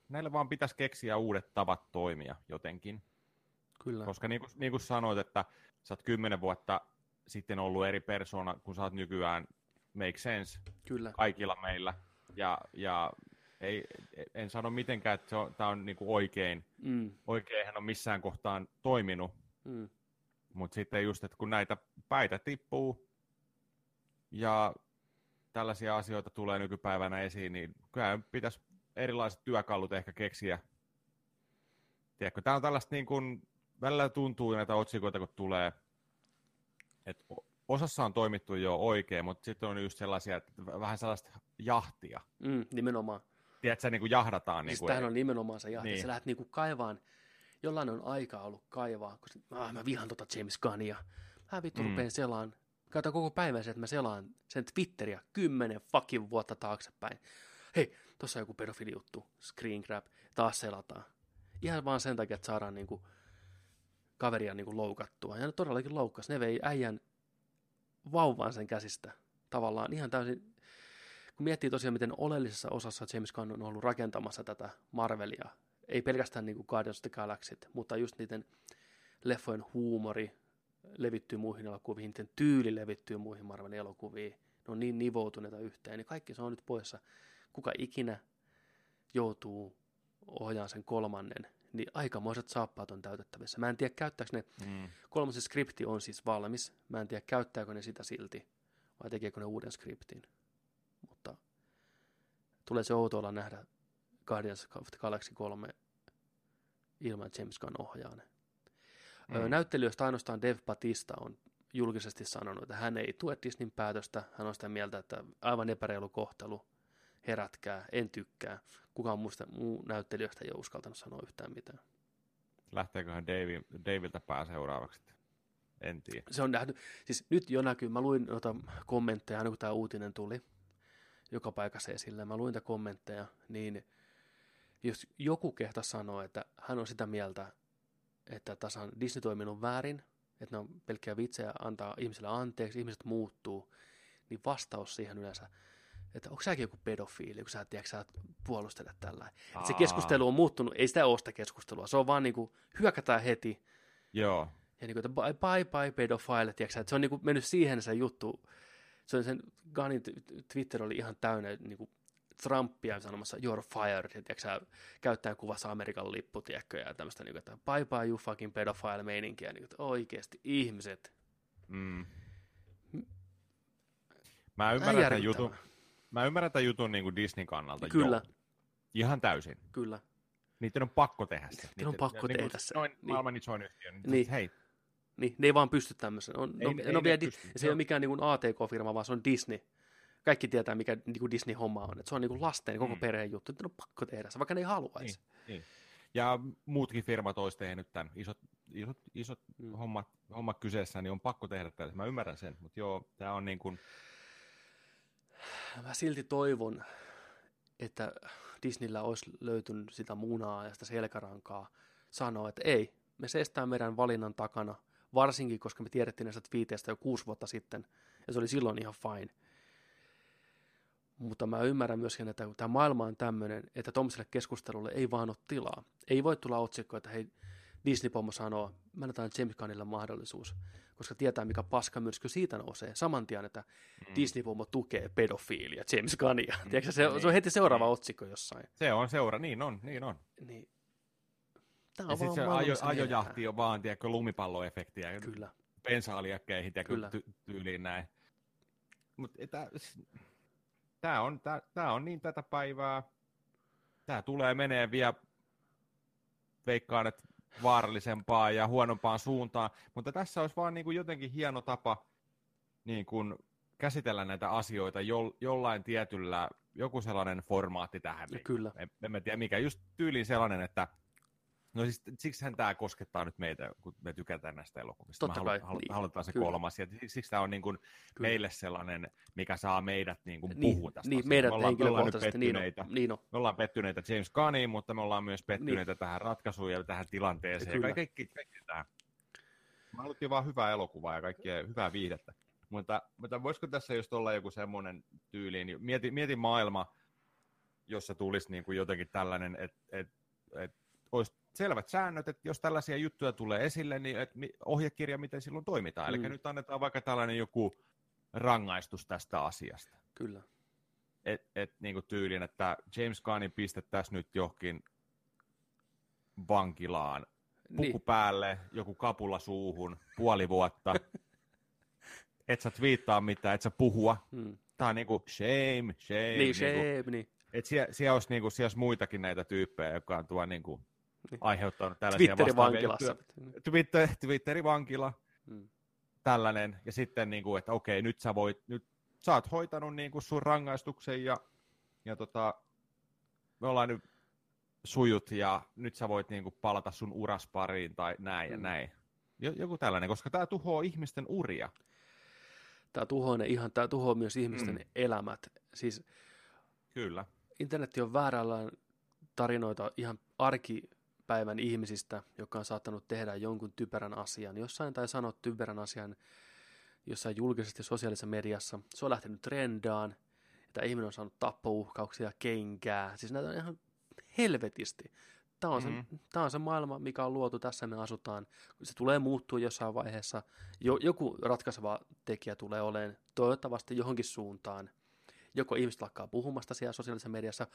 näille vaan pitäisi keksiä uudet tavat toimia jotenkin. Kyllä. Koska niin kuin, niin kuin sanoit, että sä oot kymmenen vuotta sitten ollut eri persona, kun sä oot nykyään make sense Kyllä. kaikilla meillä. Ja, ja ei, en sano mitenkään, että tämä on niinku oikein. Mm. Oikein hän on missään kohtaan toiminut. Mm. Mutta sitten just, että kun näitä päitä tippuu ja tällaisia asioita tulee nykypäivänä esiin, niin kyllä pitäisi erilaiset työkalut ehkä keksiä. Tiedätkö, tämä on tällaista niin kuin, välillä tuntuu näitä otsikoita, kun tulee, että osassa on toimittu jo oikein, mutta sitten on just sellaisia, että vähän sellaista jahtia. Mm, nimenomaan. Tiedätkö, niin kuin jahdataan. Siis niin kuin, on nimenomaan se jahti. Niin. Sä lähdet niin kuin kaivaan, jollain on aikaa ollut kaivaa, kun ah, mä vihan tota James Gunnia. Mä vittu mm. rupean selaan, käytän koko päivän sen, että mä selaan sen Twitteriä kymmenen fucking vuotta taaksepäin. Hei, tossa on joku juttu, screen grab, taas selataan. Ihan vaan sen takia, että saadaan niinku kaveria niinku loukattua. Ja ne todellakin loukkas. Ne vei äijän vauvan sen käsistä. Tavallaan ihan täysin, kun miettii tosiaan, miten oleellisessa osassa James Gunn on ollut rakentamassa tätä Marvelia, ei pelkästään niin kuin Guardians of the Galaxy, mutta just niiden leffojen huumori levittyy muihin elokuviin, niiden tyyli levittyy muihin Marvelin elokuviin, ne on niin nivoutuneita yhteen, niin kaikki se on nyt poissa. Kuka ikinä joutuu ohjaamaan sen kolmannen, niin aikamoiset saappaat on täytettävissä. Mä en tiedä, käyttääkö ne, mm. kolmasen skripti on siis valmis, mä en tiedä, käyttääkö ne sitä silti, vai tekeekö ne uuden skriptin. Mutta tulee se outoilla nähdä Guardians of the Galaxy 3 ilman James Gunn ohjaa ne. Mm. Näyttelijöistä ainoastaan Dev Batista on julkisesti sanonut, että hän ei tue Disneyn päätöstä. Hän on sitä mieltä, että aivan epäreilu kohtelu, herätkää, en tykkää. Kukaan muusta muu näyttelijöistä ei ole uskaltanut sanoa yhtään mitään. Lähteeköhän Dave, Daviltä pää seuraavaksi? En tiedä. Se on nähty. Siis nyt jo näkyy, mä luin noita kommentteja, kun tämä uutinen tuli joka paikassa esille. Mä luin niitä kommentteja, niin jos joku kehta sanoo, että hän on sitä mieltä, että tässä on Disney toiminut väärin, että ne on pelkkiä vitsejä antaa ihmisille anteeksi, ihmiset muuttuu, niin vastaus siihen yleensä, että onko säkin joku pedofiili, kun sä, tiedätkö, sä puolustelet tällä. Se keskustelu on muuttunut, ei sitä ole sitä keskustelua, se on vaan niin kuin, hyökätään heti. Joo. Ja niin kuin, että bye bye, bye pedofiile, tiedätkö, että se on niin kuin mennyt siihen se juttu. Se on sen Gunnin Twitter oli ihan täynnä niin kuin Trumpia sanomassa you're fired, tiedätkö sä, käyttää kuvassa Amerikan lippu, tiedätkö, ja tämmöistä, niin kuin, että bye bye you fucking pedophile meininkiä, niin kuin, että oikeasti ihmiset. Mm. Mä ymmärrän tämän jutun, mä ymmärrän tämän jutun niin kuin Disneyn kannalta. Kyllä. Jo. Ihan täysin. Kyllä. Niiden on pakko tehdä se. Niiden on pakko niin tehdä se. Noin niin. maailman isoin yhtiö. Niin, niin. Hei, niin, ne ei vaan pysty tämmöisen. On, ei, no, ei, no, vielä, pysty. se ei ole mikään niin ATK-firma, vaan se on Disney kaikki tietää, mikä niin kuin Disney-homma on. Että se on niin kuin lasten koko mm. perheen juttu, että on pakko tehdä se, vaikka ne ei haluaisi. Niin, niin. Ja muutkin firmat olisi tehnyt tämän. Isot, isot, isot mm. hommat, hommat kyseessä, niin on pakko tehdä tällä. Mä ymmärrän sen, mutta joo, tämä on niin kuin... Mä silti toivon, että Disneyllä olisi löytynyt sitä munaa ja sitä selkärankaa sanoa, että ei, me seistää meidän valinnan takana, varsinkin koska me tiedettiin näistä twiiteistä jo kuusi vuotta sitten, ja se oli silloin ihan fine. Mutta mä ymmärrän myöskin, että tämä maailma on tämmöinen, että tuommoiselle keskustelulle ei vaan ole tilaa. Ei voi tulla otsikko, että hei, Disney-pommo sanoo, mä annetaan James Gunnille mahdollisuus, koska tietää, mikä paska myrsky siitä nousee. Saman tien, että mm. Disney-pommo tukee pedofiilia James Gunnia. Mm. Tiedätkö, se, niin. se on heti seuraava niin. otsikko jossain. Se on seura, niin on, niin on. Niin. Tämä on ja sitten se ajo, ajojahti on vaan, tiedätkö, lumipalloefektiä. Kyllä. Pensaaliakkeihin, tiedätkö, Kyllä. Ty- tyyliin näin. Mutta tämä on, tää, tää on niin tätä päivää. Tämä tulee menee vielä, veikkaan, että vaarallisempaan ja huonompaan suuntaan, mutta tässä olisi vaan niin kuin jotenkin hieno tapa niin kuin käsitellä näitä asioita jo, jollain tietyllä, joku sellainen formaatti tähän. Kyllä. En, en tiedä mikä, just tyyliin sellainen, että No siis siksihän tämä koskettaa nyt meitä, kun me tykätään näistä elokuvista. Totta kai, halu- niin, halutaan se kyllä. kolmas. Ja siksi, tämä on niin kuin meille sellainen, mikä saa meidät niin kuin Niin, puhua tästä niin asiasta. meidät me ollaan, me ollaan niin on, pettyneitä. niin on. Me ollaan pettyneitä James Gunniin, mutta me ollaan myös pettyneitä niin. tähän ratkaisuun ja tähän tilanteeseen. Kyllä. Ja kaikki, kaikki tähän. Me haluttiin vaan hyvää elokuvaa ja kaikkea hyvää viihdettä. Mutta, mutta voisiko tässä just olla joku semmoinen tyyli, niin mieti, mieti maailma, jossa tulisi niin kuin jotenkin tällainen, että et, et olisi selvät säännöt, että jos tällaisia juttuja tulee esille, niin et, ohjekirja, miten silloin toimitaan. Eli Mm. nyt annetaan vaikka tällainen joku rangaistus tästä asiasta. Kyllä. Et, et niin kuin tyylin, että James Gunnin pistettäisiin nyt johonkin vankilaan. Puku Niin, päälle, joku kapula suuhun, puoli vuotta. et sä twiittaa mitään, et sä puhua. mm. Tää on niinku shame, shame. niin niinku, shame, niin. et siellä, siellä, olisi, niinku, siellä olisi muitakin näitä tyyppejä, jotka on tuo niinku, Niin. aiheuttanut tällaisia Twitterin vankilassa. Twitter, Twitterin vankila, Mm. tällainen. Ja sitten, niinku, että okei, nyt sä voit, nyt sä oot hoitanut niinku sun rangaistuksen ja, ja tota, me ollaan nyt sujut ja nyt sä voit niinku palata sun uraspariin tai näin ja Mm. näin. Jo- Joku tällainen, koska tämä tuhoaa ihmisten uria. Tämä tuhoaa ne ihan, tämä tuhoaa myös ihmisten Mm. elämät. Siis Kyllä. internetti on väärällään tarinoita ihan arkipäivän ihmisistä, jotka on saattanut tehdä jonkun typerän asian jossain tai sanoa typerän asian jossain julkisesti sosiaalisessa mediassa. Se on lähtenyt trendaan, että ihminen on saanut tappouhkauksia, kenkää. Siis näitä on ihan helvetisti. Tämä on, Mhm. se, tämä on se maailma, mikä on luotu, tässä me asutaan. Se tulee muuttua jossain vaiheessa. Jo, joku ratkaiseva tekijä tulee olemaan toivottavasti johonkin suuntaan. Joko ihmiset lakkaa puhumasta siellä sosiaalisessa mediassa,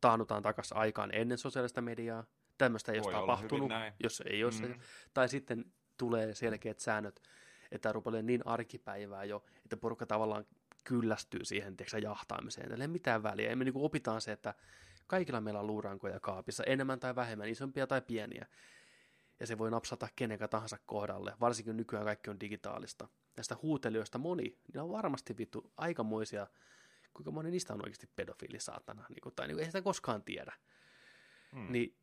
taannutaan takaisin aikaan ennen sosiaalista mediaa. Tämmöistä ei Voi olla tapahtunut, jos ei ole se. Mm. Tai sitten tulee selkeät säännöt, että tämä rupeaa niin arkipäivää jo, että porukka tavallaan kyllästyy siihen tiedätkö, sä, jahtaamiseen. Ei mitään väliä. Me niin opitaan se, että kaikilla meillä on luurankoja kaapissa, enemmän tai vähemmän, isompia tai pieniä. Ja se voi napsata kenenkä tahansa kohdalle, varsinkin nykyään kaikki on digitaalista. Näistä huutelijoista moni, niillä on varmasti vittu aikamoisia, kuinka moni niistä on oikeasti pedofiili saatana, niin kuin, tai niin kuin, ei sitä koskaan tiedä. Mm. Niin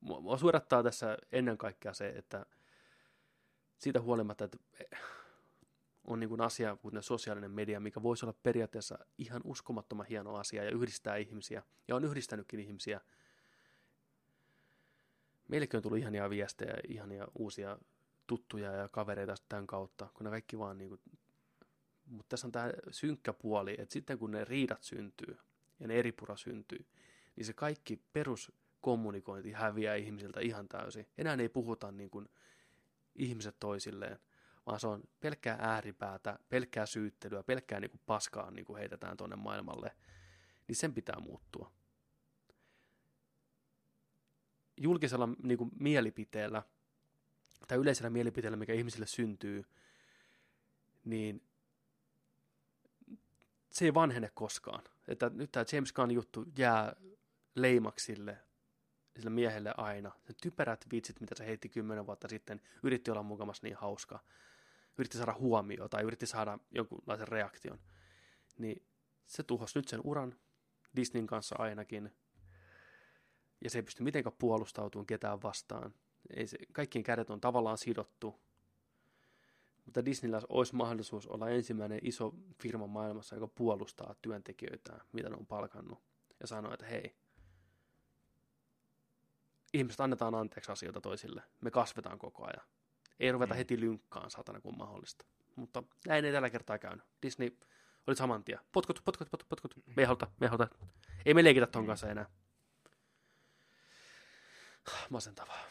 mua, mua suodattaa tässä ennen kaikkea se, että siitä huolimatta, että on niin kuin asia, kuten sosiaalinen media, mikä voisi olla periaatteessa ihan uskomattoman hieno asia ja yhdistää ihmisiä, ja on yhdistänytkin ihmisiä. Meillekin on tullut ihania viestejä, ihania uusia tuttuja ja kavereita tämän kautta, kun ne kaikki vaan niin kuin... Mutta tässä on tämä synkkä puoli, että sitten kun ne riidat syntyy ja ne eripura syntyy, niin se kaikki peruskommunikointi häviää ihmisiltä ihan täysin. Enää ei puhuta niin kuin ihmiset toisilleen, vaan se on pelkkää ääripäätä, pelkkää syyttelyä, pelkkää niin kuin paskaa niin kuin heitetään tuonne maailmalle. Niin sen pitää muuttua. Julkisella niin kuin mielipiteellä tai yleisellä mielipiteellä, mikä ihmisille syntyy, niin se ei vanhene koskaan. Että nyt tämä James Gunn juttu jää leimaksille sille miehelle aina. Ne typerät vitsit, mitä se heitti kymmenen vuotta sitten, yritti olla mukamassa niin hauska. Yritti saada huomioon tai yritti saada jonkunlaisen reaktion. Niin se tuhosi nyt sen uran Disneyn kanssa ainakin. Ja se ei pysty mitenkään puolustautumaan ketään vastaan. Ei se, kaikkien kädet on tavallaan sidottu. Mutta Disneyllä olisi mahdollisuus olla ensimmäinen iso firma maailmassa, joka puolustaa työntekijöitään, mitä ne on palkannut. Ja sanoo, että hei, ihmiset annetaan anteeksi asioita toisille. Me kasvetaan koko ajan. Ei ruveta Mm. heti lynkkaan, satana, kun mahdollista. Mutta näin ei tällä kertaa käynyt. Disney oli saman tien. Potkut, potkut, potkut, potkut. Me ei haluta, me ei haluta. Ei me leikitä ton Mm. kanssa enää. Masentavaa.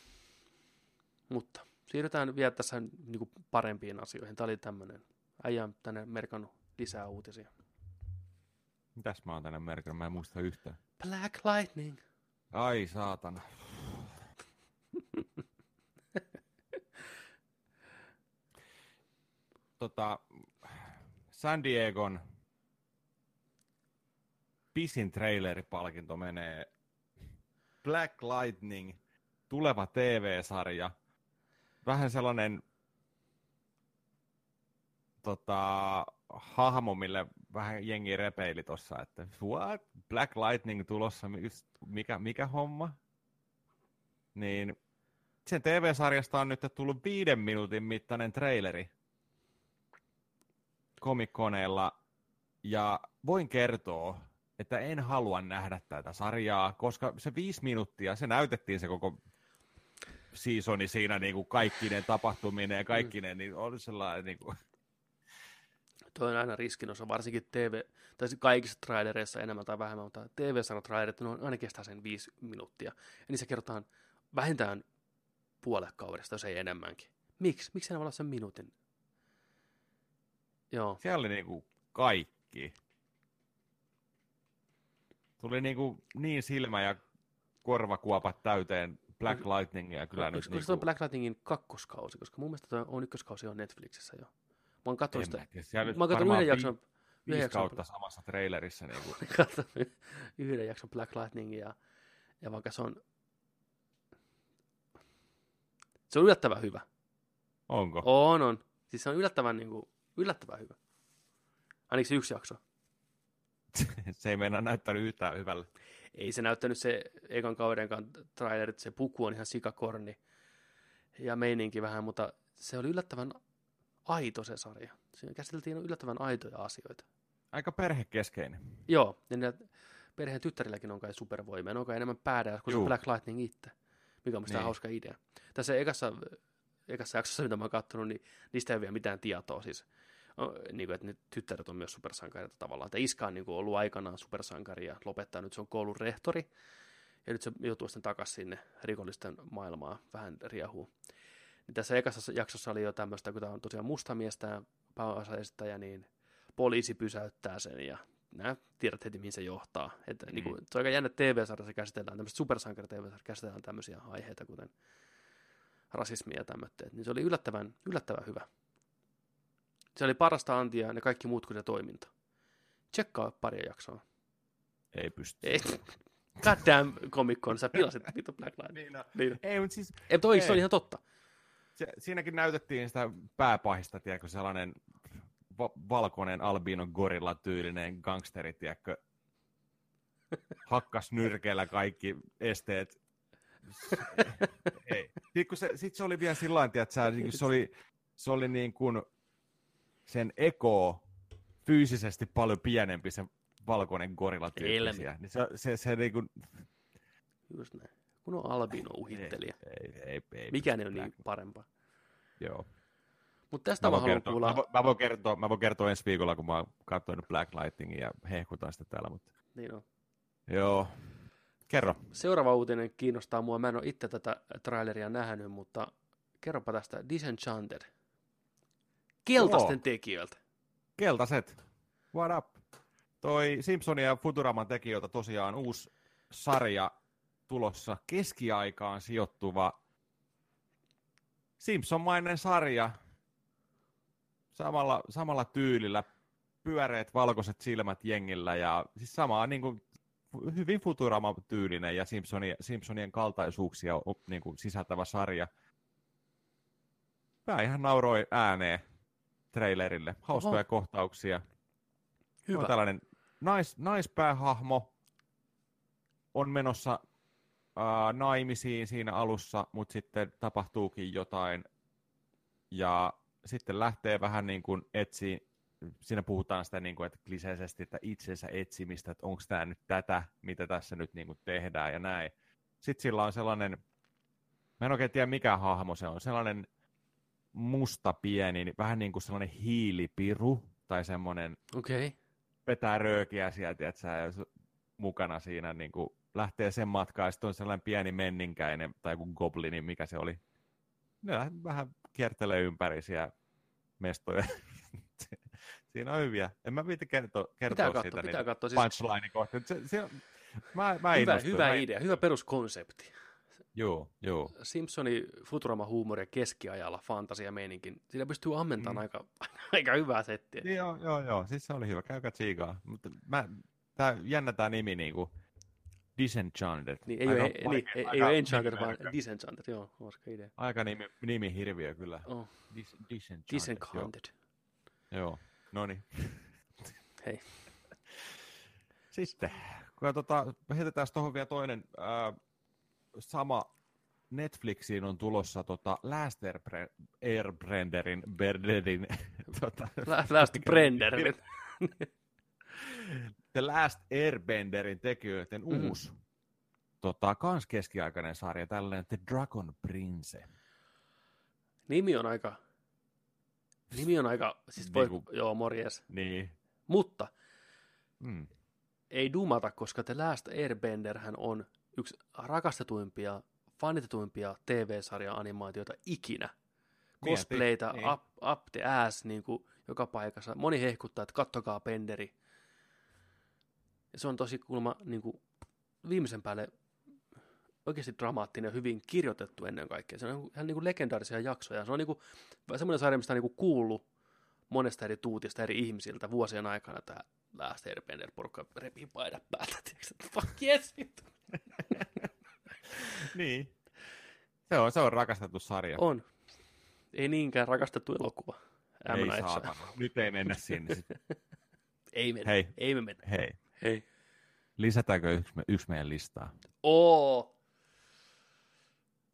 Mutta siirrytään vielä tässä niin parempiin asioihin. Tämä oli tämmöinen. Äijä on tänne merkannut lisää uutisia. Mitäs mä oon tänne merkannut? Mä en muista yhtään. Black Lightning. Ai saatana. Tota, San Diegon pisin traileripalkinto menee Black Lightning, tuleva TV-sarja. Vähän sellainen tota, hahmo, mille vähän jengi repeili tossa, että what? Black Lightning tulossa, mikä, mikä homma? niin sen TV-sarjasta on nyt tullut viiden minuutin mittainen traileri komikoneella, ja voin kertoa, että en halua nähdä tätä sarjaa, koska se viisi minuuttia, se näytettiin se koko seasoni siinä niin kuin kaikki ne tapahtuminen ja kaikki ne, niin oli sellainen niin kuin... Tuo on aina riskin osa, varsinkin TV, tai kaikissa trailereissa enemmän tai vähemmän, mutta TV-sarjatrailerit, ne on aina kestää sen viisi minuuttia. Ja niissä kerrotaan vähintään puolet kaudesta, jos ei enemmänkin. Miksi? Miksi ne olla sen minuutin? Joo. Siellä oli niin kuin kaikki. Tuli niin, kuin niin silmä ja korvakuopat täyteen Black Lightningia kyllä Onko, nyt. onko Niin se Black Lightningin kakkoskausi? Koska mun mielestä tuo on ykköskausi on Netflixissä jo. Mä oon katsonut sitä. Mä oon katsonut yhden jakson, viisi jakson, kautta samassa trailerissa. Niin kuin. katsonut yhden jakson Black Lightningia. Ja, ja vaikka se on... Se on yllättävän hyvä. Onko? On, on. Siis se on yllättävän, niin kuin, yllättävän hyvä. Ainakin se yksi jakso. se ei meinaa näyttänyt yhtään hyvälle. Ei se näyttänyt se ekan kaudenkaan trailerit, se puku on ihan sikakorni ja meininki vähän, mutta se oli yllättävän aito se sarja. Siinä käsiteltiin yllättävän aitoja asioita. Aika perhekeskeinen. Joo, ja ne perheen tyttärilläkin on kai supervoimia, ne on kai enemmän päädä kuin se Juu. Black Lightning itse, mikä on niin. Niin. hauska idea. Tässä ekassa, ekassa jaksossa, mitä mä oon katsonut, niin niistä ei ole vielä mitään tietoa. Siis, niin kuin, että ne tyttäret on myös supersankareita tavallaan. Että iska on niin kuin, ollut aikanaan supersankari ja lopettaa nyt se on koulun rehtori. Ja nyt se joutuu sitten takaisin sinne rikollisten maailmaan vähän riehuu. Niin tässä ekassa jaksossa oli jo tämmöistä, kun tämä on tosiaan musta mies, tämä pääosaesittäjä, niin poliisi pysäyttää sen ja nämä tiedät heti, mihin se johtaa. Että, mm. niin kuin, se on aika jännä TV-sarjassa käsitellään, tämmöistä supersankari tv käsitellään tämmöisiä aiheita, kuten rasismia ja tämmöistä. Niin se oli yllättävän, yllättävän hyvä. Se oli parasta antia ja ne kaikki muut kuin se toiminta. Tsekkaa pari jaksoa. Ei pysty. Ei. God damn Comic Con, sä pilasit vittu Black Light. Niin, no. Niin. Ei, mutta siis Ei, mutta se oli ihan totta. se, siinäkin näytettiin sitä pääpahista, tiedätkö, sellainen va- valkoinen albino gorilla tyylinen gangsteri, tiedätkö, hakkas nyrkeellä kaikki esteet. Ei. Sitten kun se, sit se oli vielä sillä lailla, että sä, niin kuin se oli, se oli niin kuin sen eko fyysisesti paljon pienempi se valkoinen gorilla tyyppi siellä. Niin se, se, se niin kuin, Just näin. Kun on albino uhittelija. ei, ei, ei, Mikään ei ole niin parempaa. Joo. Mutta tästä Mä mä, haluan kertoa, kuulla. mä, mä, voin kertoa, mä voin kertoa ensi viikolla, kun mä oon katsonut Black Lightningin ja hehkutan sitä täällä. Mutta... Niin on. Joo. Kerro. Seuraava uutinen kiinnostaa mua. Mä en ole itse tätä traileria nähnyt, mutta kerropa tästä Disenchanted. Keltaisten Joo. tekijöiltä. Keltaiset. What up? Toi Simpsonia ja Futuraman tekijöiltä tosiaan uusi sarja tulossa keskiaikaan sijoittuva Simpsonmainen sarja samalla, samalla tyylillä, pyöreät valkoiset silmät jengillä ja siis samaa niin kuin, hyvin Futurama-tyylinen ja Simpsonia, Simpsonien kaltaisuuksia niin kuin, sisältävä sarja. Mä ihan nauroi ääneen trailerille. Hauskoja Oho. kohtauksia. Hyvä. On tällainen nais, naispäähahmo on menossa ää, naimisiin siinä alussa, mutta sitten tapahtuukin jotain ja sitten lähtee vähän niin kuin etsiä, siinä puhutaan sitä niin kuin, että kliseisesti, että itsensä etsimistä, että onko tämä nyt tätä, mitä tässä nyt niin kuin tehdään ja näin. Sitten sillä on sellainen, mä en oikein tiedä mikä hahmo se on, sellainen musta pieni, vähän niin kuin sellainen hiilipiru tai semmoinen. Okay. vetää röökiä sieltä, että sä mukana siinä niin kuin lähtee sen matkaan, ja sitten on sellainen pieni menninkäinen, tai joku goblini, mikä se oli. Ne vähän kiertelee ympäri siellä mestoja. siinä on hyviä. En mä viitti kertoa, kertoa Pitää siitä katsoa, pitää katsoa. Siis punchline kohta. Se, se, mä, mä hyvä, hyvä mä idea, hyvä peruskonsepti. Joo, joo. Simpsoni Futurama-huumoria keskiajalla, fantasia meininkin. Siinä pystyy ammentamaan Mm. aika, aika hyvää settiä. Niin, Joo, joo, joo. Siis se oli hyvä. Käykää tsiikaa. Mutta mä, tää, jännä tää nimi niinku. Disenchanted. Niin, ei, Aika ole, niin, ei, ei ole Enchanted, vaan. Disenchanted. Joo, hauska idea. Aika nimi, nimi hirviö kyllä. Oh, Dis, disenchanted. Disenchanted. Joo, joo. no niin. Hei. Sitten, kun tota, heitetään tuohon vielä toinen ää, sama Netflixiin on tulossa tota Last Airbre- Airbrenderin, Berderin, tota, Last Brender. The Last Airbenderin tekijöiden Mhm. uusi, tota, kans keskiaikainen sarja, tällainen The Dragon Prince. Nimi on aika... Nimi on aika... Siis voi, Niinku- joo, morjes. Niin. Mutta Mm. ei dumata, koska The Last Airbenderhän on yksi rakastetuimpia, fanitetuimpia TV-sarja-animaatioita ikinä. Mieti, Cosplayta, niin. up, up the ass, niin kuin joka paikassa. Moni hehkuttaa, että kattokaa Benderi. Ja se on tosi kulma niin kuin viimeisen päälle oikeasti dramaattinen ja hyvin kirjoitettu ennen kaikkea. Se on ihan niin kuin legendaarisia jaksoja. Se on niin kuin, semmoinen sarja, mistä on niin kuin kuullut monesta eri tuutista eri ihmisiltä vuosien aikana tämä Last Airbender porukka repii paidat päältä. tiedätkö, Fuck yes, vittu. niin. Se on, se on rakastettu sarja. On. Ei niinkään rakastettu elokuva. M. ei Night saatana. Nyt ei mennä sinne. Ei mennä. Hei. Ei me mennä. Hei, Hei. lisätäänkö yksi, me- yksi meidän listaa? Oo.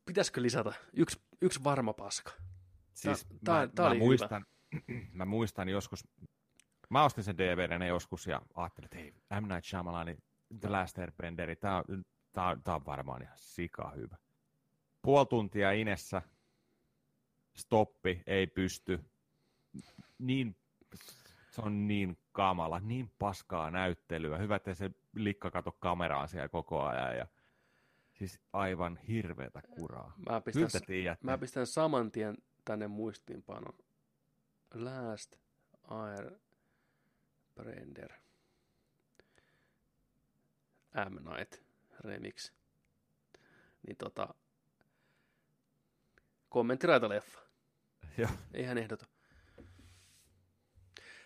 Pitäisikö lisätä? Yksi, yksi varma paska. Siis tää- mä, tää mä, oli hyvä. muistan, mä muistan joskus, mä ostin sen DVDn joskus ja ajattelin, että hei, M. Night Shyamalan, The Last Airbenderi, tää on, tää, tää on varmaan ihan sika hyvä. Puoli tuntia inessä, stoppi, ei pysty. Niin, se on niin kamala, niin paskaa näyttelyä. Hyvä, että se likka kato kameraan siellä koko ajan. Ja, siis aivan hirveätä kuraa. Mä pistän, tiedätte. mä pistän saman tien tänne muistiinpanon. Last Air Brender. M. Night Remix. Niin tota, kommenttiraita leffa. Joo. Ihan ehdoton.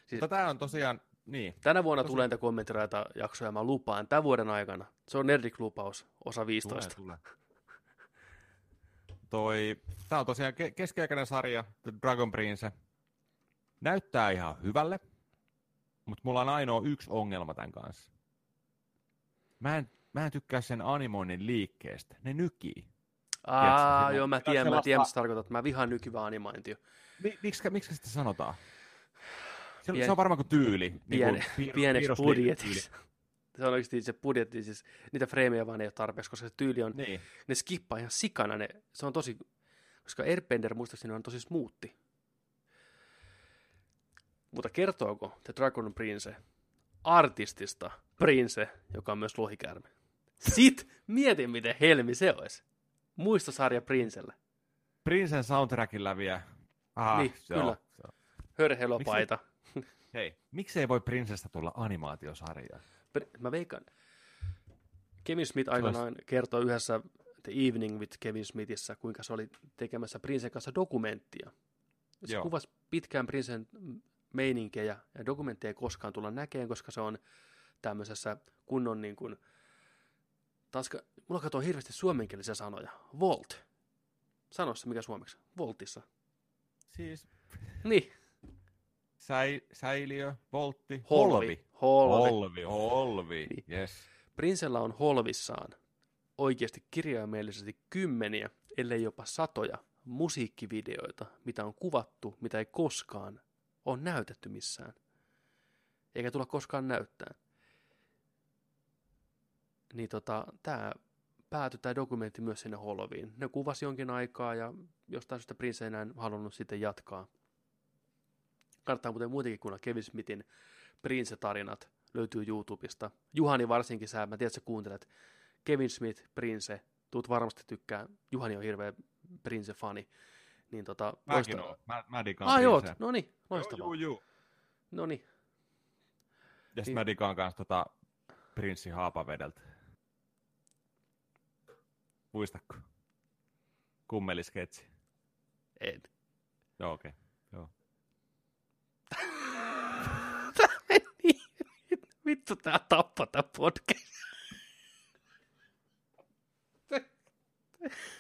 Siis tämä on tosiaan, niin, tänä vuonna tosi- tulee niitä kommenttiraita jaksoja, mä lupaan, tämän vuoden aikana. Se on Nerdik-lupaus, osa 15. Tulee, tulee. Toi, tää on tosiaan ke- keskiaikainen sarja, The Dragon Prince. Näyttää ihan hyvälle, mutta mulla on ainoa yksi ongelma tämän kanssa. Mä en, mä en tykkää sen animoinnin liikkeestä. Ne nykii. Aa, Tiedätkö, joo, mä tiedän, mä tiedän, mitä tarkoitat. Mä vihaan nykyvää animointia. Mi- miksi, miksi sitä sanotaan? Se, Pien- se on varmaan kuin tyyli. Pien, niin kuin piir- pieneksi budjetiksi. Se on oikeasti se budjetti, siis niitä freimejä vaan ei ole tarpeeksi, koska se tyyli on, Niin. ne skippaa ihan sikana, ne, se on tosi, koska Airbender muistaakseni on tosi smoothi. Mutta kertooko The Dragon Prince artistista Prince, joka on myös lohikäärme? Sit mieti, miten helmi se olisi. Muistosarja Princelle. Princen soundtrackilla vielä. Ah, Niin, se kyllä. On, se on. Hörhelopaita. Hei, miksei voi Prinsesta tulla animaatiosarja? Mä veikkaan. Kevin Smith olisi- aikanaan kertoi yhdessä The Evening with Kevin Smithissä, kuinka se oli tekemässä Princen kanssa dokumenttia. Se Joo. kuvasi pitkään Princen meininkejä, ja dokumenttia ei koskaan tulla näkeen, koska se on tämmöisessä kunnon niin kuin, tanska, mulla katsoo hirveästi suomenkielisiä sanoja. Volt. Sano se, mikä suomeksi? Voltissa. Siis Niin. säi, säiliö, voltti, Holvi. holvi. Holvi. Holvi, holvi, Niin. yes. Prinsella on holvissaan oikeasti kirjaimellisesti kymmeniä, ellei jopa satoja musiikkivideoita, mitä on kuvattu, mitä ei koskaan ole näytetty missään. Eikä tulla koskaan näyttää. Niin tota, tämä päätyi tämä dokumentti myös sinne holviin. Ne kuvasi jonkin aikaa ja jostain syystä Prince ei enää halunnut sitten jatkaa. Kannattaa muuten muutenkin kuunnella Kevin Smithin Prince-tarinat löytyy YouTubesta. Juhani varsinkin sä, mä tiedän, että sä kuuntelet. Kevin Smith, Prince, tuut varmasti tykkää. Juhani on hirveä Prince-fani. Niin tota, Mäkin loista- oon. Mä, mä digaan Ah, joo, no niin, loistavaa. Joo, joo, joo. No niin, Ja sit Niin. mä digaan kans tota Prinssi Haapavedeltä. Muistatko? Kummelisketsi. en. Joo, okei. Okay. Joo. Vittu tää tappaa tää podcast.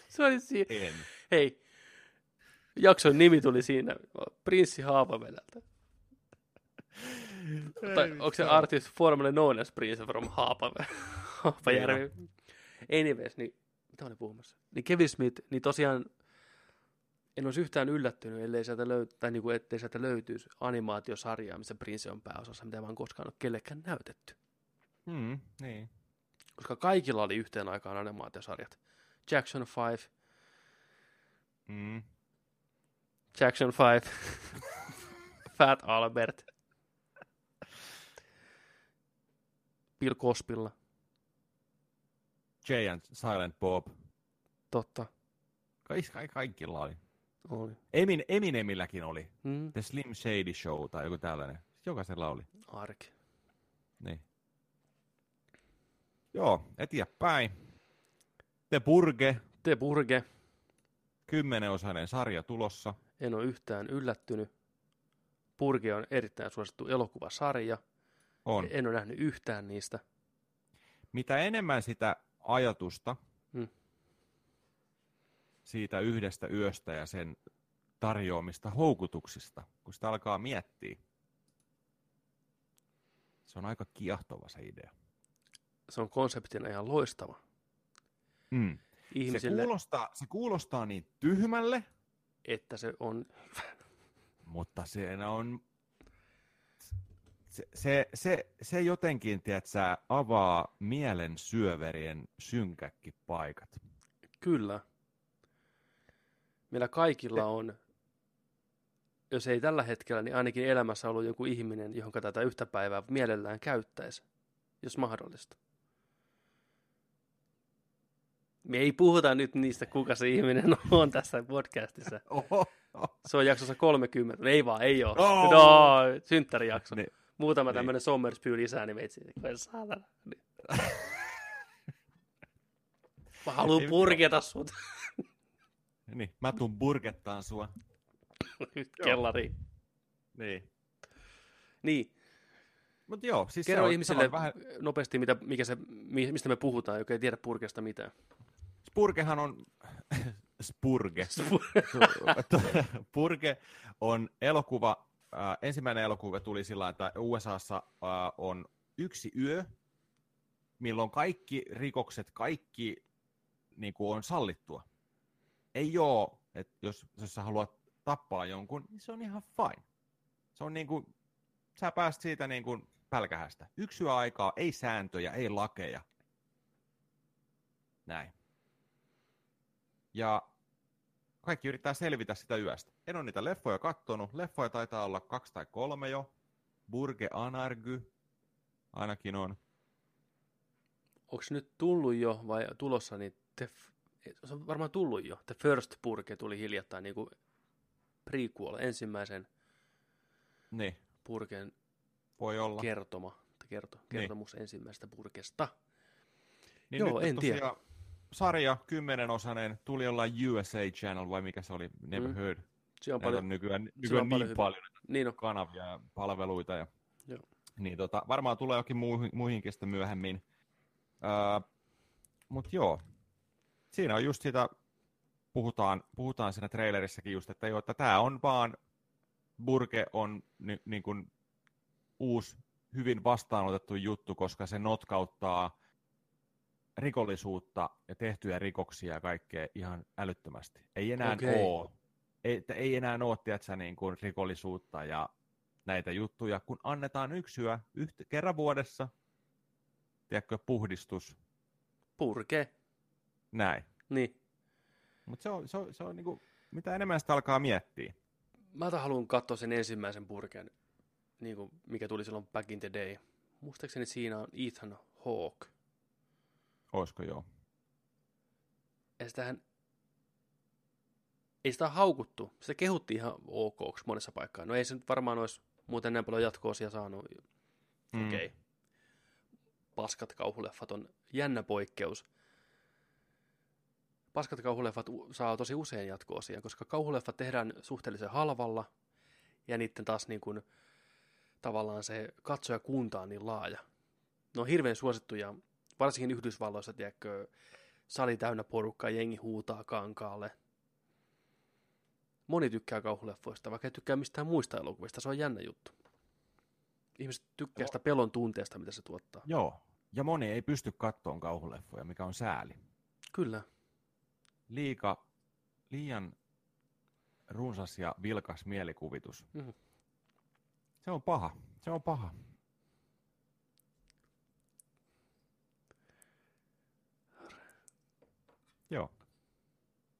Se oli siinä. En. Hei, jakson nimi tuli siinä. Prinssi Haapavedältä. Tai onko se artist formerly known as Prince from Haapajärvi? Anyways, niin mitä olin puhumassa? Niin Kevin Smith, niin tosiaan en olisi yhtään yllättynyt, ellei sieltä löyt, tai niin kuin, ettei sieltä löytyisi animaatiosarjaa, missä Prince on pääosassa, mitä mä en koskaan ole kellekään näytetty. Mm, niin. Koska kaikilla oli yhteen aikaan animaatiosarjat. Jackson 5, Mm. Jackson 5, Fat Albert, Bill Cospilla, Jay and Silent Bob. totta, Kaikki, kaikki, kaikilla oli. oli. Emin, Eminemilläkin oli. Mm, The Slim Shady Show tai joku tällainen. Jokaisella oli. arki. Niin. Joo, eteenpäin. The Burge, The Burge, kymmenenosainen sarja tulossa. en ole yhtään yllättynyt. Burge on erittäin suosittu elokuvasarja. On. En ole nähnyt yhtään niistä. Mitä enemmän sitä ajatusta Mm. siitä yhdestä yöstä ja sen tarjoamista houkutuksista, kun sitä alkaa miettiä, se on aika kiehtova se idea. Se on konseptina ihan loistava. Mm. Se, Ihmisille, kuulostaa, se kuulostaa niin tyhmälle, että se on mutta se on... Se, se, se, se jotenkin, tiedät sä, avaa mielen syöverien synkäkki paikat. Kyllä. Meillä kaikilla on, jos ei tällä hetkellä, niin ainakin elämässä ollut joku ihminen, johon tätä yhtä päivää mielellään käyttäisi, jos mahdollista. Me ei puhuta nyt niistä, kuka se ihminen on tässä podcastissa. Oho. Se on jaksossa 30. Ei vaan, ei ole. Oh! No, synttärijakso. Niin. Muutama Niin. tämmöinen Sommerspy lisää, niin meitsi, voi saatana. Niin. Mä haluan Ei purketa sut Niin, mä tuun burgettaan sua. nyt kellariin. Niin. Niin, Mut joo, siis kerro se on, ihmisille se on vähän... nopeasti, mitä, mikä se, mi- mistä me puhutaan, joka ei tiedä purkesta mitään. Spurgehan on... Spurge. Purge on elokuva, äh, ensimmäinen elokuva tuli sillä, että USAssa äh, on yksi yö, milloin kaikki rikokset, kaikki niin kuin on sallittua. Ei ole, että jos, jos sä haluat tappaa jonkun, niin se on ihan fine. Se on niin kuin, sä pääst siitä niin kuin pälkähästä. Yksi aikaa, ei sääntöjä, ei lakeja. Näin. Ja kaikki yrittää selvitä sitä yöstä. En ole niitä leffoja kattonut. Leffoja taitaa olla kaksi tai kolme jo. Burge Anargy ainakin on. Onko nyt tullut jo vai tulossa, niin the, f- se on varmaan tullut jo. The First Purge tuli hiljattain niin kuin prequel, ensimmäisen Niin, purken voi olla. kertoma, kerto, Niin. kertomus ensimmäisestä purkesta. niin Joo, nyt en tosiaan Sarja, kymmenenosainen, tuli olla USA Channel vai mikä se oli, Never Mm. Heard. Se on Näitä on paljon, nykyään, on nykyään paljon niin hyvä. paljon niin on, kanavia ja palveluita. Ja, Joo. Niin tota, varmaan tulee jokin muihin, muihinkin sitten myöhemmin. Uh, Mutta joo, siinä on just sitä, puhutaan, puhutaan siinä trailerissakin just, että, että tämä on vaan, Burge on ni, niin kuin uusi, hyvin vastaanotettu juttu, koska se notkauttaa rikollisuutta ja tehtyjä rikoksia ja kaikkea ihan älyttömästi. Ei enää Okei. ole, ei, ei enää ole, tiedätkö, niin kuin rikollisuutta ja näitä juttuja, kun annetaan yksi yö yhtä, kerran vuodessa, tiedätkö, puhdistus, purke. näin. Niin. Mutta se on, se on, se on niin kuin, mitä enemmän sitä alkaa miettiä. Mä haluan katsoa sen ensimmäisen purken, niin kuin mikä tuli silloin back in the day. Muistaakseni siinä on Ethan Hawke. Olisiko joo? Ja sitähän, ei sitä haukuttu. Sitä kehuttiin ihan ok monessa paikkaa. No ei se nyt varmaan olisi muuten näin paljon jatko-osia saanut. Mm. Okei. Okay. Paskat kauhuleffat on jännä poikkeus. Paskat kauhuleffat saa tosi usein jatko-osia, koska kauhuleffat tehdään suhteellisen halvalla ja niiden taas niin kuin, tavallaan se katsojakunta on niin laaja. Ne on hirveän suosittuja, varsinkin Yhdysvalloissa, tiedätkö, sali täynnä porukkaa, jengi huutaa kankaalle. Moni tykkää kauhuleffoista, vaikka ei tykkää mistään muista elokuvista, se on jännä juttu. Ihmiset tykkää sitä pelon tunteesta, mitä se tuottaa. Joo. Ja moni ei pysty kattoon kauhuleffoja, mikä on sääli. Kyllä. liika, liian runsas ja vilkas mielikuvitus. Mhm. Se on paha, se on paha. Joo.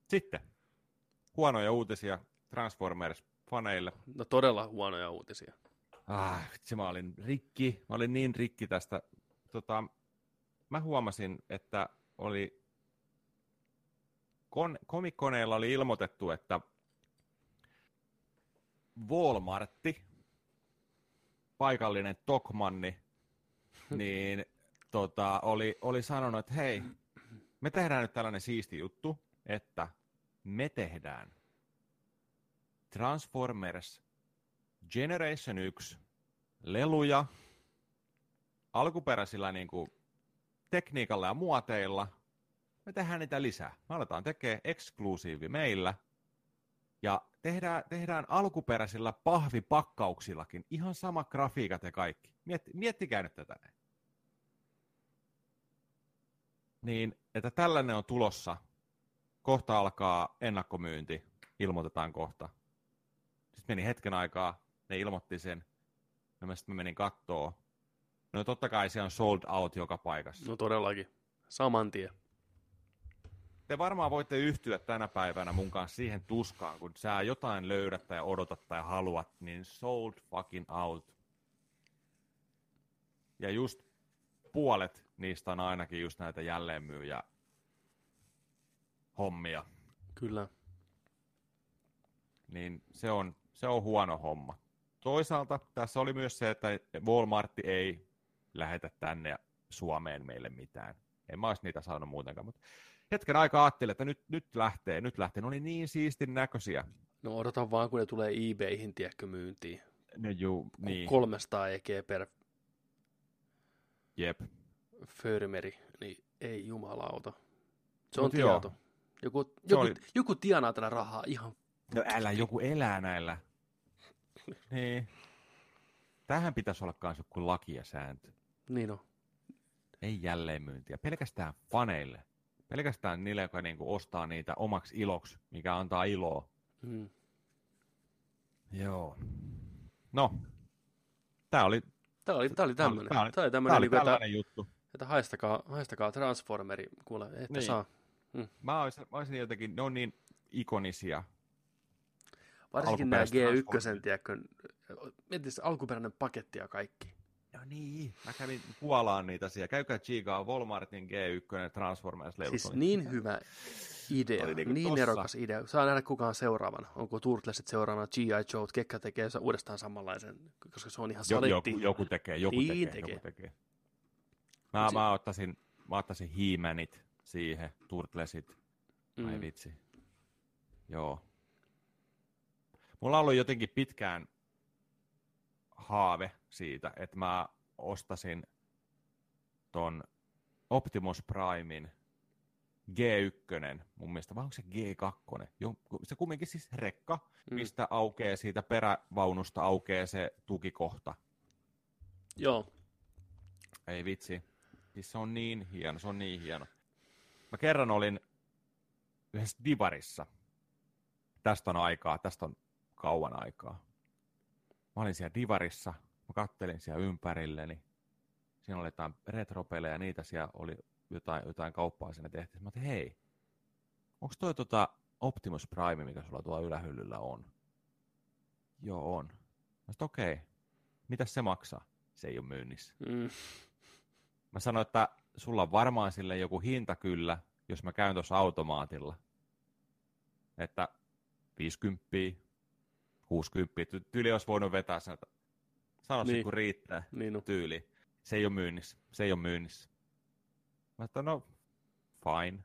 Sitten, huonoja uutisia Transformers-faneille. No todella huonoja uutisia. Ah, vitsi, mä olin rikki. Mä olin niin rikki tästä. Tota, mä huomasin, että oli kon, komikkoneilla oli ilmoitettu, että Walmartti, paikallinen Tokmanni, niin tota, oli, oli sanonut, että hei, me tehdään nyt tällainen siisti juttu, että me tehdään Transformers Generation 1 leluja alkuperäisillä niin kuin, tekniikalla ja muoteilla. Me tehdään niitä lisää. Me aletaan tekemään eksklusiivi meillä. Ja tehdään, tehdään alkuperäisillä pahvipakkauksillakin ihan sama grafiikat ja kaikki. Mietti, miettikää nyt tätä näin. Niin, että tällainen on tulossa. Kohta alkaa ennakkomyynti. Ilmoitetaan kohta. Sitten meni hetken aikaa, ne ilmoitti sen. Ja mä sitten menin kattoo. No totta kai se on sold out joka paikassa. No todellakin. Saman tien. Te varmaan voitte yhtyä tänä päivänä mun kanssa siihen tuskaan, kun sä jotain löydät tai odotat tai haluat, niin sold fucking out. Ja just puolet niistä on ainakin just näitä jälleenmyyjä hommia. Kyllä. Niin se on, se on huono homma. Toisaalta tässä oli myös se, että Walmart ei lähetä tänne Suomeen meille mitään. En mä olisi niitä saanut muutenkaan, mutta hetken aikaa ajattelin, että nyt, nyt lähtee, nyt lähtee. Ne oli niin siistin näköisiä. No odotan vaan, kun ne tulee eBayhin, tiedätkö, myyntiin. No juu, niin, 300 EG per jep. förmeri, niin ei jumalauta. Se on Mut joo. tieto. Joku, Se joku, oli- joku tienaa tällä rahaa ihan... No älä, joku elää näillä. Niin. Tähän pitäisi olla myös joku laki ja sääntö. Niin on. Ei jälleenmyyntiä. Pelkästään faneille. Pelkästään niille, jotka niinku ostaa niitä omaksi iloksi, mikä antaa iloa. Mm. Joo. No, tämä oli, Tämä oli, tämä oli tämmöinen. Tää oli- Tämä oli tämmöinen, oli niin että, juttu. että haistakaa, haistakaa Transformeri, kuule, että Niin. saa. Mä olisin, mä olisin jotenkin, ne on niin ikonisia. Varsinkin nämä Alkuperäiset G1, Transformerit. tiedätkö, mietin se alkuperäinen paketti ja kaikki. No niin. Mä kävin Puolaan niitä siellä. Käykää Chigaa Walmartin G1 transformers levy Siis niin hyvä idea, Oli niinku niin tossa. nerokas idea. Saa nähdä kukaan seuraavana. Onko Turtlesit seuraavana, G.I. Joe, Kekka tekee se uudestaan samanlaisen, koska se on ihan saletti. joku, joku tekee, joku Niin tekee, tekee. joku tekee. Mä, Si- mä, ottaisin, mä ottaisin He-Manit siihen, Turtlesit. Ai Mm. vitsi. Joo. Mulla on ollut jotenkin pitkään haave siitä, että mä ostasin ton Optimus Primein G1, mun mielestä, vai onko se G2? Jo, se kumminkin siis rekka, Mm. mistä aukeaa siitä perävaunusta aukeaa se tukikohta. Joo, Ei vitsi. Siis se on niin hieno, se on niin hieno. Mä kerran olin yhdessä divarissa. Tästä on aikaa, tästä on kauan aikaa. Mä olin siellä divarissa, mä kattelin siellä ympärilleni. Siinä oli jotain retropelejä, niitä siellä oli jotain, jotain kauppaa siinä tehtiin. Mä ajattelin, hei, onko toi tota Optimus Prime, mikä sulla tuolla ylähyllyllä on? Joo, on. Mä sanoin, okei, mitäs se maksaa? Se ei ole myynnissä. mm. Mä sanoin, että sulla on varmaan sille joku hinta kyllä, jos mä käyn tuossa automaatilla. Että 50, 60, ty- tyyli olisi voinut vetää sen, että sano niin. Kun riittää niin on. tyyli. Se ei ole myynnissä, se ei ole myynnissä. Mä sanoin, no fine.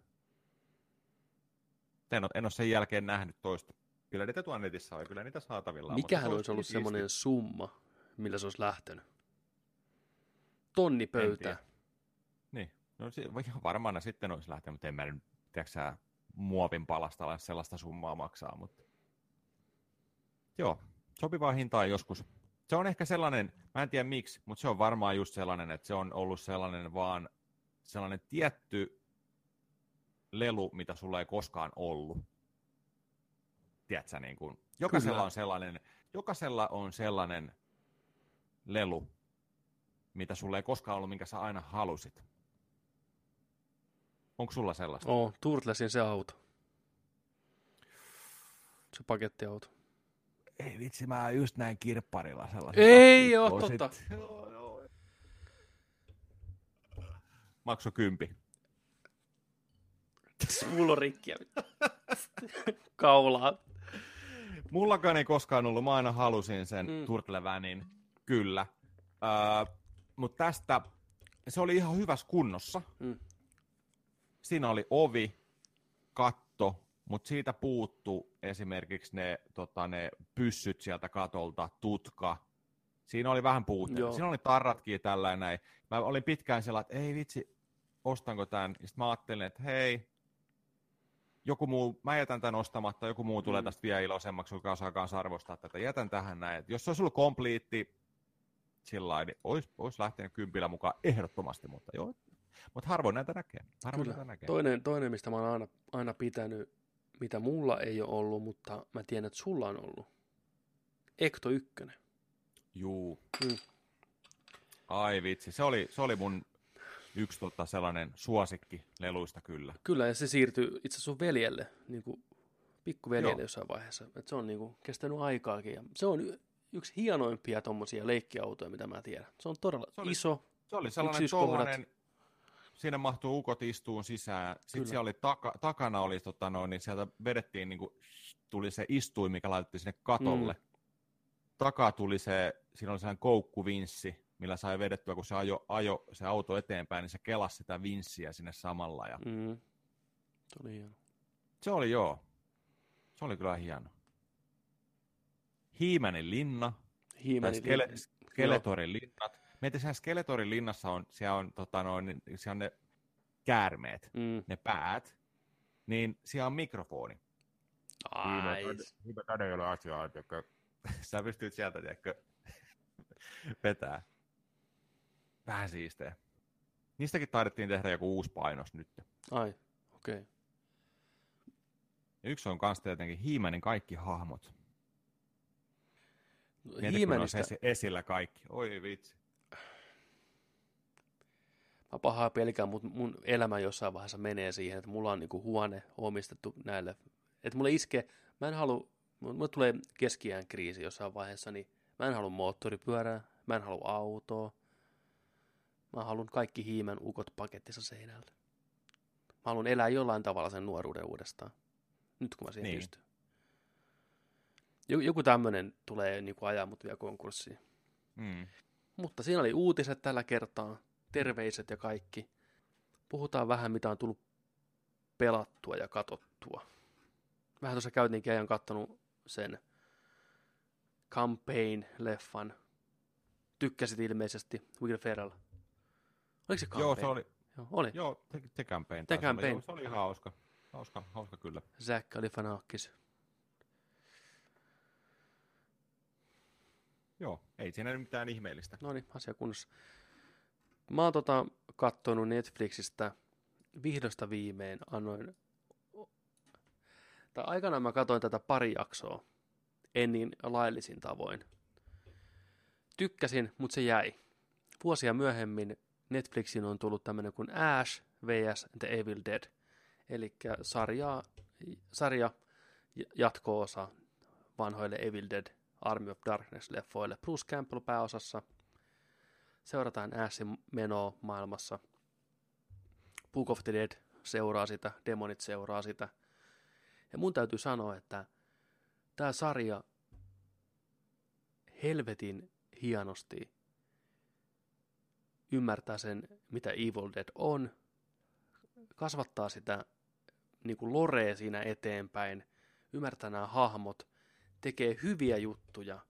En ole, en ole sen jälkeen nähnyt toista. Kyllä niitä tuolla netissä on, kyllä niitä saatavilla on. Mikähän olisi ollut semmoinen summa, millä se olisi lähtenyt? Tonni pöytää. tiedä. Niin, no ihan varmaan sitten olisi lähtenyt, mutta en mä nyt, tiedätkö sä, muovin palasta ole sellaista summaa maksaa, mutta joo, sopivaa hintaa joskus. Se on ehkä sellainen, mä en tiedä miksi, mutta se on varmaan just sellainen, että se on ollut sellainen vaan sellainen tietty lelu, mitä sulla ei koskaan ollut. Tiedätkö, niin kuin, jokaisella Kyllä. on sellainen, jokaisella on sellainen lelu, mitä sulla ei koskaan ollut, minkä sä aina halusit. Onko sulla sellaista? Oo, Turtlesin se auto. Se pakettiauto. Ei vitsi, mä just näin kirpparilla sellaisen. Ei oo Osit- totta. Joo, joo. Makso kympi. Mulla on rikkiä. Kaulaa. Mullakaan ei koskaan ollut, mä aina halusin sen Mm. Turtle-vänin, kyllä. Öö, Mutta tästä, se oli ihan hyvässä kunnossa. Mm. Siinä oli ovi, katto, mutta siitä puuttu esimerkiksi ne, tota, ne pyssyt sieltä katolta, tutka. Siinä oli vähän puutteita. Siinä oli tarratkin tällä näin. Mä olin pitkään sellainen, että ei vitsi, ostanko tämän? Sitten mä ajattelin, että hei, joku muu, mä jätän tämän ostamatta, joku muu tulee Mm. tästä vielä iloisemmaksi, joka osaa kanssa arvostaa tätä. Jätän tähän näin. Et jos se olisi ollut kompliitti, sillä niin olisi, olisi lähtenyt kympillä mukaan ehdottomasti, mutta joo. Mutta harvoin näitä näkee. Harvoin Kyllä. näitä näkee. Toinen, toinen, mistä mä oon aina, aina pitänyt, mitä mulla ei ole ollut, mutta mä tiedän, että sulla on ollut. Ekto 1. Juu. Mm. Ai vitsi, se oli, se oli mun yksi tota, sellainen suosikki leluista kyllä. Kyllä, ja se siirtyi itse asiassa sun veljelle, niin kuin pikkuveljelle Joo. jossain vaiheessa. Et se on niin kuin kestänyt aikaakin. Ja se on y- yksi hienoimpia tuommoisia leikkiautoja, mitä mä tiedän. Se on todella Se oli- iso. Se oli sellainen siinä mahtuu ukot istuun sisään. Sitten Kyllä. siellä oli taka, takana oli, tota noin, niin sieltä vedettiin, niin kuin, tuli se istuin, mikä laitettiin sinne katolle. Mm. Takaa tuli se, siinä oli sellainen koukkuvinssi, millä sai vedettyä, kun se ajo, ajo se auto eteenpäin, niin se kelasi sitä vinssiä sinne samalla. Ja Mm. Se oli hieno. se oli joo. Se oli kyllä hieno. Hiimänen linna, Hiimeni. skele, Skeletorin linnat. Mietin, siellä Skeletorin linnassa on, siellä on, tota noin, niin siellä on ne käärmeet, Mm. ne päät, niin siellä on mikrofoni. Nice. Hyvä, ei ole asiaa, että sä pystyt sieltä, tiedätkö, vetää. Vähän siistejä. Niistäkin taidettiin tehdä joku uusi painos nyt. Ai, okei. Okay. Ja yksi on kanssa tietenkin Hiimänin kaikki hahmot. Mieti, kun ne Hiimenistä, olisi esi- esillä kaikki. Oi vitsi. mä pahaa pelkään, mutta mun elämä jossain vaiheessa menee siihen, että mulla on niinku huone omistettu näille. Että mulle iskee, mä en halua, mulle tulee keskiään kriisi jossain vaiheessa, niin mä en halua moottoripyörää, mä en halua autoa. Mä haluan kaikki hiimän ukot pakettissa seinällä. Mä haluan elää jollain tavalla sen nuoruuden uudestaan. Nyt kun mä siihen Niin. pystyn. Joku, joku tämmöinen tulee niin ajaa mut vielä konkurssiin. Mm. Mutta siinä oli uutiset tällä kertaa, terveiset ja kaikki. Puhutaan vähän, mitä on tullut pelattua ja katottua. Vähän tuossa käytiinkin ajan kattonut sen Campaign-leffan. Tykkäsit ilmeisesti Will Ferrell. Oliko se Campaign? Joo, se oli, Joo, oli. joo, te, te campaign. The taisi olla. Campaign. Joo, Se oli ihan hauska. Hauska, hauska kyllä. Zack oli fanaakkis. Joo, ei siinä mitään ihmeellistä. No niin, asia kunnossa. Mä oon tota kattonut Netflixistä vihdosta viimein annoin, tai aikanaan mä katsoin tätä pari jaksoa, en niin laillisin tavoin. Tykkäsin, mutta se jäi. Vuosia myöhemmin Netflixin on tullut tämmönen kuin Ash vs. The Evil Dead, eli sarja, sarja jatko-osa vanhoille Evil Dead Army of Darkness-leffoille. Bruce Campbell pääosassa. Seurataan Ashin menoa maailmassa. Book of the Dead seuraa sitä, demonit seuraa sitä. Ja mun täytyy sanoa, että tämä sarja helvetin hienosti ymmärtää sen, mitä Evil Dead on, kasvattaa sitä niin kuin lorea siinä eteenpäin, ymmärtää nämä hahmot, tekee hyviä juttuja,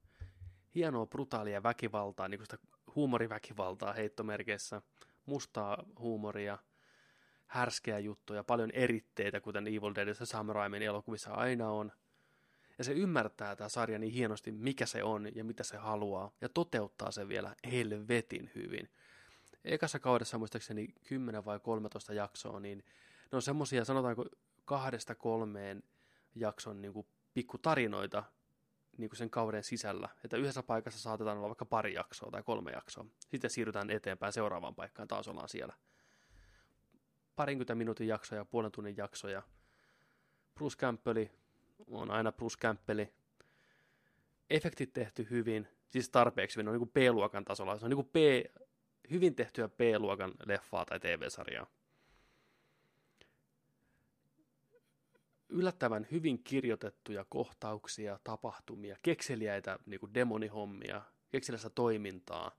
hienoa brutaalia väkivaltaa, niin kuin sitä huumoriväkivaltaa heittomerkeissä, mustaa huumoria, härskeä juttuja, paljon eritteitä, kuten Evil Deadissä Sam Raimin elokuvissa aina on. Ja se ymmärtää tämä sarja niin hienosti, mikä se on ja mitä se haluaa, ja toteuttaa sen vielä helvetin hyvin. Ekassa kaudessa muistaakseni 10 vai 13 jaksoa, niin ne on semmoisia, sanotaanko kahdesta kolmeen jakson niin kuin pikkutarinoita niin kuin sen kauden sisällä, että yhdessä paikassa saatetaan olla vaikka pari jaksoa tai kolme jaksoa. Sitten siirrytään eteenpäin seuraavaan paikkaan, taas ollaan siellä. Parinkymmentä minuutin jaksoja, puolen tunnin jaksoja. Bruce Campbelli on aina Bruce Campbelli. Efektit tehty hyvin, siis tarpeeksi hyvin, on niin kuin B-luokan tasolla. Se on niin kuin B, hyvin tehtyä B-luokan leffaa tai TV-sarjaa. yllättävän hyvin kirjoitettuja kohtauksia, tapahtumia, kekseliäitä niin kuin demonihommia, kekseliäistä toimintaa.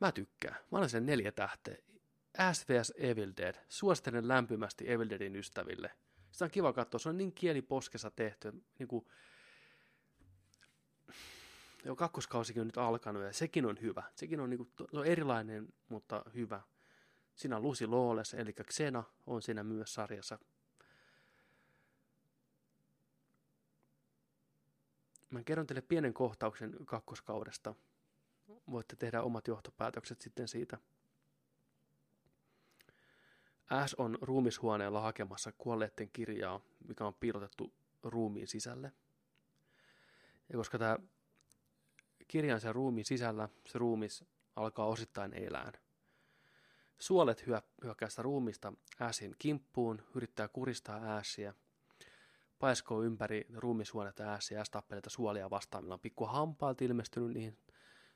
Mä tykkään. Mä olen sen neljä tähteä. SVS Evil Dead. Suosittelen lämpimästi Evil Deadin ystäville. Sitä on kiva katsoa. Se on niin kieliposkessa tehty. Niin kuin... Jo kakkoskausikin on nyt alkanut ja sekin on hyvä. Sekin on, niin kuin, se on erilainen, mutta hyvä. Siinä on Lucy Lawless, eli Xena on siinä myös sarjassa Mä kerron teille pienen kohtauksen kakkoskaudesta. Voitte tehdä omat johtopäätökset sitten siitä. Ash on ruumishuoneella hakemassa kuolleiden kirjaa, mikä on piilotettu ruumiin sisälle. Ja koska tämä kirja on sen ruumiin sisällä, se ruumis alkaa osittain elää. Suolet hyökkää sitä ruumista Ashin kimppuun, yrittää kuristaa Ashia – paiskoo ympäri ruumisuonet äässä ja tappeleita suolia vastaan, millä on pikku hampaat ilmestynyt niihin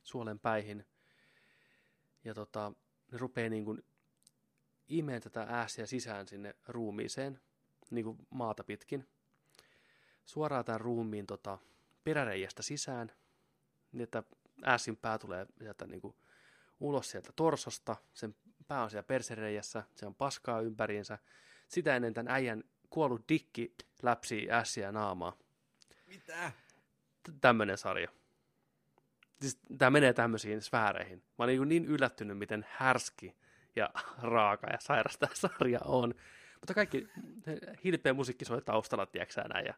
suolen päihin. Ja tota, ne rupeaa niin kuin imeen tätä äässiä sisään sinne ruumiiseen, niin kuin maata pitkin. Suoraan tämän ruumiin tota, peräreijästä sisään, niin että ääsin pää tulee sieltä niin kuin ulos sieltä torsosta, sen pää on siellä persereijässä, se on paskaa ympäriinsä. Sitä ennen tämän äijän kuollut dikki läpsii ässiä naamaa. Mitä? Tämmöinen sarja. Siis tämä menee tämmöisiin sfääreihin. Mä olin niin yllättynyt, miten härski ja raaka ja sairas tämä sarja on. Mutta kaikki hilpeä musiikki soi taustalla, tiedätkö näin, ja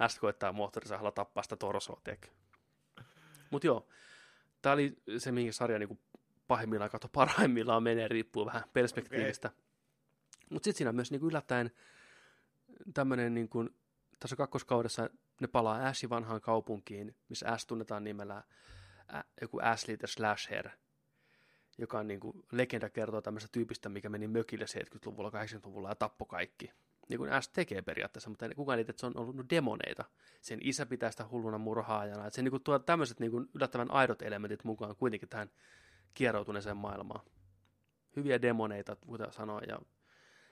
äsken koittaa moottorisahalla tappaa sitä torsoa, tiedätkö. Mutta joo, tämä oli se, mihin sarja niin pahimmillaan kato parhaimmillaan menee, riippuu vähän perspektiivistä. Okay. Mutta sitten siinä myös niin yllättäen tämmöinen niin kuin, tässä kakkoskaudessa ne palaa Ashin vanhaan kaupunkiin, missä Ash tunnetaan nimellä ä, joku Ashley the Slasher, joka on niin kuin, legenda kertoo tämmöistä tyypistä, mikä meni mökille 70-luvulla, 80-luvulla ja tappoi kaikki. Niin kuin Ash tekee periaatteessa, mutta kukaan niitä, että se on ollut demoneita. Sen isä pitää sitä hulluna murhaajana. Että se niin kuin, tuo tämmöiset niin kuin, yllättävän aidot elementit mukaan kuitenkin tähän kieroutuneeseen maailmaan. Hyviä demoneita, kuten sanoin, ja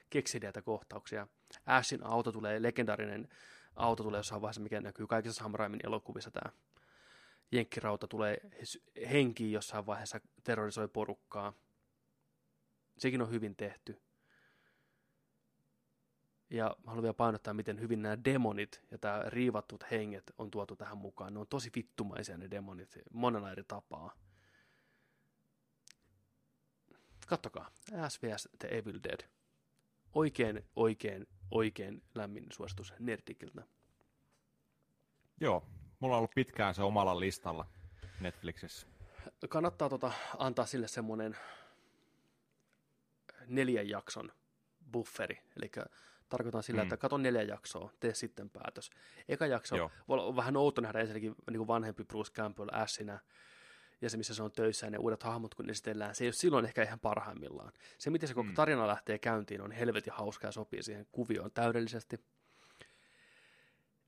keksiliäitä kohtauksia. Ashin auto tulee, legendaarinen auto tulee jossain vaiheessa, mikä näkyy kaikissa Sam Raimin elokuvissa tämä jenkkirauta tulee henkiin jossain vaiheessa, terrorisoi porukkaa. Sekin on hyvin tehty. Ja haluan vielä painottaa, miten hyvin nämä demonit ja tämä riivattut henget on tuotu tähän mukaan. Ne on tosi vittumaisia ne demonit, monella eri tapaa. Kattokaa, SVS The Evil Dead oikein, oikein, oikein lämmin suositus Nerdikiltä. Joo, mulla on ollut pitkään se omalla listalla Netflixissä. Kannattaa tota, antaa sille semmoinen neljän jakson bufferi, eli tarkoitan sillä, mm. että katon neljä jaksoa, tee sitten päätös. Eka jakso, Joo. voi olla vähän outo nähdä ensinnäkin niin vanhempi Bruce Campbell Ashinä, ja se, missä se on töissä ja ne uudet hahmot, kun esitellään, se ei ole silloin ehkä ihan parhaimmillaan. Se, miten se koko mm. tarina lähtee käyntiin, on helvetin hauska ja sopii siihen kuvioon täydellisesti.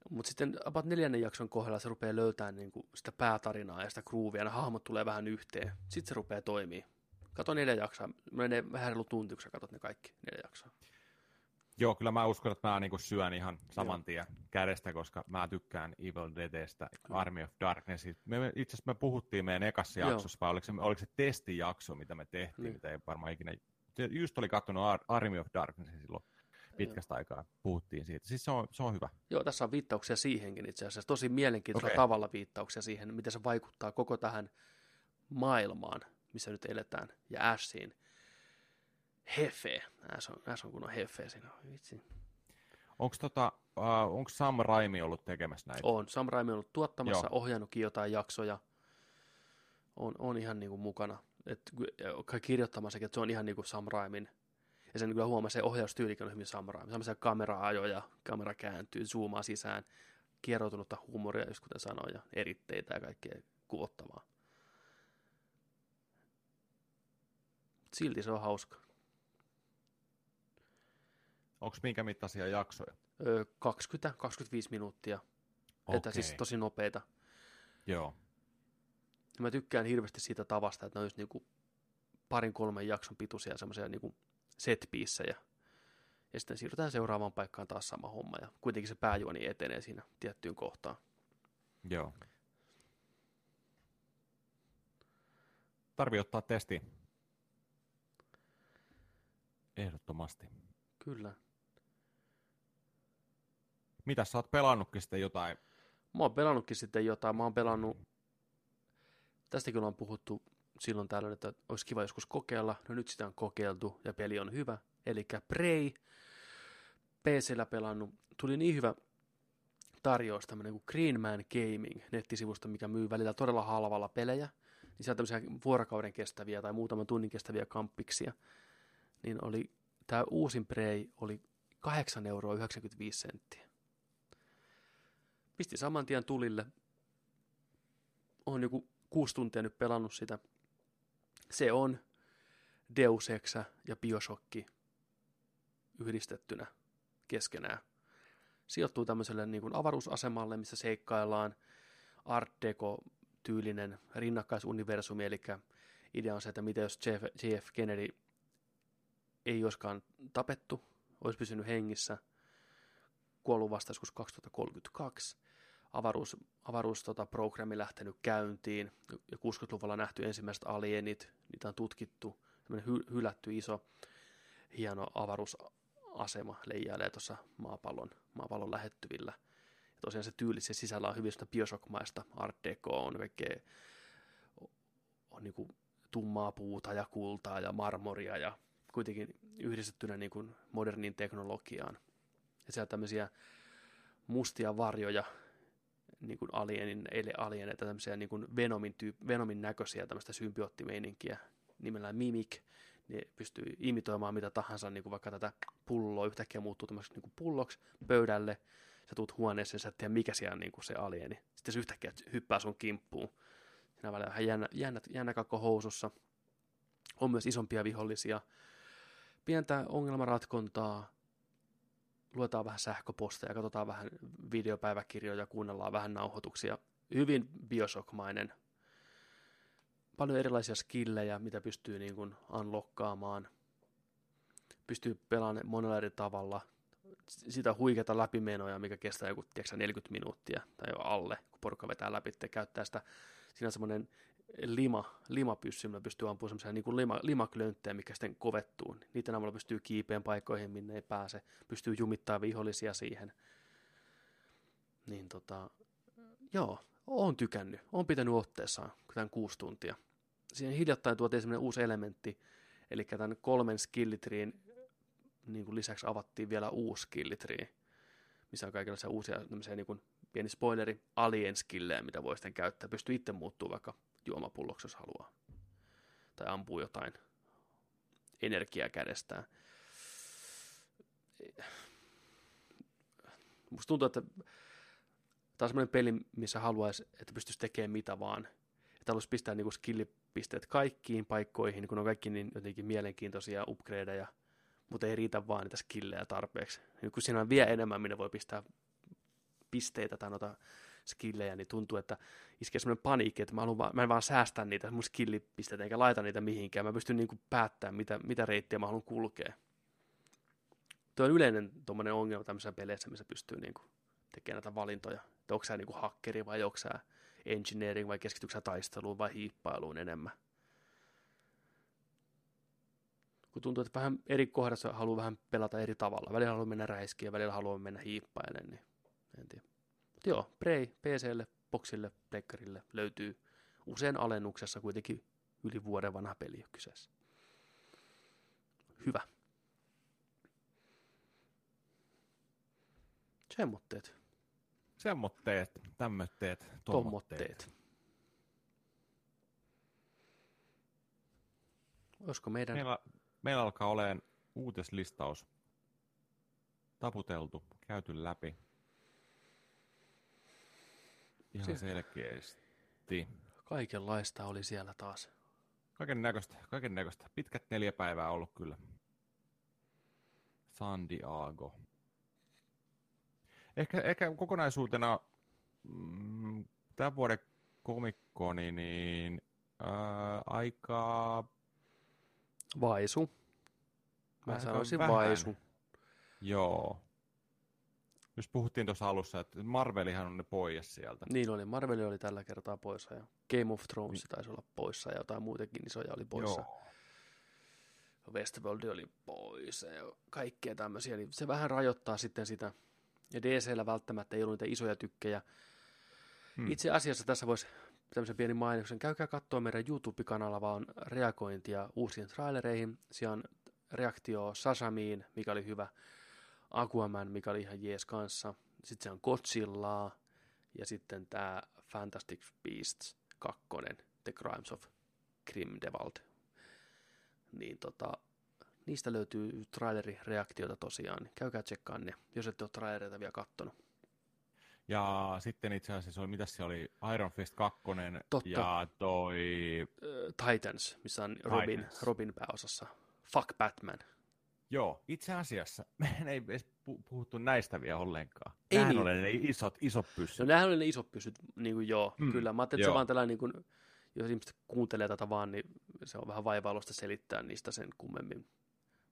Mutta sitten about neljännen jakson kohdalla se rupeaa löytämään niin kuin sitä päätarinaa ja sitä groovia, ja hahmot tulee vähän yhteen. Sitten se rupeaa toimii. Kato neljä jaksoa, menee vähän reilu tunti, kun sä katsot ne kaikki neljä jaksoa. Joo, kyllä mä uskon, että mä niin syön ihan saman tien kädestä, koska mä tykkään Evil Deadistä, Army of Darkness. Me, itse asiassa me puhuttiin meidän ekassa jaksossa, vai oliko se, oliko se testijakso, mitä me tehtiin, niin. mitä ei varmaan ikinä... Just oli katsonut Army of Darkness silloin pitkästä Joo. aikaa puhuttiin siitä. Siis se on, se on hyvä. Joo, tässä on viittauksia siihenkin itse asiassa. Tosi mielenkiintoisella okay. tavalla viittauksia siihen, miten se vaikuttaa koko tähän maailmaan, missä nyt eletään, ja Ashiin hefe. Näissä on, näissä on kunnon hefe siinä. Vitsi. Onko tota, uh, onko Sam Raimi ollut tekemässä näitä? On. Sam Raimi on ollut tuottamassa, Joo. ohjannutkin jotain jaksoja. On, on ihan niin kuin mukana. Et, kirjoittamassakin, että se on ihan niin kuin Sam Raimin. Ja sen kyllä huomaa, se ohjaustyylikin on hyvin samurai. Sellaisia kamera-ajoja, kamera kääntyy, zoomaa sisään, kieroutunutta huumoria, just kuten sanoin, ja eritteitä ja kaikkea kuvottavaa. Silti se on hauska. Onko minkä mittaisia jaksoja? Öö, 20-25 minuuttia. Okay. Että siis tosi nopeita. Joo. Ja mä tykkään hirveästi siitä tavasta, että ne on just niinku parin kolmen jakson pituisia semmoisia niinku set ja sitten siirrytään seuraavaan paikkaan taas sama homma, ja kuitenkin se pääjuoni etenee siinä tiettyyn kohtaan. Joo. Tarvii ottaa testi. Ehdottomasti. Kyllä. Mitä sä oot pelannutkin sitten jotain? Mä oon pelannutkin sitten jotain. Mä oon pelannut, tästäkin ollaan puhuttu silloin tällöin, että olisi kiva joskus kokeilla. No nyt sitä on kokeiltu ja peli on hyvä. Eli Prey, PCllä pelannut. Tuli niin hyvä tarjous tämmöinen kuin Green Man Gaming nettisivusto, mikä myy välillä todella halvalla pelejä. Niin siellä tämmöisiä vuorokauden kestäviä tai muutaman tunnin kestäviä kamppiksia. Niin oli, tämä uusin Prey oli 8 euroa 95 senttiä. Pisti saman tien tulille. On joku kuusi tuntia nyt pelannut sitä. Se on Deus Exa ja Bioshock yhdistettynä keskenään. Sijoittuu tämmöiselle niin kuin avaruusasemalle, missä seikkaillaan Art Deco-tyylinen rinnakkaisuniversumi, eli idea on se, että mitä jos JF Kennedy ei olisikaan tapettu, olisi pysynyt hengissä, kuollut vasta joskus 2032, avaruus, avaruus tota, lähtenyt käyntiin, ja 60-luvulla nähty ensimmäiset alienit, niitä on tutkittu, hy- hylätty iso, hieno avaruus asema leijailee tuossa maapallon, maapallon lähettyvillä. Ja tosiaan se tyyli se sisällä on hyvin sitä bioshockmaista art deco, on kaikkea, on niin kuin tummaa puuta ja kultaa ja marmoria ja kuitenkin yhdistettynä niin kuin moderniin teknologiaan. Ja siellä tämmöisiä mustia varjoja, niin kuin alienin, alieneita, tämmöisiä niin kuin Venomin, tyyp, Venomin näköisiä tämmöistä symbioottimeininkiä nimellä Mimic, niin pystyy imitoimaan mitä tahansa, niin kuin vaikka tätä pulloa yhtäkkiä muuttuu tämmöiseksi niin pulloksi pöydälle, sä tuut huoneeseen, sä et tiedä mikä siellä on niin kuin se alieni. Sitten se yhtäkkiä hyppää sun kimppuun. Siinä välillä vähän jännä, jännä, jännä kakko housussa. On myös isompia vihollisia. Pientä ongelmaratkontaa. Luetaan vähän sähköposteja, katsotaan vähän videopäiväkirjoja, kuunnellaan vähän nauhoituksia. Hyvin bioshockmainen paljon erilaisia skillejä, mitä pystyy niin kuin unlockkaamaan. Pystyy pelaamaan monella eri tavalla. Sitä huikeata läpimenoja, mikä kestää joku tiedätkö, 40 minuuttia tai jo alle, kun porukka vetää läpi, ja käyttää sitä. Siinä on semmoinen lima, limapyssy, millä pystyy ampumaan semmoisia niin kuin lima, limaklönttejä, mikä sitten kovettuu. Niiden avulla pystyy kiipeen paikoihin, minne ei pääse. Pystyy jumittaa vihollisia siihen. Niin tota, joo, on tykännyt. On pitänyt otteessaan tämän kuusi tuntia siihen hiljattain tuotiin sellainen uusi elementti, eli tämän kolmen skillitriin niin kuin lisäksi avattiin vielä uusi skillitri, missä on kaikenlaisia uusia niin kuin pieni spoileri, alien skillejä, mitä voi sitten käyttää. Pystyy itse muuttuu vaikka juomapulloksi, jos haluaa. Tai ampuu jotain energiaa kädestään. Musta tuntuu, että tämä on sellainen peli, missä haluaisi, että pystyisi tekemään mitä vaan. Että haluaisi pistää niin kuin pisteet kaikkiin paikkoihin, kun on kaikki niin jotenkin mielenkiintoisia upgradeja, mutta ei riitä vaan niitä skillejä tarpeeksi. Niin kun siinä on vielä enemmän, minne voi pistää pisteitä tai noita skillejä, niin tuntuu, että iskee semmoinen paniikki, että mä, haluan vaan, mä en vaan säästä niitä mun skillipisteitä eikä laita niitä mihinkään. Mä pystyn niin päättämään, mitä, mitä reittiä mä haluan kulkea. Tuo on yleinen tuommoinen ongelma tämmöisessä peleissä, missä pystyy niin kuin tekemään näitä valintoja. Että onko sä niin kuin hakkeri vai onko sä engineering vai keskityksä taisteluun vai hiippailuun enemmän. Kun tuntuu, että vähän eri kohdassa haluaa vähän pelata eri tavalla. Välillä haluaa mennä räiskiä, välillä haluaa mennä hiippailemaan, niin en tiedä. Mutta joo, Prey PClle, Boxille, Pleikkarille löytyy usein alennuksessa kuitenkin yli vuoden vanha peli on kyseessä. Hyvä. Semmoitteet. Semmoitteet, tämmöitteet, tommotteet. Olisiko meidän... Meillä, meillä alkaa olemaan uutislistaus taputeltu, käyty läpi. Ihan Se- selkeästi. Kaikenlaista oli siellä taas. Kaiken näköistä, kaiken näköistä. Pitkät neljä päivää ollut kyllä. San Diego. Ehkä, ehkä kokonaisuutena mm, tämän vuoden komikkoni, niin ää, aika Vaisu. Mä Aika sanoisin vähän. vaisu. Joo. Jos puhuttiin tuossa alussa, että Marvelihan on ne pois sieltä. Niin oli, Marvel oli tällä kertaa poissa ja Game of Thrones taisi olla poissa ja jotain muitakin isoja oli poissa. Joo. Westworld oli poissa ja kaikkea tämmöisiä, niin se vähän rajoittaa sitten sitä. Ja DCllä välttämättä ei ollut niitä isoja tykkejä. Hmm. Itse asiassa tässä voisi tämmöisen pieni mainoksen. Käykää katsoa meidän YouTube-kanalla vaan reagointia uusiin trailereihin. Siellä on reaktio Sasamiin, mikä oli hyvä. Aquaman, mikä oli ihan jees kanssa. Sitten se on Godzillaa. Ja sitten tämä Fantastic Beasts 2, The Crimes of Grindelwald. Niin tota, niistä löytyy trailerireaktiota tosiaan. Käykää tsekkaan ne, jos ette ole trailereita vielä kattonut. Ja sitten itse asiassa oli, mitä se oli, Iron Fist 2 Totta. ja toi, Titans, missä on Robin, Titans. Robin pääosassa. Fuck Batman. Joo, itse asiassa, me ei edes pu- puhuttu näistä vielä ollenkaan. Ei Nämähän niin. oli ne isot, isot pyssyt. No nämähän oli ne isot pysyt, niin kuin joo, Mm, kyllä. Mä ajattelin, että se vaan tällainen, niin kuin, jos ihmiset kuuntelee tätä vaan, niin se on vähän vaivailusta selittää niistä sen kummemmin.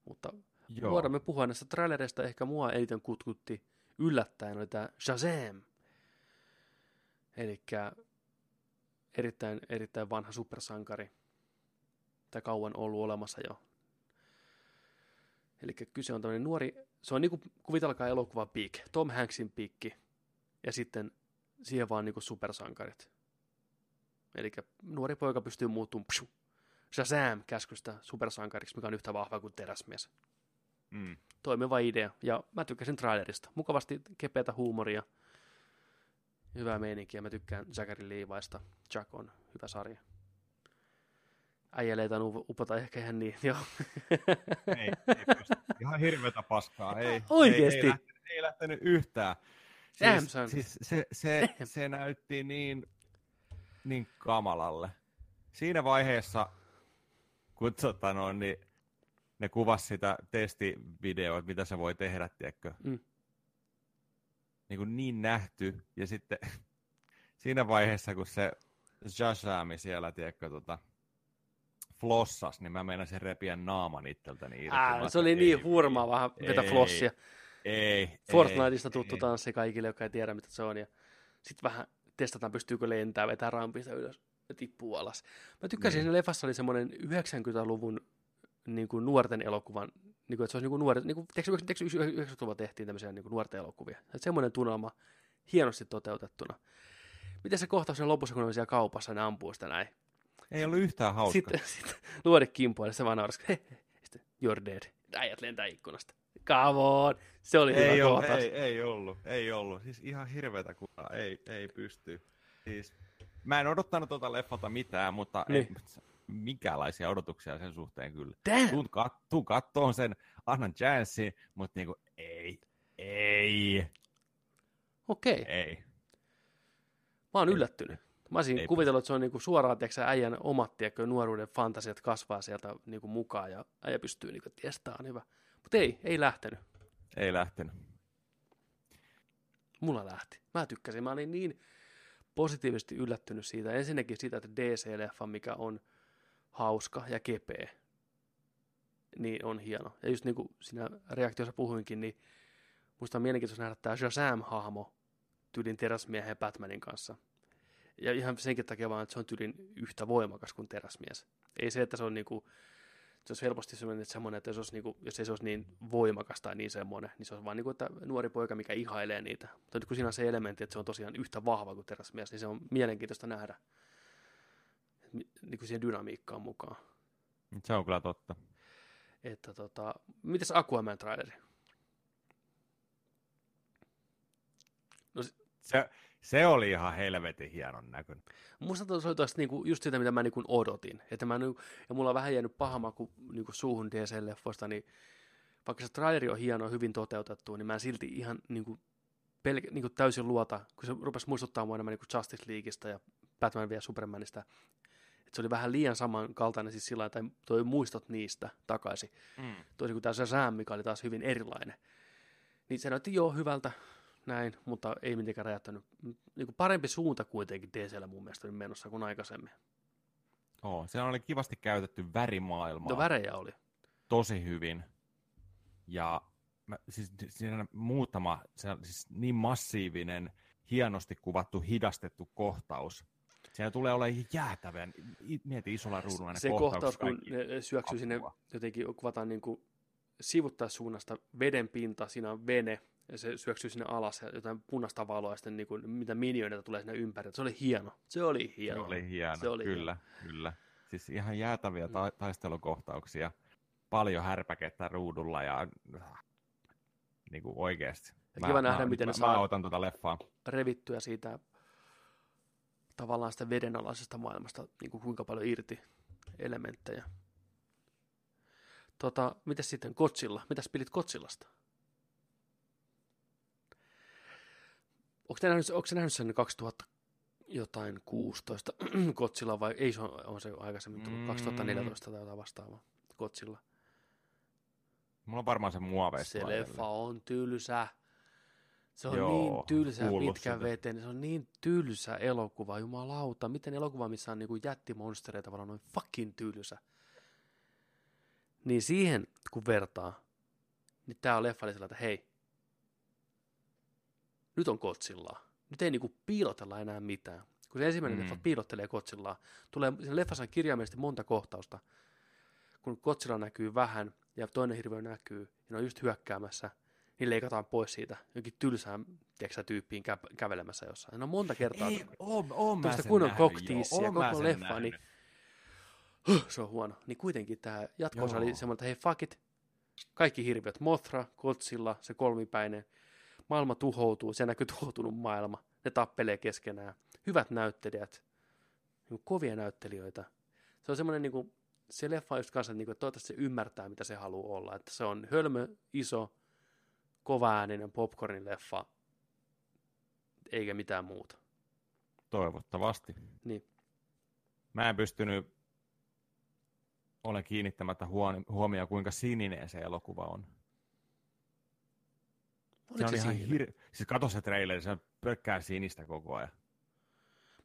Mutta Joo. voidaan me puhua näistä trailereista. Ehkä mua eniten kutkutti yllättäen oli tämä Shazam. Eli erittäin, erittäin vanha supersankari. Tai kauan ollut olemassa jo. Eli kyse on tämmöinen nuori, se on niinku kuvitelkaa elokuva Big, Tom Hanksin pikki. Ja sitten siihen vaan niinku supersankarit. Eli nuori poika pystyy muuttumaan pshu, Shazam käskystä supersankariksi, mikä on yhtä vahva kuin teräsmies Mm. toimiva idea. Ja mä tykkäsin trailerista. Mukavasti kepeätä huumoria. Hyvää meininkiä. Mä tykkään Zachary Leviista. Jack on hyvä sarja. Äijälle ei tainnut upota ehkä ihan niin. Joo. ei, ei pysty. Ihan hirveätä paskaa. Ei, Oikeesti? Ei, ei, lähtenyt, ei lähtenyt yhtään. Siis, siis se, se, se näytti niin, niin kamalalle. Siinä vaiheessa, kun tota, no, niin ne kuvasi sitä testivideoa, että mitä se voi tehdä, tiedätkö? Mm. Niin, kuin niin nähty. Ja sitten siinä vaiheessa, kun se Shazami siellä, tiedätkö, tota, flossas, niin mä meinasin repiä naaman itseltäni irti. Mä Ää, se ajattelin, oli ei, niin hurmaa vähän vetä ei, flossia. Ei, Fortniteista ei, tuttu ei. tanssi kaikille, jotka ei tiedä mitä se on. Ja sitten vähän testataan, pystyykö lentää, vetää rampista ylös ja tippuu alas. Mä tykkäsin, Niin. siinä leffassa oli semmoinen 90-luvun niin kuin nuorten elokuvan, niin kuin, että se olisi niin kuin nuoret, niin kuin, tiedätkö, tiedätkö 90-luvulla tehtiin tämmöisiä niin kuin nuorten elokuvia. Että semmoinen tunnelma hienosti toteutettuna. Miten se kohtaus siinä lopussa, kun ne on siellä kaupassa, ne ampuu sitä näin. Ei ollut yhtään hauska. Sitten, sitten nuori kimpoille, se vaan naurasi, sitten you're dead. Äijät lentää ikkunasta. Come on! Se oli ei, hyvä kohtaus. ei, ei ollut, ei ollut. Siis ihan hirveätä kuraa, ei, ei pysty. Siis, mä en odottanut tuota leffalta mitään, mutta ei, Niin. minkäänlaisia odotuksia sen suhteen kyllä. Damn! Tuun, kat, tuun kattoon sen, annan chanssin, mutta niinku ei, ei, Okei. ei. Mä oon yllättynyt. Mä olisin Ei kuvitellut, että se on niinku suoraan tiedätkö, äijän omat tiedätkö, nuoruuden fantasiat kasvaa sieltä niinku mukaan ja äijä pystyy niinku, että jes, on hyvä. Mutta ei, ei lähtenyt. Ei lähtenyt. Mulla lähti. Mä tykkäsin. Mä olin niin positiivisesti yllättynyt siitä. Ensinnäkin siitä, että DC-leffa, mikä on hauska ja kepeä, niin on hieno. Ja just niin kuin siinä reaktiossa puhuinkin, niin musta on mielenkiintoista nähdä tämä Shazam-hahmo tyylin teräsmiehen Batmanin kanssa. Ja ihan senkin takia vaan, että se on tyylin yhtä voimakas kuin teräsmies. Ei se, että se on niinku, se olisi helposti semmoinen, että, semmoinen, että jos, olisi niinku, jos ei se olisi niin voimakas tai niin semmoinen, niin se olisi vaan niinku, että nuori poika, mikä ihailee niitä. Mutta nyt kun siinä on se elementti, että se on tosiaan yhtä vahva kuin teräsmies, niin se on mielenkiintoista nähdä niin kuin siihen dynamiikkaan mukaan. Se on kyllä totta. Että tota, mites Aquaman traileri? Se, se oli ihan helvetin hienon näköinen. Musta tuossa oli tosta niinku, just sitä, mitä mä niinku odotin. Että mä, niinku, ja mulla on vähän jäänyt paha maku niinku suuhun DC-leffoista, niin vaikka se traileri on hieno hyvin toteutettu, niin mä en silti ihan niin kuin, pelk- niin kuin täysin luota, kun se rupesi muistuttaa mua enemmän niin kuin Justice Leagueista ja Batman vs Supermanista, että se oli vähän liian samankaltainen siis sillä tai toi muistot niistä takaisin. Mm. Toisin kuin tämä Sam, mikä oli taas hyvin erilainen. Niin se näytti joo hyvältä, näin, mutta ei mitenkään räjähtänyt. Niin kuin parempi suunta kuitenkin DCllä mun mielestä oli menossa kuin aikaisemmin. Oh, se oli kivasti käytetty värimaailmaa. No värejä oli. Tosi hyvin. Ja mä, siis siinä muutama, se, siis niin massiivinen, hienosti kuvattu, hidastettu kohtaus. Siellä tulee olemaan jäätävän, mieti isolla ruudulla ne Se kohtaus, kun ne syöksyy sinne, jotenkin kuvataan niin kuin sivuttaisuunnasta veden pinta, siinä on vene, ja se syöksyy sinne alas ja jotain punaista valoa ja sitten niin kuin, mitä minioita tulee sinne ympäri. Se oli hieno. Se oli hieno. Se oli hieno, se oli kyllä, hieno. kyllä. Siis ihan jäätäviä ta- taistelukohtauksia. Paljon härpäkettä ruudulla ja niin kuin oikeasti. Ja mä, kiva nähdä, mä, miten mä, ne saa mä otan tuota leffaa. revittyä siitä tavallaan sitä vedenalaisesta maailmasta, niin kuin kuinka paljon irti elementtejä. Tota, mitäs sitten Kotsilla? Mitäs pidit Kotsilasta? Onko se nähnyt, onko se nähnyt sen 2000 jotain 16 Kotsilla vai ei se on, on se aikaisemmin tullut mm. 2014 tai jotain vastaavaa Kotsilla. Mulla on varmaan se muoveista. Se leffa on tylsä. Se on Joo, niin tylsä pitkä veteen. Se on niin tylsä elokuva, jumalauta. Miten elokuva, missä on niinku jättimonstereita, vaan on noin fucking tylsä. Niin siihen, kun vertaa, niin tää on leffa että hei, nyt on kotsillaa. Nyt ei niinku piilotella enää mitään. Kun se ensimmäinen mm. leffa piilottelee kotsillaa, tulee siinä leffassa kiirjaimellisesti monta kohtausta, kun kotsilla näkyy vähän ja toinen hirviö näkyy ja ne on just hyökkäämässä, niin leikataan pois siitä jokin tylsään tiedätkö, tyyppiin kä- kävelemässä jossain. No monta kertaa. Ei, oon, oon mä sen kunnon koktiissia koko leffa, niin huh, se on huono. Niin kuitenkin tämä jatko oli semmoinen, että hei fuck it, kaikki hirviöt, Mothra, Godzilla, se kolmipäinen, maailma tuhoutuu, se näkyy tuhoutunut maailma, ne tappelee keskenään, hyvät näyttelijät, niin kovia näyttelijöitä. Se on semmoinen, niin kuin, se leffa just kanssa, niin kuin, että toivottavasti se ymmärtää, mitä se haluaa olla, että se on hölmö, iso, kovaääninen popcornin leffa, eikä mitään muuta. Toivottavasti. Niin. Mä en pystynyt olen kiinnittämättä huomioon, kuinka sininen se elokuva on. Oliko se, se ihan hir... Siis kato se traileri, se on pökkää sinistä koko ajan.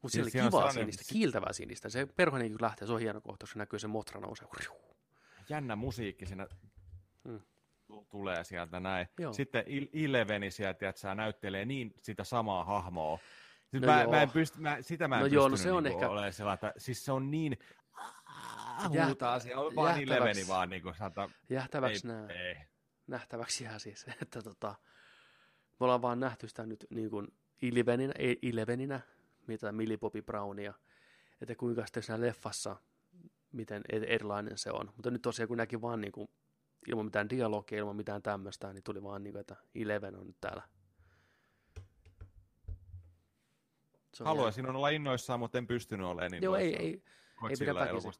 Mutta siis siellä oli kivaa sinistä, kiiltävää sinistä. Se perhonen kun lähtee, se on hieno kohta, se näkyy se motra nousee. Jännä musiikki siinä hmm. tulee sieltä näin. Joo. Sitten Ileveni sieltä, että sä näyttelee niin sitä samaa hahmoa. Siis no mä, mä en pysty, mä, sitä mä en no joo, no se on niin ehkä... olemaan sellaista, siis se on niin huutaa siellä, on vaan Ileveni vaan niin kuin sata... Jähtäväksi ei, nää. Ei. Nähtäväksi jää siis, että tota, me ollaan vaan nähty sitä nyt niin kuin Ilveninä, Ilveninä mitä Millie Bobby Brownia, että kuinka sitten siinä leffassa, miten e- erilainen se on. Mutta nyt tosiaan kun näki vaan niin kuin, ilman mitään dialogia, ilman mitään tämmöistä, niin tuli vaan niin kuin, että Eleven on nyt täällä. Haluaisin jää. olla innoissaan, mutta en pystynyt olemaan niin Joo, ei, ei, ei pidä väkisin.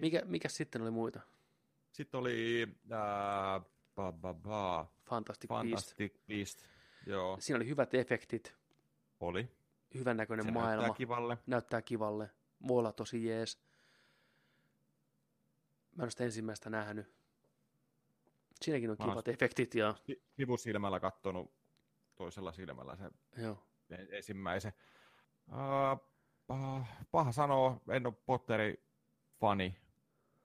Mikä, mikä sitten oli muita? Sitten oli äh, ba, ba, ba. Fantastic, Fantastic Beast. Beast. Joo. Siinä oli hyvät efektit. Oli. Hyvän näköinen Se maailma. Näyttää kivalle. Näyttää kivalle. Voi olla tosi jees. Mä en ole sitä ensimmäistä nähnyt. Siinäkin on Mä kivat efektit. Ja... Sivusilmällä kattonut toisella silmällä se Joo. ensimmäisen. Uh, paha sanoa, en ole Potteri fani.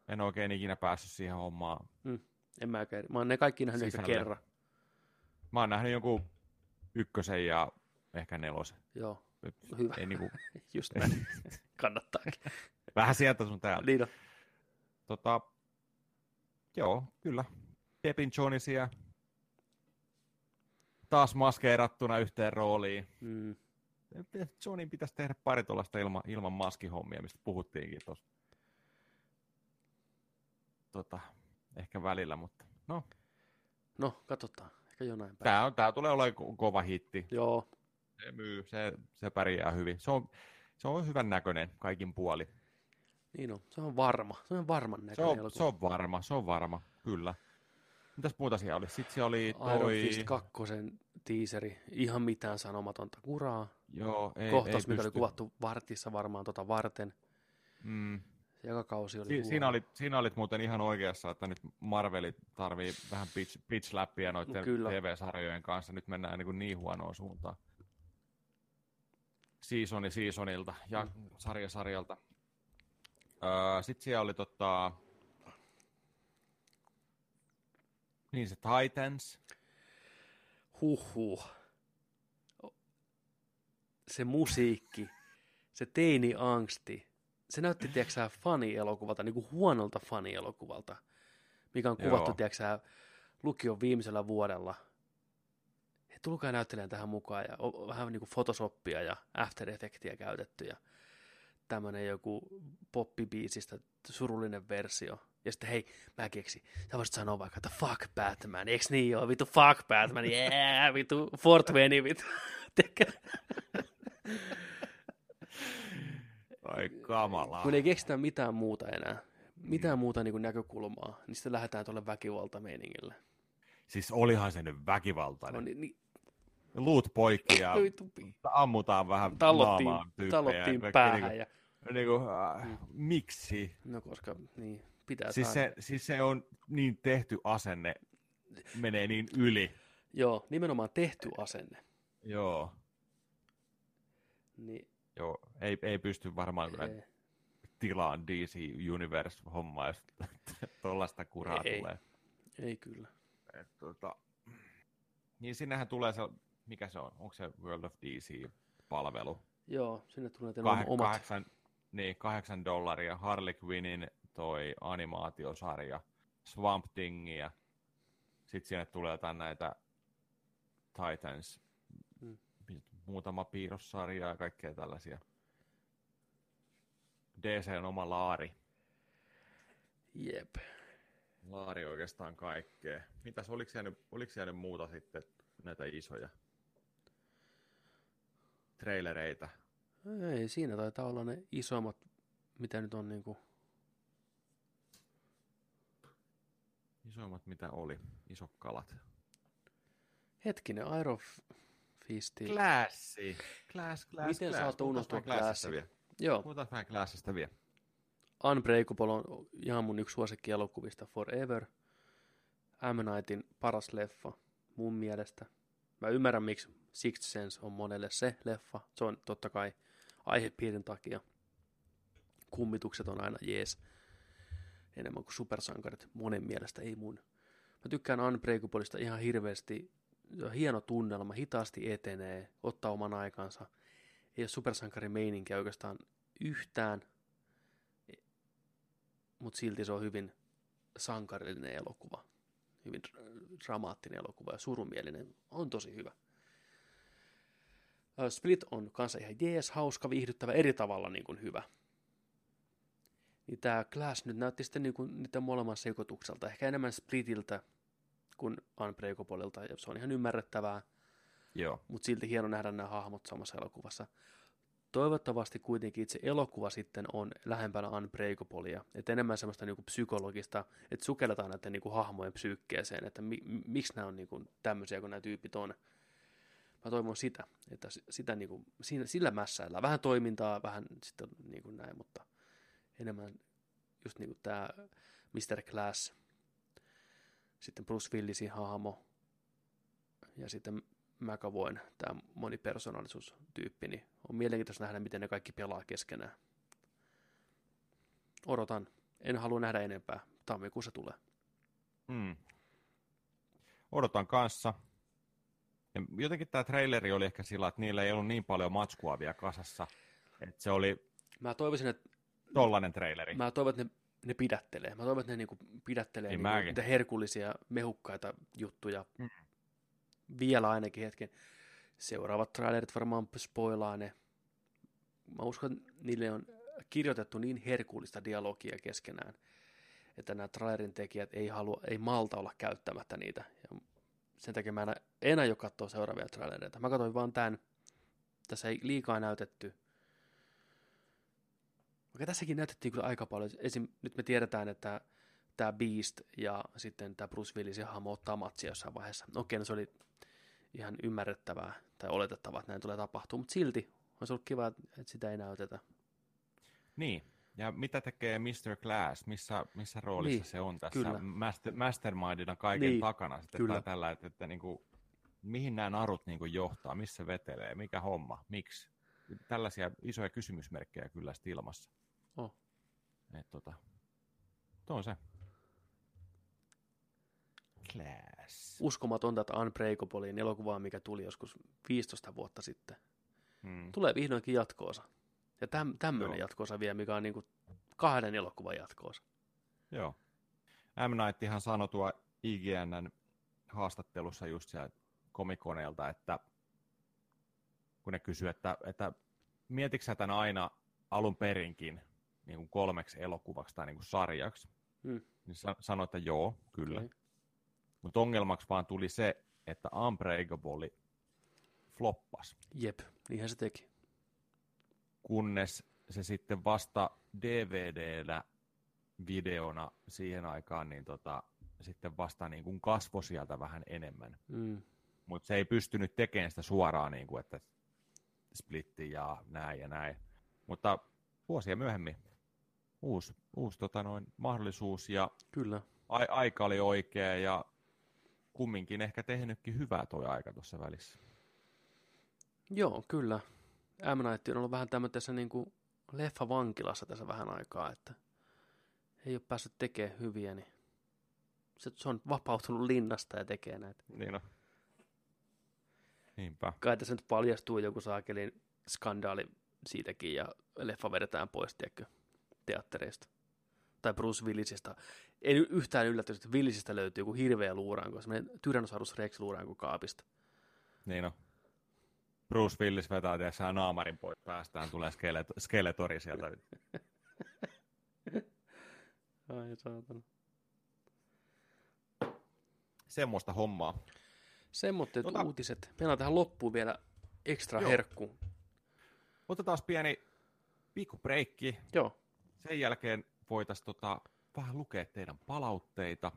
En oikein ikinä päässyt siihen hommaan. Mm, en mäkään. Mä oon ne kaikki nähnyt ehkä kerran. Mä oon nähnyt jonkun ykkösen ja ehkä nelosen. Joo, hyvä. Ei niinku... Just näin. Kannattaakin. Vähän sieltä sun täältä. Niin Tota, joo, kyllä. Pepin Johnisia taas maskeerattuna yhteen rooliin. Mm. Johnin pitäisi tehdä pari tuollaista ilma, ilman maskihommia, mistä puhuttiinkin tuossa. Tota, ehkä välillä, mutta no. No, katsotaan. Ehkä jonain päivänä. Tämä, on, tämä tulee olemaan kova hitti. Joo. Se myy, se, se pärjää hyvin. Se on, se on hyvän näköinen kaikin puoli. Niin on, se on varma. Se on varman näköinen se on, se on varma, se on varma, kyllä. Mitäs muuta siellä oli? Sitten siellä oli Iron toi... Fist 2 tiiseri, ihan mitään sanomatonta kuraa. Joo, ei, Kohtaus, ei mikä oli pysty. kuvattu vartissa varmaan tota varten. Mm. Joka kausi oli Si- huono. siinä, olit, siinä olit muuten ihan oikeassa, että nyt Marveli tarvii vähän pitch, pitch läppiä noiden No kyllä. TV-sarjojen kanssa. Nyt mennään niin, kuin niin huonoon suuntaan. Seasoni seasonilta ja Mm. sarja sarjalta. Öö, Sitten siellä oli tota... Niin se Titans. Huhhuh. Se musiikki, se teini-angsti, se näytti, tiedätkö fani-elokuvalta, niin kuin huonolta fani-elokuvalta, mikä on kuvattu, Joo. tiedätkö lukion viimeisellä vuodella. He tulkaa näyttelijän tähän mukaan ja o- vähän niin kuin Photoshopia ja After Effectia käytetty ja tämmöinen joku poppibiisistä surullinen versio. Ja sitten hei, mä keksin, sä voisit sanoa vaikka, että fuck Batman, eiks niin joo, vittu fuck Batman, yeah, vittu 420, vittu. Tiedätkö? Ai kamala. Kun ei keksitä mitään muuta enää, mitään muuta niin kuin näkökulmaa, niin sitten lähdetään tuolle väkivaltameiningille. Siis olihan se nyt väkivaltainen. No, niin, niin, Luut poikki ja ammutaan vähän tallottiin, naamaan tyyppejä. tallottiin Kaikki päähän. Niinku, Ja, niinku, äh, miksi? no koska, niin, pitää Siis saada. se, siis se on niin tehty asenne, menee niin yli. Joo, nimenomaan tehty asenne. Joo. Niin, Joo, ei, ei pysty varmaan kyllä ei, tilaan DC Universe-hommaa, jos tuollaista kuraa Ei. tulee. ei kyllä. Et, tota, niin sinnehän tulee se, mikä se on, onko se World of DC-palvelu? Joo, sinne tulee Kah- omat. kahdeksan, niin, kahdeksan dollaria Harley Quinnin toi animaatiosarja, Swamp Thingia, sitten sinne tulee jotain näitä Titans. Muutama piirrossarja ja kaikkea tällaisia. DC on oma laari. Jep. Laari oikeastaan kaikkea. Mitäs, oliko jäänyt, oliko jäänyt muuta sitten näitä isoja trailereita? Ei, siinä taitaa olla ne isommat, mitä nyt on niinku, Isoimmat mitä oli, isot kalat. hetkinen, Iron Fisti. Klassi. Class, class, Miten class. saat unohtua Classista Classin? vielä. Joo, Puhutaan vähän Classista vielä. Unbreakable on ihan mun yksi suosikkielokuvista Forever. M. Nightin paras leffa mun mielestä. Mä ymmärrän, miksi Sixth Sense on monelle se leffa. Se on totta kai aihepiirin takia. Kummitukset on aina jees. Enemmän kuin supersankarit. Monen mielestä ei mun. Mä tykkään Unbreakableista ihan hirveästi. Hieno tunnelma, hitaasti etenee, ottaa oman aikansa. Ei ole supersankarin meininkiä oikeastaan yhtään mutta silti se on hyvin sankarillinen elokuva. Hyvin dra- dramaattinen elokuva ja surumielinen. On tosi hyvä. Split on kanssa ihan jees, hauska, viihdyttävä, eri tavalla niin kuin hyvä. Niin tämä Glass nyt näytti sitten niin kuin niiden molemman sekoitukselta. Ehkä enemmän Splitiltä kuin Unbreakablelta, ja se on ihan ymmärrettävää, Joo. mutta silti hieno nähdä nämä hahmot samassa elokuvassa. Toivottavasti kuitenkin itse elokuva sitten on lähempänä Unbreakablea, että enemmän semmoista niinku psykologista, että sukelletaan näiden niinku hahmojen psyykkeeseen, että mi, mi- miksi nämä on niinku tämmöisiä kuin nämä tyypit on. Mä toivon sitä, että sitä niinku, siinä, sillä mässäillä vähän toimintaa, vähän sitten niinku näin, mutta enemmän just niinku tämä Mr. Glass, sitten Bruce Willisin hahmo ja sitten McAvoyn, tämä monipersoonallisuustyyppi, niin on mielenkiintoista nähdä, miten ne kaikki pelaa keskenään. Odotan. En halua nähdä enempää. Tammikuussa tulee. Mm. Odotan kanssa. Ja jotenkin tämä traileri oli ehkä sillä, että niillä ei ollut niin paljon matskua vielä kasassa. Että se oli Mä toivoisin, että, tollanen traileri. mä toivon, että ne, ne pidättelee. Mä toivon, että ne niinku pidättelee Niin niinku niitä herkullisia, mehukkaita juttuja. Mm. Vielä ainakin hetken. Seuraavat trailerit varmaan spoilaa ne. Mä uskon, että niille on kirjoitettu niin herkullista dialogia keskenään, että nämä trailerin tekijät ei, halua, ei malta olla käyttämättä niitä. Ja sen takia mä en, en aio katsoa seuraavia trailereita. Mä katsoin vaan tämän. Tässä ei liikaa näytetty. Vaikka tässäkin näytettiin kyllä aika paljon. Esim. nyt me tiedetään, että tämä Beast ja sitten tämä Bruce Willisin hahmo ottaa matsia jossain vaiheessa. Okei, no se oli ihan ymmärrettävää tai oletettavaa, että näin tulee tapahtua, mutta silti olisi ollut kiva, että sitä ei näytetä. Niin, ja mitä tekee Mr. Glass? Missä, missä roolissa Niin, se on tässä kyllä. master, mastermindina kaiken Niin, takana? Sitten kyllä. kyllä. tällä, että, että niin kuin, mihin nämä narut niin kuin johtaa, missä vetelee, mikä homma, miksi? Tällaisia isoja kysymysmerkkejä kyllä ilmassa. Oh. Et, tota, tuo on se. Glass. Uskomatonta, että Unbreakablein elokuvaa, mikä tuli joskus 15 vuotta sitten, Mm. tulee vihdoinkin jatkoosa. Ja täm, tämmöinen jatkoosa vielä, mikä on niin kuin kahden elokuvan jatkoosa. Joo. M. Night ihan sanoi tuo IGNn haastattelussa just siellä komikoneelta, että kun ne kysyy, että, että mietitkö sä tämän aina alun perinkin niin kuin kolmeksi elokuvaksi tai niin kuin sarjaksi, Hmm. niin sa- sanoi, että joo, kyllä. Okei. Mutta ongelmaksi vaan tuli se, että Unbreakable floppas, Jep, niinhän se teki. kunnes se sitten vasta DVDllä videona siihen aikaan, niin tota, sitten vasta niin kuin kasvoi sieltä vähän enemmän. Mm. Mutta se ei pystynyt tekemään sitä suoraan, niin kuin, että splitti ja näin ja näin. Mutta vuosia myöhemmin uusi, uusi tota noin, mahdollisuus ja Kyllä. a- aika oli oikea ja kumminkin ehkä tehnytkin hyvää toi aika tuossa välissä. Joo, kyllä. M. Night on ollut vähän tämmöisessä niin kuin leffa-vankilassa tässä vähän aikaa, että ei ole päässyt tekemään hyviä, niin se, se on vapautunut linnasta ja tekee näitä. Niin on. Niinpä. Kai tässä nyt paljastuu joku saakelin skandaali siitäkin ja leffa vedetään pois, tiedätkö, teattereista. Tai Bruce Willisista. Ei yhtään yllätys, että Willisistä löytyy joku hirveä luuranko, semmoinen Tyrannosaurus Rex luuranko kaapista. Niin on. Bruce Willis vetää tietysti naamarin pois päästään, tulee skeleto- skeletori sieltä. Ai saatana. Semmoista hommaa. Semmoitteet Tota- uutiset. Meillä on tähän loppuun vielä ekstra Joo. herkku. Otetaan pieni pikku breikki. Joo, Sen jälkeen voitaisiin tota, vähän lukea teidän palautteita,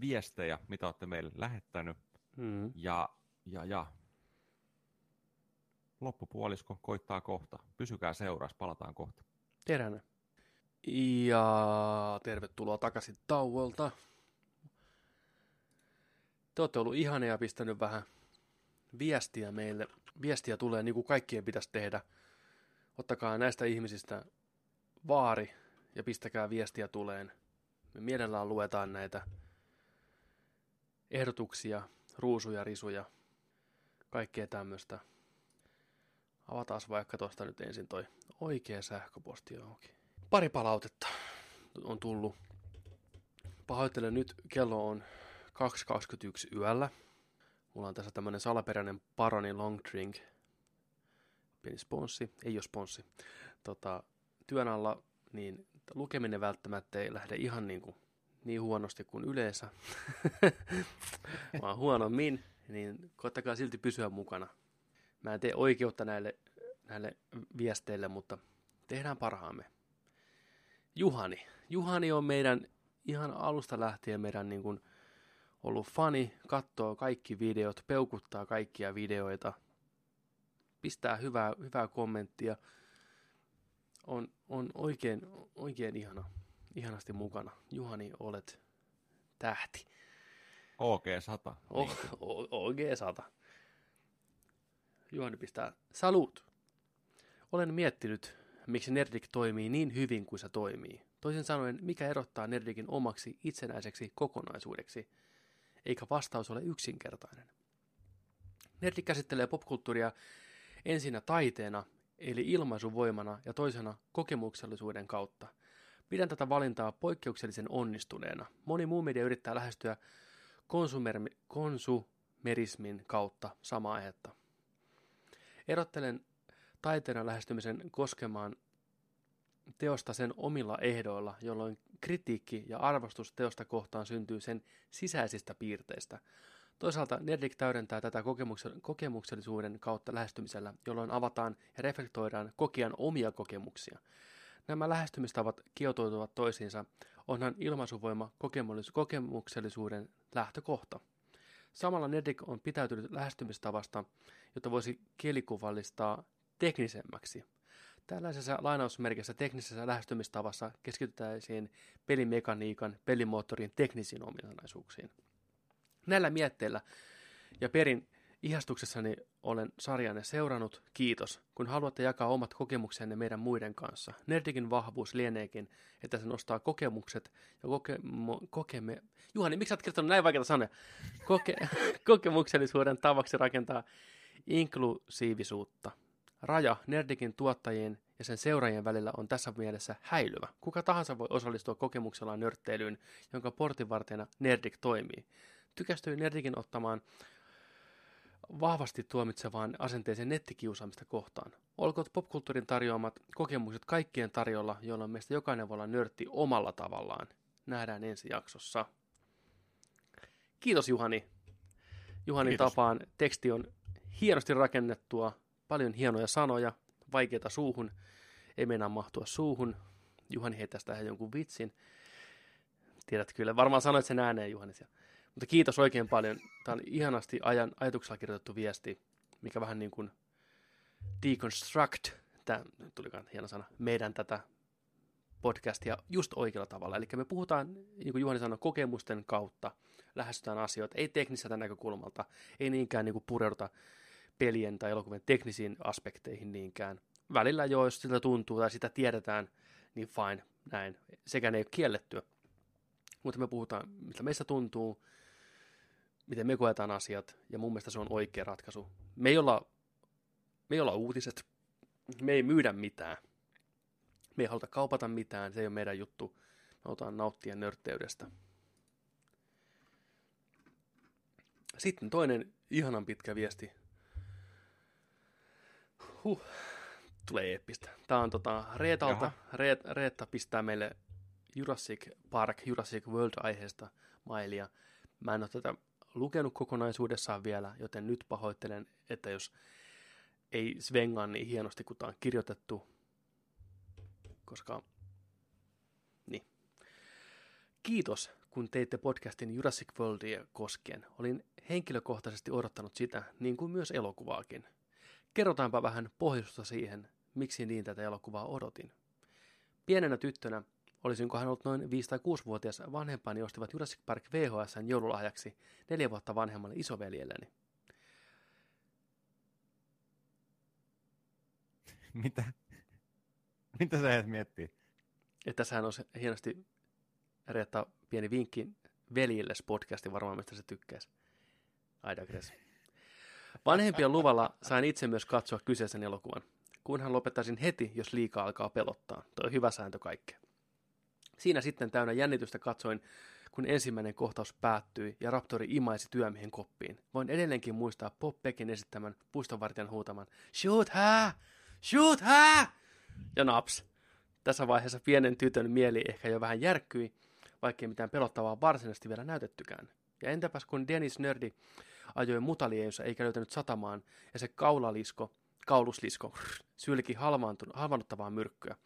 viestejä, mitä olette meille lähettänyt. mm. Ja, ja, ja loppupuolisko koittaa kohta. Pysykää seuraassa, palataan kohta. näin. Ja tervetuloa takaisin tauolta. Te olette ollut ihania ja pistänyt vähän viestiä meille. Viestiä tulee niin kuin kaikkien pitäisi tehdä. Ottakaa näistä ihmisistä vaari ja pistäkää viestiä tuleen. Me mielellään luetaan näitä ehdotuksia, ruusuja, risuja, kaikkea tämmöistä. Avataan vaikka tuosta nyt ensin toi oikea sähköposti auki. Pari palautetta on tullut. Pahoittelen nyt, kello on 2.21 yöllä. Mulla on tässä tämmönen salaperäinen Paroni Long Drink. Pieni sponssi, ei ole sponssi. Tota, työn alla, niin lukeminen välttämättä ei lähde ihan niin, kuin, niin huonosti kuin yleensä, vaan huonommin, niin koittakaa silti pysyä mukana. Mä en tee oikeutta näille, näille viesteille, mutta tehdään parhaamme. Juhani. Juhani on meidän ihan alusta lähtien meidän niin kuin ollut fani, katsoo kaikki videot, peukuttaa kaikkia videoita, pistää hyvää, hyvää kommenttia. On, on oikein, oikein ihana, ihanasti mukana. Juhani, olet tähti. OG 100. Oh, o- oikein sata. Juhani pistää salut. Olen miettinyt, miksi Nerdik toimii niin hyvin kuin se toimii. Toisin sanoen, mikä erottaa Nerdikin omaksi itsenäiseksi kokonaisuudeksi, eikä vastaus ole yksinkertainen. Nerdik käsittelee popkulttuuria ensinnä taiteena, eli ilmaisuvoimana ja toisena kokemuksellisuuden kautta. Pidän tätä valintaa poikkeuksellisen onnistuneena. Moni muu media yrittää lähestyä konsumermi, konsumerismin kautta samaa aihetta. Erottelen taiteena lähestymisen koskemaan teosta sen omilla ehdoilla, jolloin kritiikki ja arvostus teosta kohtaan syntyy sen sisäisistä piirteistä. Toisaalta Nerdik täydentää tätä kokemuksellisuuden kautta lähestymisellä, jolloin avataan ja reflektoidaan kokijan omia kokemuksia. Nämä lähestymistavat kietoutuvat toisiinsa, onhan ilmaisuvoima kokemuksellisuuden lähtökohta. Samalla Nerdik on pitäytynyt lähestymistavasta, jota voisi kielikuvallistaa teknisemmäksi. Tällaisessa lainausmerkissä teknisessä lähestymistavassa keskitytäisiin pelimekaniikan, pelimoottorin teknisiin ominaisuuksiin. Näillä mietteillä ja perin ihastuksessani olen sarjanne seurannut. Kiitos, kun haluatte jakaa omat kokemuksenne meidän muiden kanssa. Nerdikin vahvuus lieneekin, että se nostaa kokemukset ja koke, mo, kokemme... Juhani, miksi olet kirjoittanut näin vaikeita sanoja? Koke, kokemuksellisuuden tavaksi rakentaa inklusiivisuutta. Raja Nerdikin tuottajien ja sen seuraajien välillä on tässä mielessä häilyvä. Kuka tahansa voi osallistua kokemuksellaan nörtteilyyn, jonka portinvartijana Nerdik toimii. Tykästyi Nerdikin ottamaan vahvasti tuomitsevaan asenteeseen nettikiusaamista kohtaan. Olkoot popkulttuurin tarjoamat kokemukset kaikkien tarjolla, joilla meistä jokainen voi olla nörtti omalla tavallaan. Nähdään ensi jaksossa. Kiitos Juhani. Juhanin Kiitos. tapaan teksti on hienosti rakennettua, paljon hienoja sanoja, vaikeita suuhun, ei meinaa mahtua suuhun. Juhani heittää tähän jonkun vitsin. Tiedät kyllä, varmaan sanoit sen ääneen Juhani siellä. Mutta kiitos oikein paljon. Tämä on ihanasti ajan, ajatuksella kirjoitettu viesti, mikä vähän niin kuin deconstruct, tämä tulikaan hieno sana, meidän tätä podcastia just oikealla tavalla. Eli me puhutaan, niin kuin Juhani sanoi, kokemusten kautta, lähestytään asioita, ei tekniseltä näkökulmalta, ei niinkään niin kuin pureuduta pelien tai elokuvien teknisiin aspekteihin niinkään. Välillä jo, jos sitä tuntuu tai sitä tiedetään, niin fine, näin. Sekään ei ole kiellettyä. Mutta me puhutaan, mitä meistä tuntuu, miten me koetaan asiat, ja mun mielestä se on oikea ratkaisu. Me ei olla, me ei olla uutiset, me ei myydä mitään, me ei haluta kaupata mitään, se ei ole meidän juttu, me halutaan nauttia nörtteydestä. Sitten toinen ihanan pitkä viesti. Huh, tulee eeppistä. Tämä on tota Reetalta. Reet, Reetta pistää meille Jurassic Park, Jurassic World-aiheesta mailia. Mä en ole tätä lukenut kokonaisuudessaan vielä, joten nyt pahoittelen, että jos ei svengaa niin hienosti kuin tämä on kirjoitettu, koska niin. Kiitos, kun teitte podcastin Jurassic Worldia koskien. Olin henkilökohtaisesti odottanut sitä, niin kuin myös elokuvaakin. Kerrotaanpa vähän pohjusta siihen, miksi niin tätä elokuvaa odotin. Pienenä tyttönä Olisinko hän ollut noin 5- tai 6-vuotias vanhempani ostivat Jurassic Park VHSn joululahjaksi neljä vuotta vanhemmalle isoveljelleni. Mitä? Mitä sä et miettii? Että tässähän on hienosti Reetta pieni vinkki veljille podcasti, varmaan mistä se tykkäisi. I digress. Vanhempien luvalla sain itse myös katsoa kyseisen elokuvan. Kunhan lopettaisin heti, jos liikaa alkaa pelottaa. Toi hyvä sääntö kaikkea. Siinä sitten täynnä jännitystä katsoin, kun ensimmäinen kohtaus päättyi ja Raptori imaisi työmiehen koppiin. Voin edelleenkin muistaa Pop Peckin esittämän puistonvartijan huutaman Shoot her! Shoot her! Ja naps. Tässä vaiheessa pienen tytön mieli ehkä jo vähän järkkyi, vaikkei mitään pelottavaa varsinaisesti vielä näytettykään. Ja entäpäs kun Dennis Nördi ajoi mutaliejussa eikä löytänyt satamaan, ja se kaulalisko, kauluslisko, sylki halvaannuttavaa myrkkyä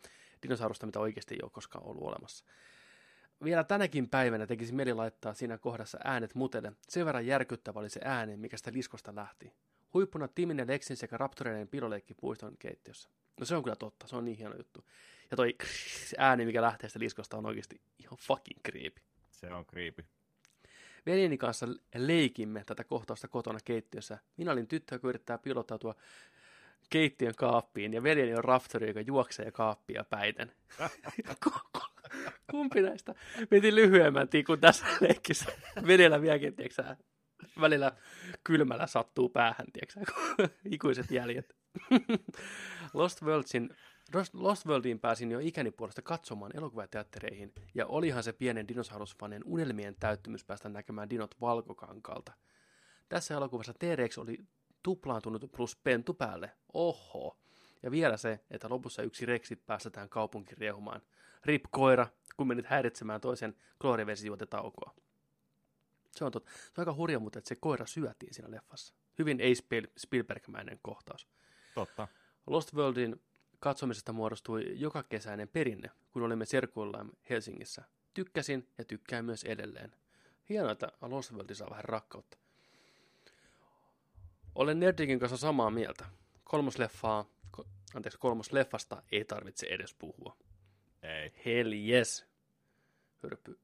dinosaurusta, mitä oikeasti ei ole koskaan ollut olemassa. Vielä tänäkin päivänä tekisi mieli laittaa siinä kohdassa äänet mutelle. Sen verran järkyttävä oli se ääni, mikä sitä liskosta lähti. Huippuna Timin ja Lexin sekä Raptoreiden piloleikki puiston keittiössä. No se on kyllä totta, se on niin hieno juttu. Ja toi ääni, mikä lähtee sitä liskosta, on oikeasti ihan fucking creepy. Se on creepy. Veljeni kanssa leikimme tätä kohtausta kotona keittiössä. Minä olin tyttö, joka yrittää pilottautua keittiön kaappiin ja veljeni on Raptori, joka juoksee kaappia päiten. Kumpi näistä veti lyhyemmän tikun tässä leikkissä? Veljellä vieläkin, tiiäksä, välillä kylmällä sattuu päähän, tiiäksä, ikuiset jäljet. Lost Worldsin Lost Worldiin pääsin jo ikäni puolesta katsomaan elokuvateattereihin, ja olihan se pienen dinosaurusfanen unelmien täyttymys päästä näkemään dinot valkokankalta. Tässä elokuvassa T-Rex oli tuplaantunut plus pentu päälle. Oho. Ja vielä se, että lopussa yksi reksi päästetään kaupunkiin riehumaan. Rip koira, kun menit häiritsemään toisen kloorivesijuotetaukoa. Se on, tot... se on aika hurja, mutta että se koira syötiin siinä leffassa. Hyvin ei Spielbergmäinen kohtaus. Totta. Lost Worldin katsomisesta muodostui joka kesäinen perinne, kun olimme serkuillamme Helsingissä. Tykkäsin ja tykkään myös edelleen. Hienoa, että Lost World saa vähän rakkautta. Olen Nerdikin kanssa samaa mieltä. Kolmos leffaa, ko, anteeksi, kolmos leffasta ei tarvitse edes puhua. Ei. Hell yes. Hörpy.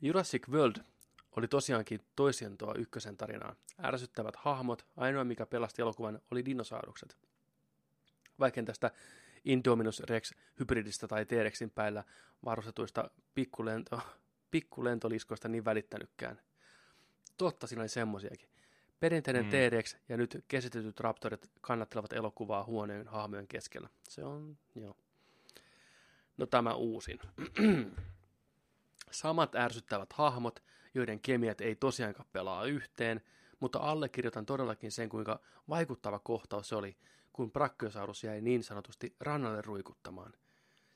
Jurassic World oli tosiaankin toisientoa ykkösen tarinaa. Ärsyttävät hahmot, ainoa mikä pelasti elokuvan oli dinosaurukset. Vaikka tästä Indominus Rex hybridistä tai T-Rexin päällä varustetuista pikkulento, pikkulentoliskoista niin välittänytkään. Totta siinä oli semmosiakin. Perinteinen mm. T-Rex ja nyt käsitetyt raptorit kannattelevat elokuvaa huoneen hahmojen keskellä. Se on, joo. No tämä uusin. Samat ärsyttävät hahmot, joiden kemiat ei tosiaankaan pelaa yhteen, mutta allekirjoitan todellakin sen, kuinka vaikuttava kohtaus se oli, kun Brachiosaurus jäi niin sanotusti rannalle ruikuttamaan.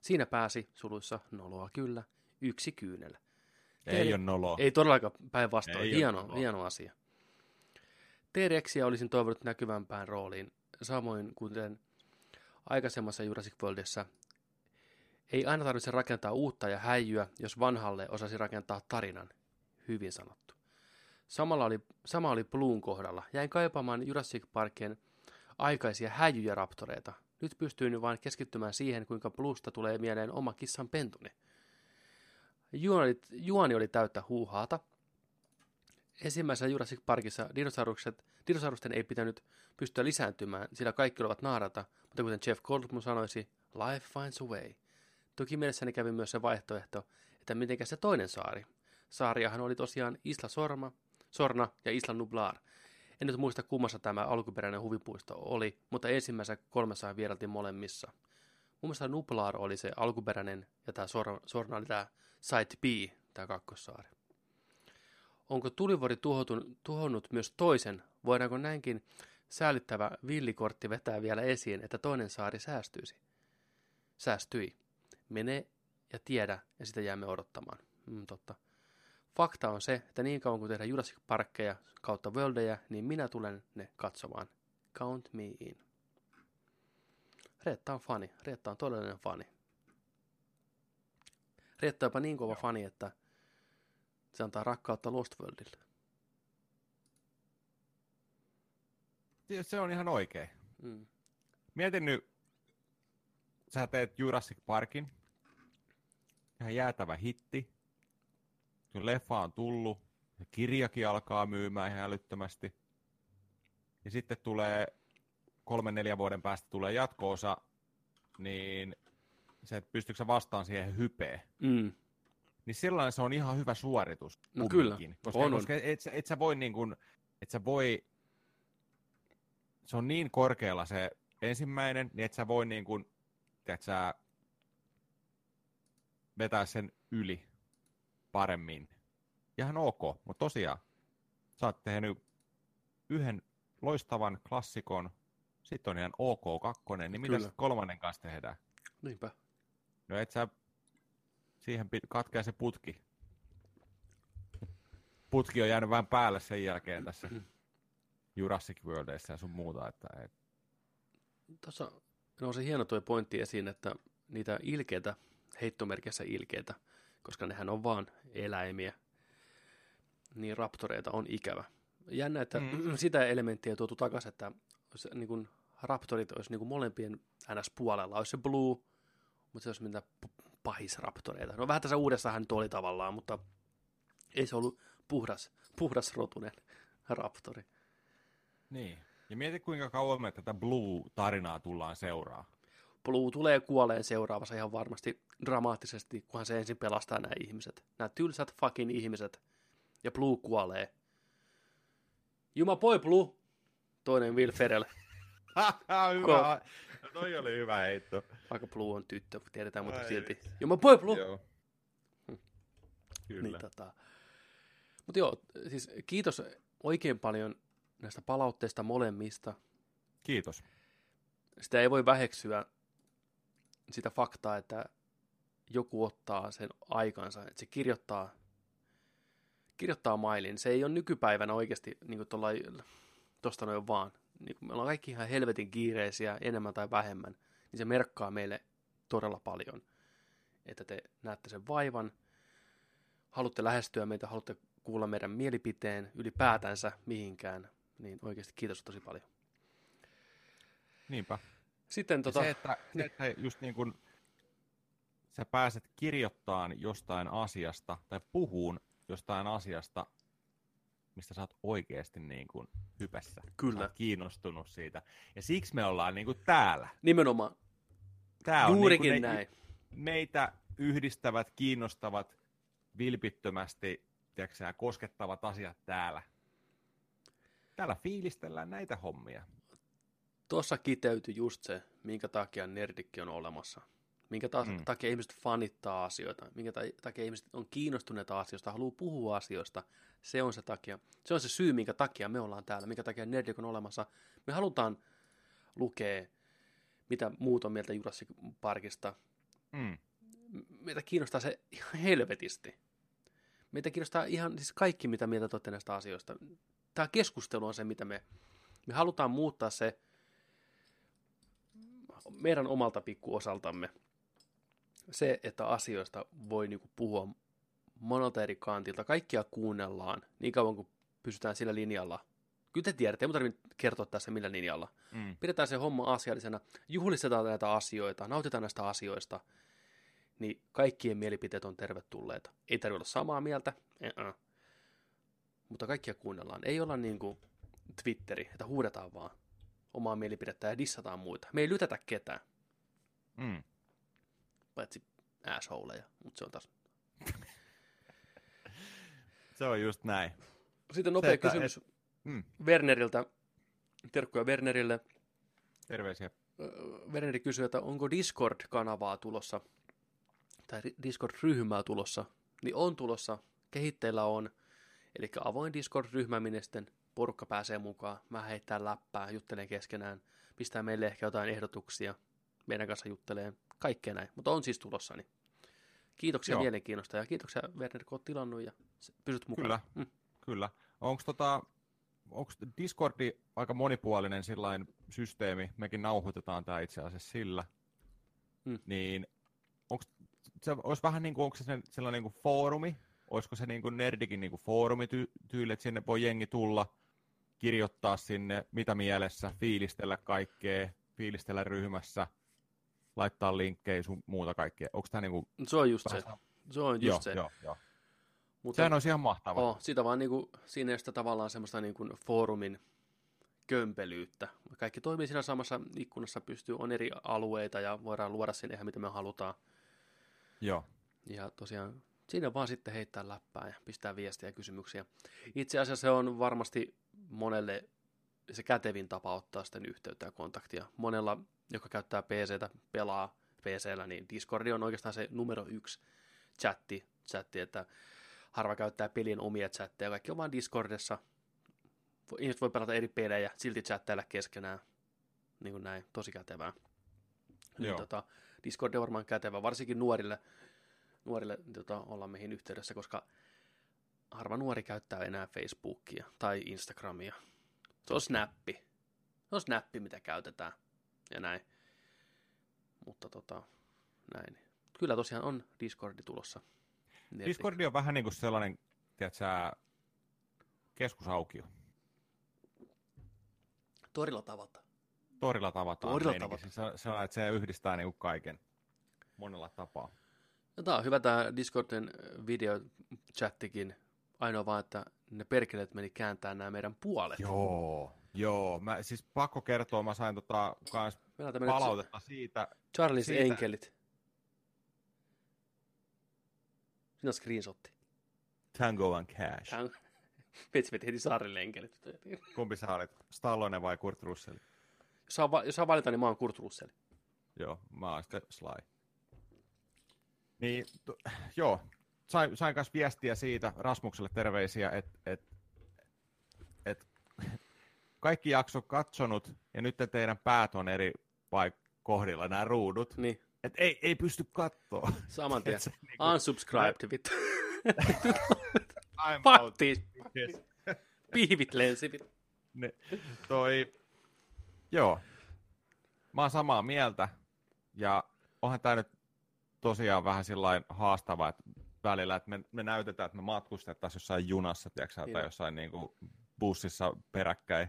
Siinä pääsi, suluissa noloa kyllä, yksi kyynel. Ei Teille... ole noloa. Ei todellakaan päinvastoin. Hieno, hieno asia. T-Rexia olisin toivonut näkyvämpään rooliin, samoin kuten aikaisemmassa Jurassic Worldissa. Ei aina tarvitse rakentaa uutta ja häijyä, jos vanhalle osasi rakentaa tarinan. Hyvin sanottu. Samalla oli, sama oli Bloon kohdalla. Jäin kaipaamaan Jurassic Parkien aikaisia häijyjä raptoreita. Nyt pystyin vain keskittymään siihen, kuinka Bluesta tulee mieleen oma kissan pentuni. Juoni, juoni oli täyttä huuhaata, ensimmäisessä Jurassic Parkissa dinosaurukset, dinosaurusten ei pitänyt pystyä lisääntymään, sillä kaikki olivat naarata, mutta kuten Jeff Goldblum sanoisi, life finds a way. Toki mielessäni kävi myös se vaihtoehto, että mitenkä se toinen saari. Saariahan oli tosiaan Isla Sorma, Sorna ja Isla Nublar. En nyt muista kummassa tämä alkuperäinen huvipuisto oli, mutta ensimmäisessä kolmessa vierailtiin molemmissa. Mun mielestä Nublar oli se alkuperäinen ja tämä Sorna oli tämä Site B, tämä kakkossaari. Onko tulivuori tuhonnut myös toisen? Voidaanko näinkin säällittävä villikortti vetää vielä esiin, että toinen saari säästyisi? Säästyi. Mene ja tiedä, ja sitä jäämme odottamaan. Mm, totta. Fakta on se, että niin kauan kuin tehdään Jurassic Parkkeja kautta worldeja, niin minä tulen ne katsomaan. Count me in. Reetta on fani. Reetta on todellinen fani. Reetta jopa niin kova fani, että se antaa rakkautta Lost Worldille. Se on ihan oikein. Mm. Mietin nyt, sä teet Jurassic Parkin, ihan jäätävä hitti, kun leffa on tullut, ja kirjakin alkaa myymään ihan älyttömästi, ja sitten tulee kolmen neljän vuoden päästä tulee jatko-osa, niin se, että pystyykö sä vastaan siihen hypeen. Mm niin sellainen se on ihan hyvä suoritus. No kyllä, koska, on, koska et, et, et sä voi niin kuin, et sä voi, se on niin korkealla se ensimmäinen, niin et sä voi niin kuin, et sä vetää sen yli paremmin. Ihan ok, mutta tosiaan, sä oot tehnyt yhden loistavan klassikon, sitten on ihan ok kakkonen, niin mitä kolmannen kanssa tehdään? Niinpä. No et sä siihen katkeaa se putki. Putki on jäänyt vähän päälle sen jälkeen tässä Jurassic Worldissa ja sun muuta. Että, et... Tuossa nousi hieno tuo pointti esiin, että niitä ilkeitä, heittomerkissä ilkeitä, koska nehän on vaan eläimiä, niin raptoreita on ikävä. Jännä, että mm. sitä elementtiä tuotu takaisin, että niin kuin raptorit olisi niin kuin molempien NS-puolella. Olisi se blue, mutta se olisi mitä pahisraptoreita. No vähän tässä uudessahan nyt oli tavallaan, mutta ei se ollut puhdas, puhdasrotunen raptori. Niin. Ja mieti kuinka kauan me tätä Blue-tarinaa tullaan seuraa. Blue tulee kuoleen seuraavassa ihan varmasti dramaattisesti, kunhan se ensin pelastaa nämä ihmiset. Nämä tylsät fucking ihmiset. Ja Blue kuolee. Juma poi Blue! Toinen Will Ferrell. Hyvä, Toi oli hyvä heitto. Vaikka Blue on tyttö, tiedetään, mutta Ai silti. Poi Blue! Joo. Hm. Kyllä. Niin, tota. Mutta joo, siis kiitos oikein paljon näistä palautteista molemmista. Kiitos. Sitä ei voi väheksyä sitä faktaa, että joku ottaa sen aikansa, että se kirjoittaa, kirjoittaa mailin. Se ei ole nykypäivänä oikeasti niin kuin tosta noin vaan. Niin kun me ollaan kaikki ihan helvetin kiireisiä, enemmän tai vähemmän, niin se merkkaa meille todella paljon, että te näette sen vaivan, haluatte lähestyä meitä, haluatte kuulla meidän mielipiteen ylipäätänsä mihinkään, niin oikeasti kiitos tosi paljon. Niinpä. Sitten Tota, se, että, se, että just niin kuin sä pääset kirjoittamaan jostain asiasta tai puhuun jostain asiasta, mistä sä oot oikeasti niin kuin hypässä. Kyllä. Kiinnostunut siitä. Ja siksi me ollaan niin kuin täällä. nimenomaan, Tää on juurikin niin kuin ne, näin. meitä yhdistävät, kiinnostavat, vilpittömästi tiedätkö, koskettavat asiat täällä. Täällä fiilistellään näitä hommia. Tuossa kiteytyi just se, minkä takia nerdikki on olemassa. Minkä ta- Mm. takia ihmiset fanittaa asioita, minkä ta- takia ihmiset on kiinnostuneita asioista, haluaa puhua asioista. Se on se takia. Se on se syy, minkä takia me ollaan täällä, minkä takia Nerdik on olemassa. Me halutaan lukea, mitä muut on mieltä Jurassic Parkista. Mm. Meitä kiinnostaa se ihan helvetisti. Meitä kiinnostaa ihan siis kaikki, mitä mieltä te näistä asioista. Tämä keskustelu on se, mitä me, me halutaan muuttaa se meidän omalta pikkuosaltamme. Se, että asioista voi niinku puhua monelta eri kantilta. Kaikkia kuunnellaan niin kauan, kuin pysytään sillä linjalla. Kyllä te tiedätte, ei mun tarvitse kertoa tässä millä linjalla. Mm. Pidetään se homma asiallisena, juhlistetaan näitä asioita, nautitaan näistä asioista, niin kaikkien mielipiteet on tervetulleita. Ei tarvitse olla samaa mieltä, uh mutta kaikkia kuunnellaan. Ei olla niin kuin Twitteri, että huudetaan vaan omaa mielipidettä ja dissataan muita. Me ei lytätä ketään, Mm. paitsi assholeja, mutta se on taas. Se on just näin. Sitten nopea että- kysymys Mm. Werneriltä, terkkuja Wernerille. Terveisiä. Werneri kysyy, että onko Discord-kanavaa tulossa, tai Discord-ryhmää tulossa, niin on tulossa, kehitteillä on, eli avoin Discord-ryhmä, minne sitten porukka pääsee mukaan, mä heittää läppää, juttelen keskenään, pistää meille ehkä jotain ehdotuksia, meidän kanssa juttelee, kaikkea näin, mutta on siis tulossa, niin kiitoksia Joo. mielenkiinnosta ja kiitoksia Werner, kun oot tilannut ja pysyt mukana. Kyllä. Mm. Kyllä. Onko tota, onks Discordi aika monipuolinen sillain systeemi, mekin nauhoitetaan tämä itse asiassa sillä, Mm. niin onko se olisi vähän niin kuin, onko se sellainen niin kuin foorumi, olisiko se niin kuin Nerdikin niin kuin foorumi ty- tyyli, että sinne voi jengi tulla, kirjoittaa sinne, mitä mielessä, fiilistellä kaikkea, fiilistellä ryhmässä, laittaa linkkejä sun muuta kaikkea. Onko tämä niin kuin... Se on just vähän se, se on just Joo, se. joo, joo. Mutta Sehän olisi ihan mahtavaa. Oh, sitä vaan niinku, siinä ei sitä tavallaan semmoista niinku foorumin kömpelyyttä. Kaikki toimii siinä samassa ikkunassa, pystyy, on eri alueita ja voidaan luoda sinne ihan mitä me halutaan. Joo. Ja tosiaan siinä vaan sitten heittää läppää ja pistää viestiä ja kysymyksiä. Itse asiassa se on varmasti monelle se kätevin tapa ottaa sitten yhteyttä ja kontaktia. Monella, joka käyttää PCtä, pelaa PCllä, niin Discord on oikeastaan se numero yksi chatti, chatti että harva käyttää pelin omia chatteja, kaikki on vaan Discordissa. Ihmiset voi pelata eri pelejä, silti chattailla keskenään. Niin kuin näin, tosi kätevää. Niin, tota, Discord on varmaan kätevä, varsinkin nuorille, nuorille tota, olla meihin yhteydessä, koska harva nuori käyttää enää Facebookia tai Instagramia. Se on snappi. Se on snappi, mitä käytetään. Ja näin. Mutta tota, näin. Kyllä tosiaan on Discordi tulossa. Netti. Discordi on vähän niin kuin sellainen, tiedätkö, keskusaukio. Torilla tavataan. Torilla tavataan. Torilla tavataan. Se, on- se on, että se yhdistää niin kuin kaiken monella tapaa. Ja tää on hyvä tää Discordin videochattikin. Ainoa vaan, että ne perkeleet meni kääntää nämä meidän puolet. Joo, joo. Mä, siis pakko kertoa, mä sain tota, kans palautetta siitä. Charles siitä- Enkelit. Siinä on screenshotti. Tango and Cash. On... Vitsi veti heti Saarille enkelit. Kumpi sä olit? Stallone vai Kurt Russell? Jos saa, jos saa valita, niin mä oon Kurt Russell. Joo, mä oon sitten Sly. Niin, to, joo, sain, sain kanssa viestiä siitä Rasmukselle terveisiä, että et, et, kaikki jakso katsonut ja nyt teidän päät on eri paik- kohdilla, nämä ruudut. Niin, Et ei, ei pysty kattoo. saman tien. Se niinku- Unsubscribed, vittu. I'm. Yes. Pihvit lensi. ne, toi, joo, mä oon samaa mieltä, ja onhan tämä nyt tosiaan vähän sillain haastava, että välillä, että me, me näytetään, että me matkustettaisiin jossain junassa, tiedätkö, tai jossain niin kuin bussissa peräkkäin.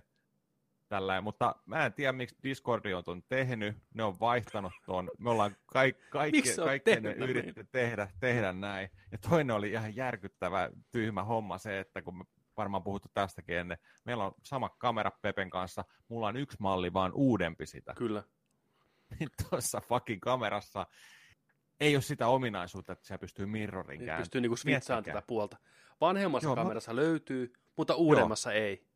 Tällä, mutta mä en tiedä, miksi Discordi on ton tehnyt. Ne on vaihtanut ton. Me ollaan kaik, kaikki, kaikki ne yritetty tehdä, tehdä näin. Ja toinen oli ihan järkyttävä tyhmä homma se, että kun me varmaan puhuttu tästäkin ennen. Meillä on sama kamera Pepen kanssa. Mulla on yksi malli, vaan uudempi sitä. Kyllä. Niin tuossa fucking kamerassa ei ole sitä ominaisuutta, että se pystyy mirrorin kääntämään. Pystyy niinku switchaamaan tätä puolta. Vanhemmassa Joo, kamerassa mä... löytyy, mutta uudemmassa Joo. ei.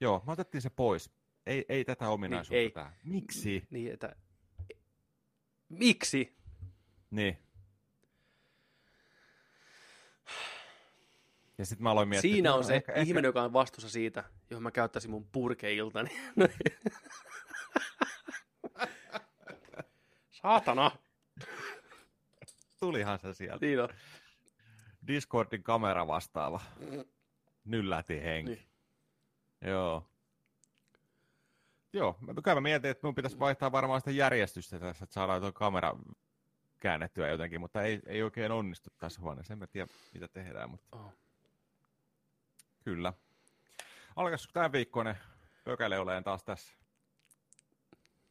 Joo, me otettiin se pois. Ei, ei tätä ominaisuutta niin, ei. Miksi? Niin, että... Miksi? Niin. Ja sitten mä aloin miettiä, Siinä on se ehkä, ihminen, ehkä... joka on vastuussa siitä, johon mä käyttäisin mun purkeiltani. Saatana! Tulihan se sieltä. Niin on. Discordin kamera vastaava. Nylläti henki. Niin. Joo. Joo, mä, mä mietin, että mun pitäisi vaihtaa varmaan sitä järjestystä tässä, että saadaan tuo kamera käännettyä jotenkin, mutta ei, ei oikein onnistu tässä huoneessa. En mä tiedä, mitä tehdään, mutta oh. kyllä. Alkaisiko tämän viikkoinen pökäle oleen taas tässä?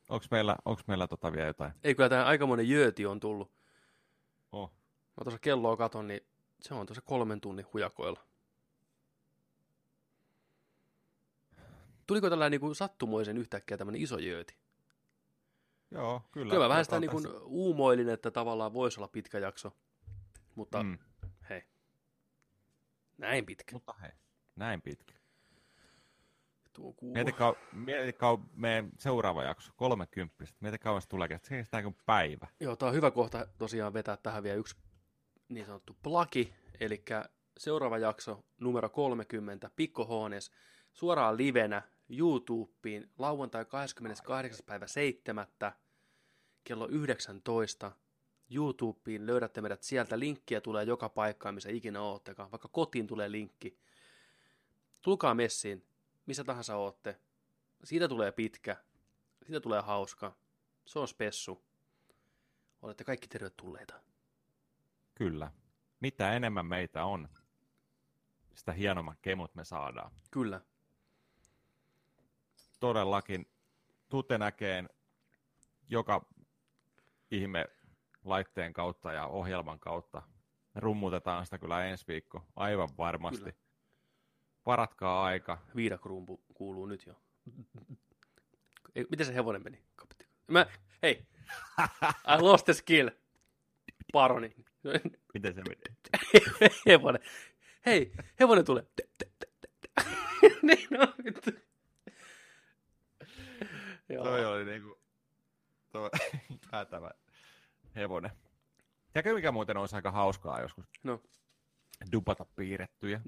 Onko meillä, onks meillä tota vielä jotain? Ei, kyllä tämä aikamoinen jööti on tullut. Oh. Mä tuossa kelloa katon, niin se on tuossa kolmen tunnin hujakoilla. Tuliko tällainen niin sattumoisen yhtäkkiä tämmöinen iso jööti? Joo, kyllä. Kyllä mä vähän sitä niin kuin uumoilin, että tavallaan voisi olla pitkä jakso. Mutta mm. hei, näin pitkä. Mutta hei, näin pitkä. Tuo kuu... Mietitkää, mietitkää meidän seuraava jakso, 30. Mietitkää, kauan se tulee, että se kuin päivä. Joo, tämä on hyvä kohta tosiaan vetää tähän vielä yksi niin sanottu plaki, eli seuraava jakso numero 30, Pikko Hoones, suoraan livenä YouTubeen lauantai 28. päivä 7. kello 19. YouTubeen löydätte meidät sieltä. Linkkiä tulee joka paikkaan, missä ikinä oottekaan. Vaikka kotiin tulee linkki. Tulkaa messiin, missä tahansa ootte. Siitä tulee pitkä. Siitä tulee hauska. Se on spessu. Olette kaikki tervetulleita. Kyllä. Mitä enemmän meitä on, sitä hienommat kemut me saadaan. Kyllä todellakin tutte näkeen joka ihme laitteen kautta ja ohjelman kautta. Rummutetaan sitä kyllä ensi viikko, aivan varmasti. Kyllä. Varatkaa aika. Viidakrumpu kuuluu nyt jo. Miten se hevonen meni? Mä, hei, I lost the skill. Paroni. Miten se meni? hevonen. Hei, hevonen tulee. niin no, Joo. Toi oli niinku toi hätävä hevonen. Tiedätkö mikä muuten olisi aika hauskaa joskus? No. Dupata piirrettyjä.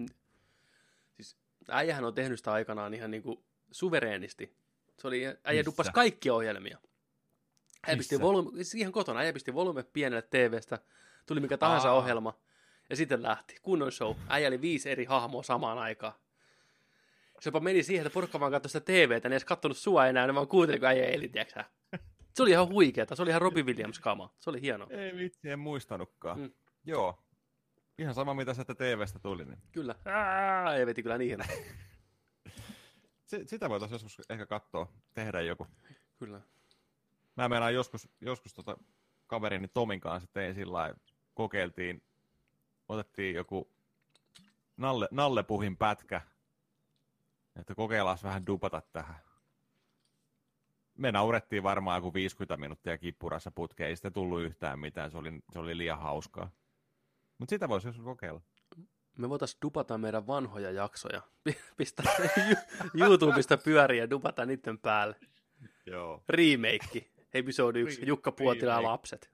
Siis äijähän on tehnyt sitä aikanaan ihan niinku suvereenisti. Se oli, äijä duppasi kaikkia ohjelmia. Äijä pisti volume, siis ihan kotona, äijä pisti volume pienelle TVstä, tuli mikä tahansa Aa. ohjelma, ja sitten lähti. Kunnon show. Äijä oli viisi eri hahmoa samaan aikaan se jopa meni siihen, että porukka vaan katsoi sitä TVtä, niin ei edes kattonut sua enää, ne vaan kuunteli, kun äijä eli, tiiäksä. Se oli ihan huikeeta, se oli ihan Robbie Williams kama, se oli hieno. Ei vitsi, en muistanutkaan. Mm. Joo, ihan sama mitä sieltä TVstä tuli. Niin. Kyllä, Ää, ei veti kyllä niin sitä voitaisiin joskus ehkä katsoa, tehdä joku. Kyllä. Mä meinaan joskus, joskus tota kaverini Tomin kanssa tein sillä kokeiltiin, otettiin joku Nalle, Nallepuhin pätkä, että kokeillaan vähän dupata tähän. Me naurettiin varmaan joku 50 minuuttia kippurassa putkeen, ei sitä tullut yhtään mitään, se oli, se oli liian hauskaa. Mutta sitä voisi joskus kokeilla. Me voitaisiin dupata meidän vanhoja jaksoja. Pistää YouTubesta pyöriä ja dupata niiden päälle. Joo. Remake. Episode 1. Re- Jukka Puotila ja lapset.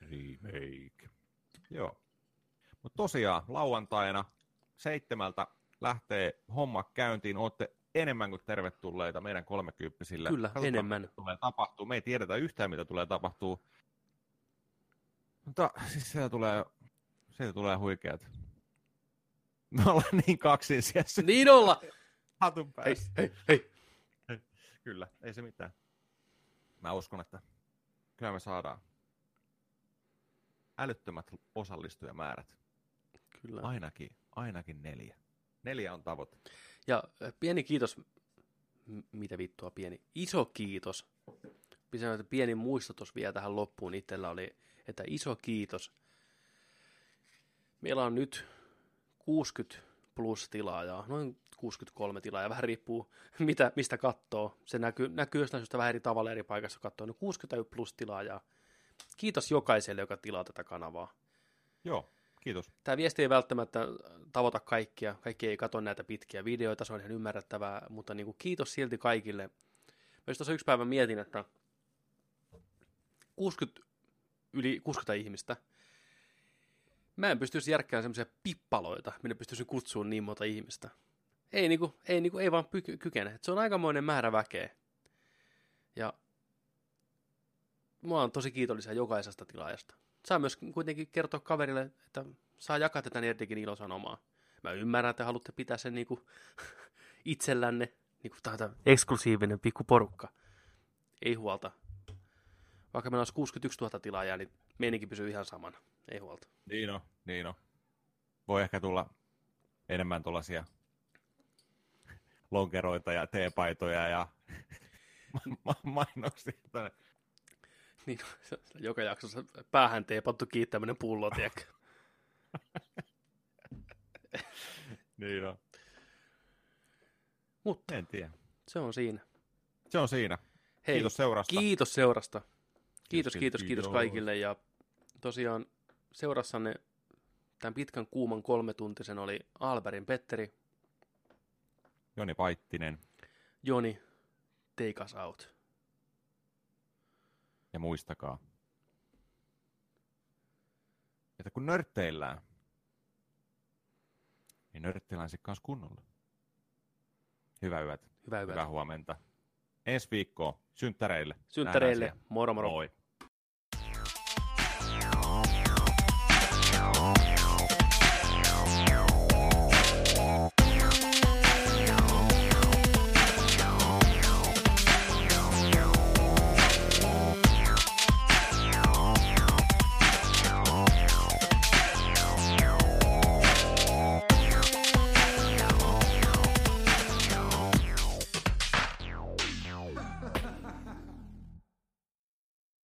Remake. Joo. Mutta tosiaan lauantaina seitsemältä lähtee homma käyntiin, olette enemmän kuin tervetulleita meidän kolmekymppisille. Kyllä, Katsotaan, enemmän. Tulee tapahtuu. Me ei tiedetä yhtään, mitä tulee tapahtuu. Mutta siis sieltä tulee, sieltä tulee huikeat. Me ollaan niin kaksin Niin olla! hatun Hei, päässä. hei, hei. Kyllä, ei se mitään. Mä uskon, että kyllä me saadaan älyttömät osallistujamäärät. Kyllä. Ainakin, ainakin neljä. Neljä on tavoite. Ja pieni kiitos, M- mitä vittua pieni, iso kiitos. Pisän, että pieni muistutus vielä tähän loppuun itsellä oli, että iso kiitos. Meillä on nyt 60 plus tilaajaa, noin 63 tilaajaa, vähän riippuu mitä, mistä katsoo. Se näkyy, näkyy jostain syystä vähän eri tavalla eri paikassa katsoo, no 60 plus tilaajaa. Kiitos jokaiselle, joka tilaa tätä kanavaa. Joo, kiitos. Tämä viesti ei välttämättä tavoita kaikkia, kaikki ei katso näitä pitkiä videoita, se on ihan ymmärrettävää, mutta niin kuin kiitos silti kaikille. Just tuossa yksi päivä mietin, että 60, yli 60 ihmistä, mä en pystyisi järkkään semmoisia pippaloita, minne pystyisin kutsumaan niin monta ihmistä. Ei, niinku, ei, niinku, ei vaan py- kykene. Et se on aikamoinen määrä väkeä. Ja mä oon tosi kiitollisia jokaisesta tilaajasta. Saa myös kuitenkin kertoa kaverille, että saa jakaa tätä Nerdikin ilosanomaa. Mä ymmärrän, että haluatte pitää sen niinku itsellänne, niinku tämä eksklusiivinen pikku porukka. Ei huolta. Vaikka meillä olisi 61 000 tilaajaa, niin meininki pysyy ihan samana. Ei huolta. Niin on, niin on. Voi ehkä tulla enemmän tuollaisia lonkeroita ja teepaitoja ja ma- mainoksia. Niin, joka jaksossa päähän teepattu kiittäminen pullo, tiedätkö? Niin on. Mutta En tiedä. se on siinä. Se on siinä. Hei, Kiitos seurasta. Kiitos seurasta. Kiitos, Kiitos, kiitos, kiitos kiitos. kaikille. Ja tosiaan seurassanne tämän pitkän kuuman kolmetuntisen oli Alberin Petteri, Joni Paittinen. Joni, take us out. Ja muistakaa, että kun nörtteillään, niin nörtteillään sitten kanssa kunnolla. Hyvää yötä, Hyvää hyvää. hyvää huomenta. Ensi viikkoa synttäreille. Synttäreille. Moro moro. Moi.